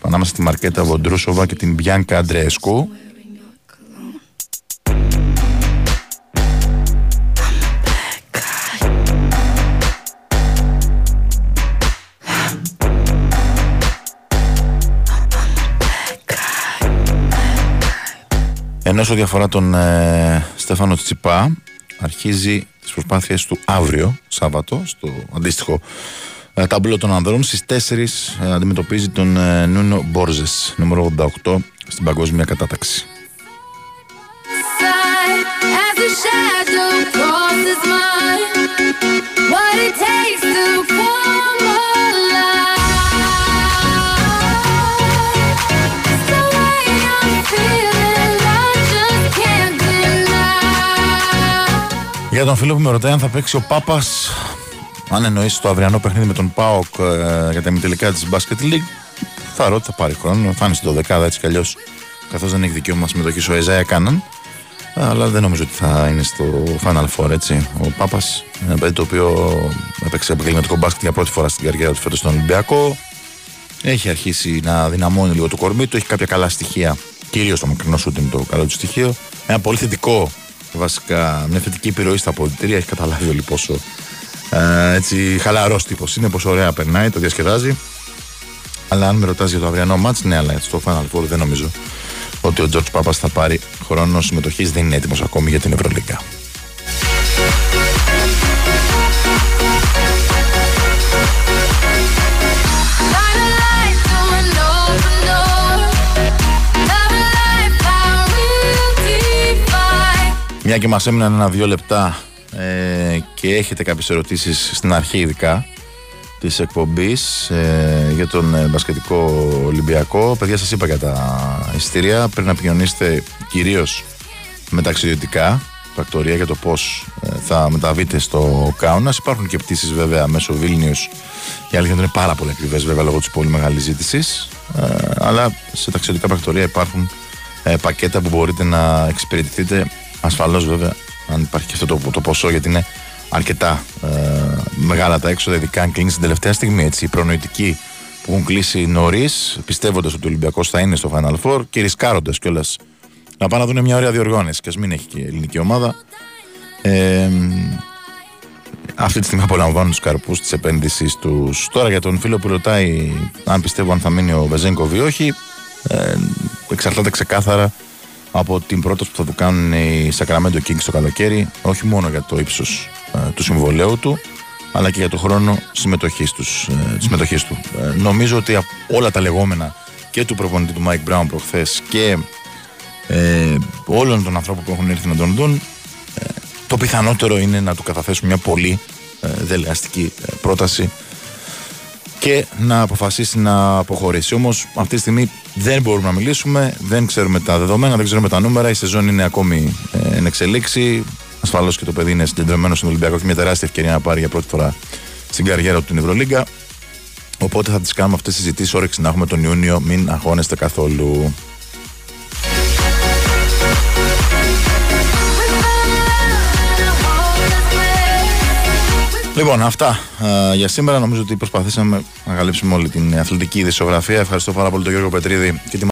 ανάμεσα στη Μαρκέτα Βοντρούσοβα και την Μπιάνκα Αντρέσκου. Ενώ σε ό,τι αφορά τον ε, Στέφανο Τσιπά, αρχίζει τις προσπάθειες του αύριο, Σάββατο, στο αντίστοιχο ε, ταμπλό των ανδρών. Στις 4 ε, αντιμετωπίζει τον ε, Νούνο Μπόρζες, νούμερο 88, στην παγκόσμια κατάταξη. As a shadow crosses mine, what it takes to Για τον φίλο που με ρωτάει αν θα παίξει ο Πάπας, αν εννοείς το αυριανό παιχνίδι με τον ΠΑΟΚ ε, για τα ημιτελικά της Basket League, θα ρω ότι θα πάρει χρόνο, θα είναι στην 12 έτσι κι αλλιώς, καθώς δεν έχει δικαίωμα συμμετοχή ο Εζάια Κάναν. αλλά δεν νομίζω ότι θα είναι στο Final Four έτσι. Ο Πάπας είναι ένα παιδί το οποίο έπαιξε επαγγελματικό μπάσκετ για πρώτη φορά στην καριέρα του φέτος στον Ολυμπιακό. Έχει αρχίσει να δυναμώνει λίγο το κορμί του, έχει κάποια καλά στοιχεία. Κυρίως το μακρινό σου είναι το καλό του στοιχείο. Ένα πολύ θετικό βασικά μια θετική επιρροή στα αποδητήρια. Έχει καταλάβει όλοι πόσο ε, έτσι χαλαρός τύπος είναι, πόσο ωραία περνάει, το διασκεδάζει. Αλλά αν με ρωτάς για το αυριανό μάτς, ναι, αλλά στο Final Four δεν νομίζω ότι ο Τζορτς Πάπας θα πάρει χρόνο συμμετοχής, δεν είναι έτοιμος ακόμη για την Ευρωλίγκα. Μια και μας έμειναν ένα-δύο λεπτά ε, και έχετε κάποιες ερωτήσεις στην αρχή ειδικά της εκπομπής ε, για τον ε, μπασκετικό Ολυμπιακό. Παιδιά σας είπα για τα εισιτήρια, πρέπει να επικοινωνήσετε κυρίως με ταξιδιωτικά πρακτορία για το πώς ε, θα μεταβείτε στο Κάουνας. Υπάρχουν και πτήσεις βέβαια μέσω Βίλνιους. Η αλήθεια είναι πάρα πολύ ακριβές βέβαια λόγω της πολύ μεγάλης ζήτησης. Ε, αλλά σε ταξιδιωτικά πρακτορία υπάρχουν ε, πακέτα που μπορείτε να εξυπηρετηθείτε ασφαλώς βέβαια αν υπάρχει και αυτό το, το ποσό γιατί είναι αρκετά ε, μεγάλα τα έξοδα ειδικά αν κλείνεις στην τελευταία στιγμή έτσι, οι προνοητικοί που έχουν κλείσει νωρίς, πιστεύοντας ότι ο Ολυμπιακός θα είναι στο Final Four και ρισκάροντας κιόλας να πάνε να δουν μια ωραία διοργάνωση και ας μην έχει και ελληνική ομάδα. Ε, αυτή τη στιγμή απολαμβάνουν τους καρπούς της επένδυσης τους. Τώρα για τον φίλο που ρωτάει αν πιστεύω αν θα μείνει ο Βεζέγκοβ ή όχι, ε, εξαρτάται ξεκάθαρα από την πρόταση που θα του κάνουν οι Sacramento Kings το καλοκαίρι, όχι μόνο για το ύψος του συμβολέου του, αλλά και για το χρόνο συμμετοχής συμμετοχής του. Ε, νομίζω ότι από όλα τα λεγόμενα και του προπονητή του Mike Brown προχθές και ε, όλων των ανθρώπων που έχουν έρθει να τον δουν, ε, το πιθανότερο είναι να του καταθέσουν μια πολύ ε, δελεαστική ε, πρόταση και να αποφασίσει να αποχωρήσει. Όμως αυτή τη στιγμή δεν μπορούμε να μιλήσουμε, δεν ξέρουμε τα δεδομένα, δεν ξέρουμε τα νούμερα. Η σεζόν είναι ακόμη ε, εν εξελίξη. Ασφαλώς και το παιδί είναι συγκεντρωμένο στον Ολυμπιακό και μια τεράστια ευκαιρία να πάρει για πρώτη φορά στην καριέρα του την Ευρωλίγκα. Οπότε θα τις κάνουμε αυτές τις συζητήσεις. Όρεξη να έχουμε τον Ιούνιο. Μην αγχώνεστε καθόλου. Λοιπόν, αυτά ε, για σήμερα. Νομίζω ότι προσπαθήσαμε να καλύψουμε όλη την αθλητική ειδησιογραφία. Ευχαριστώ πάρα πολύ τον Γιώργο Πετρίδη και τη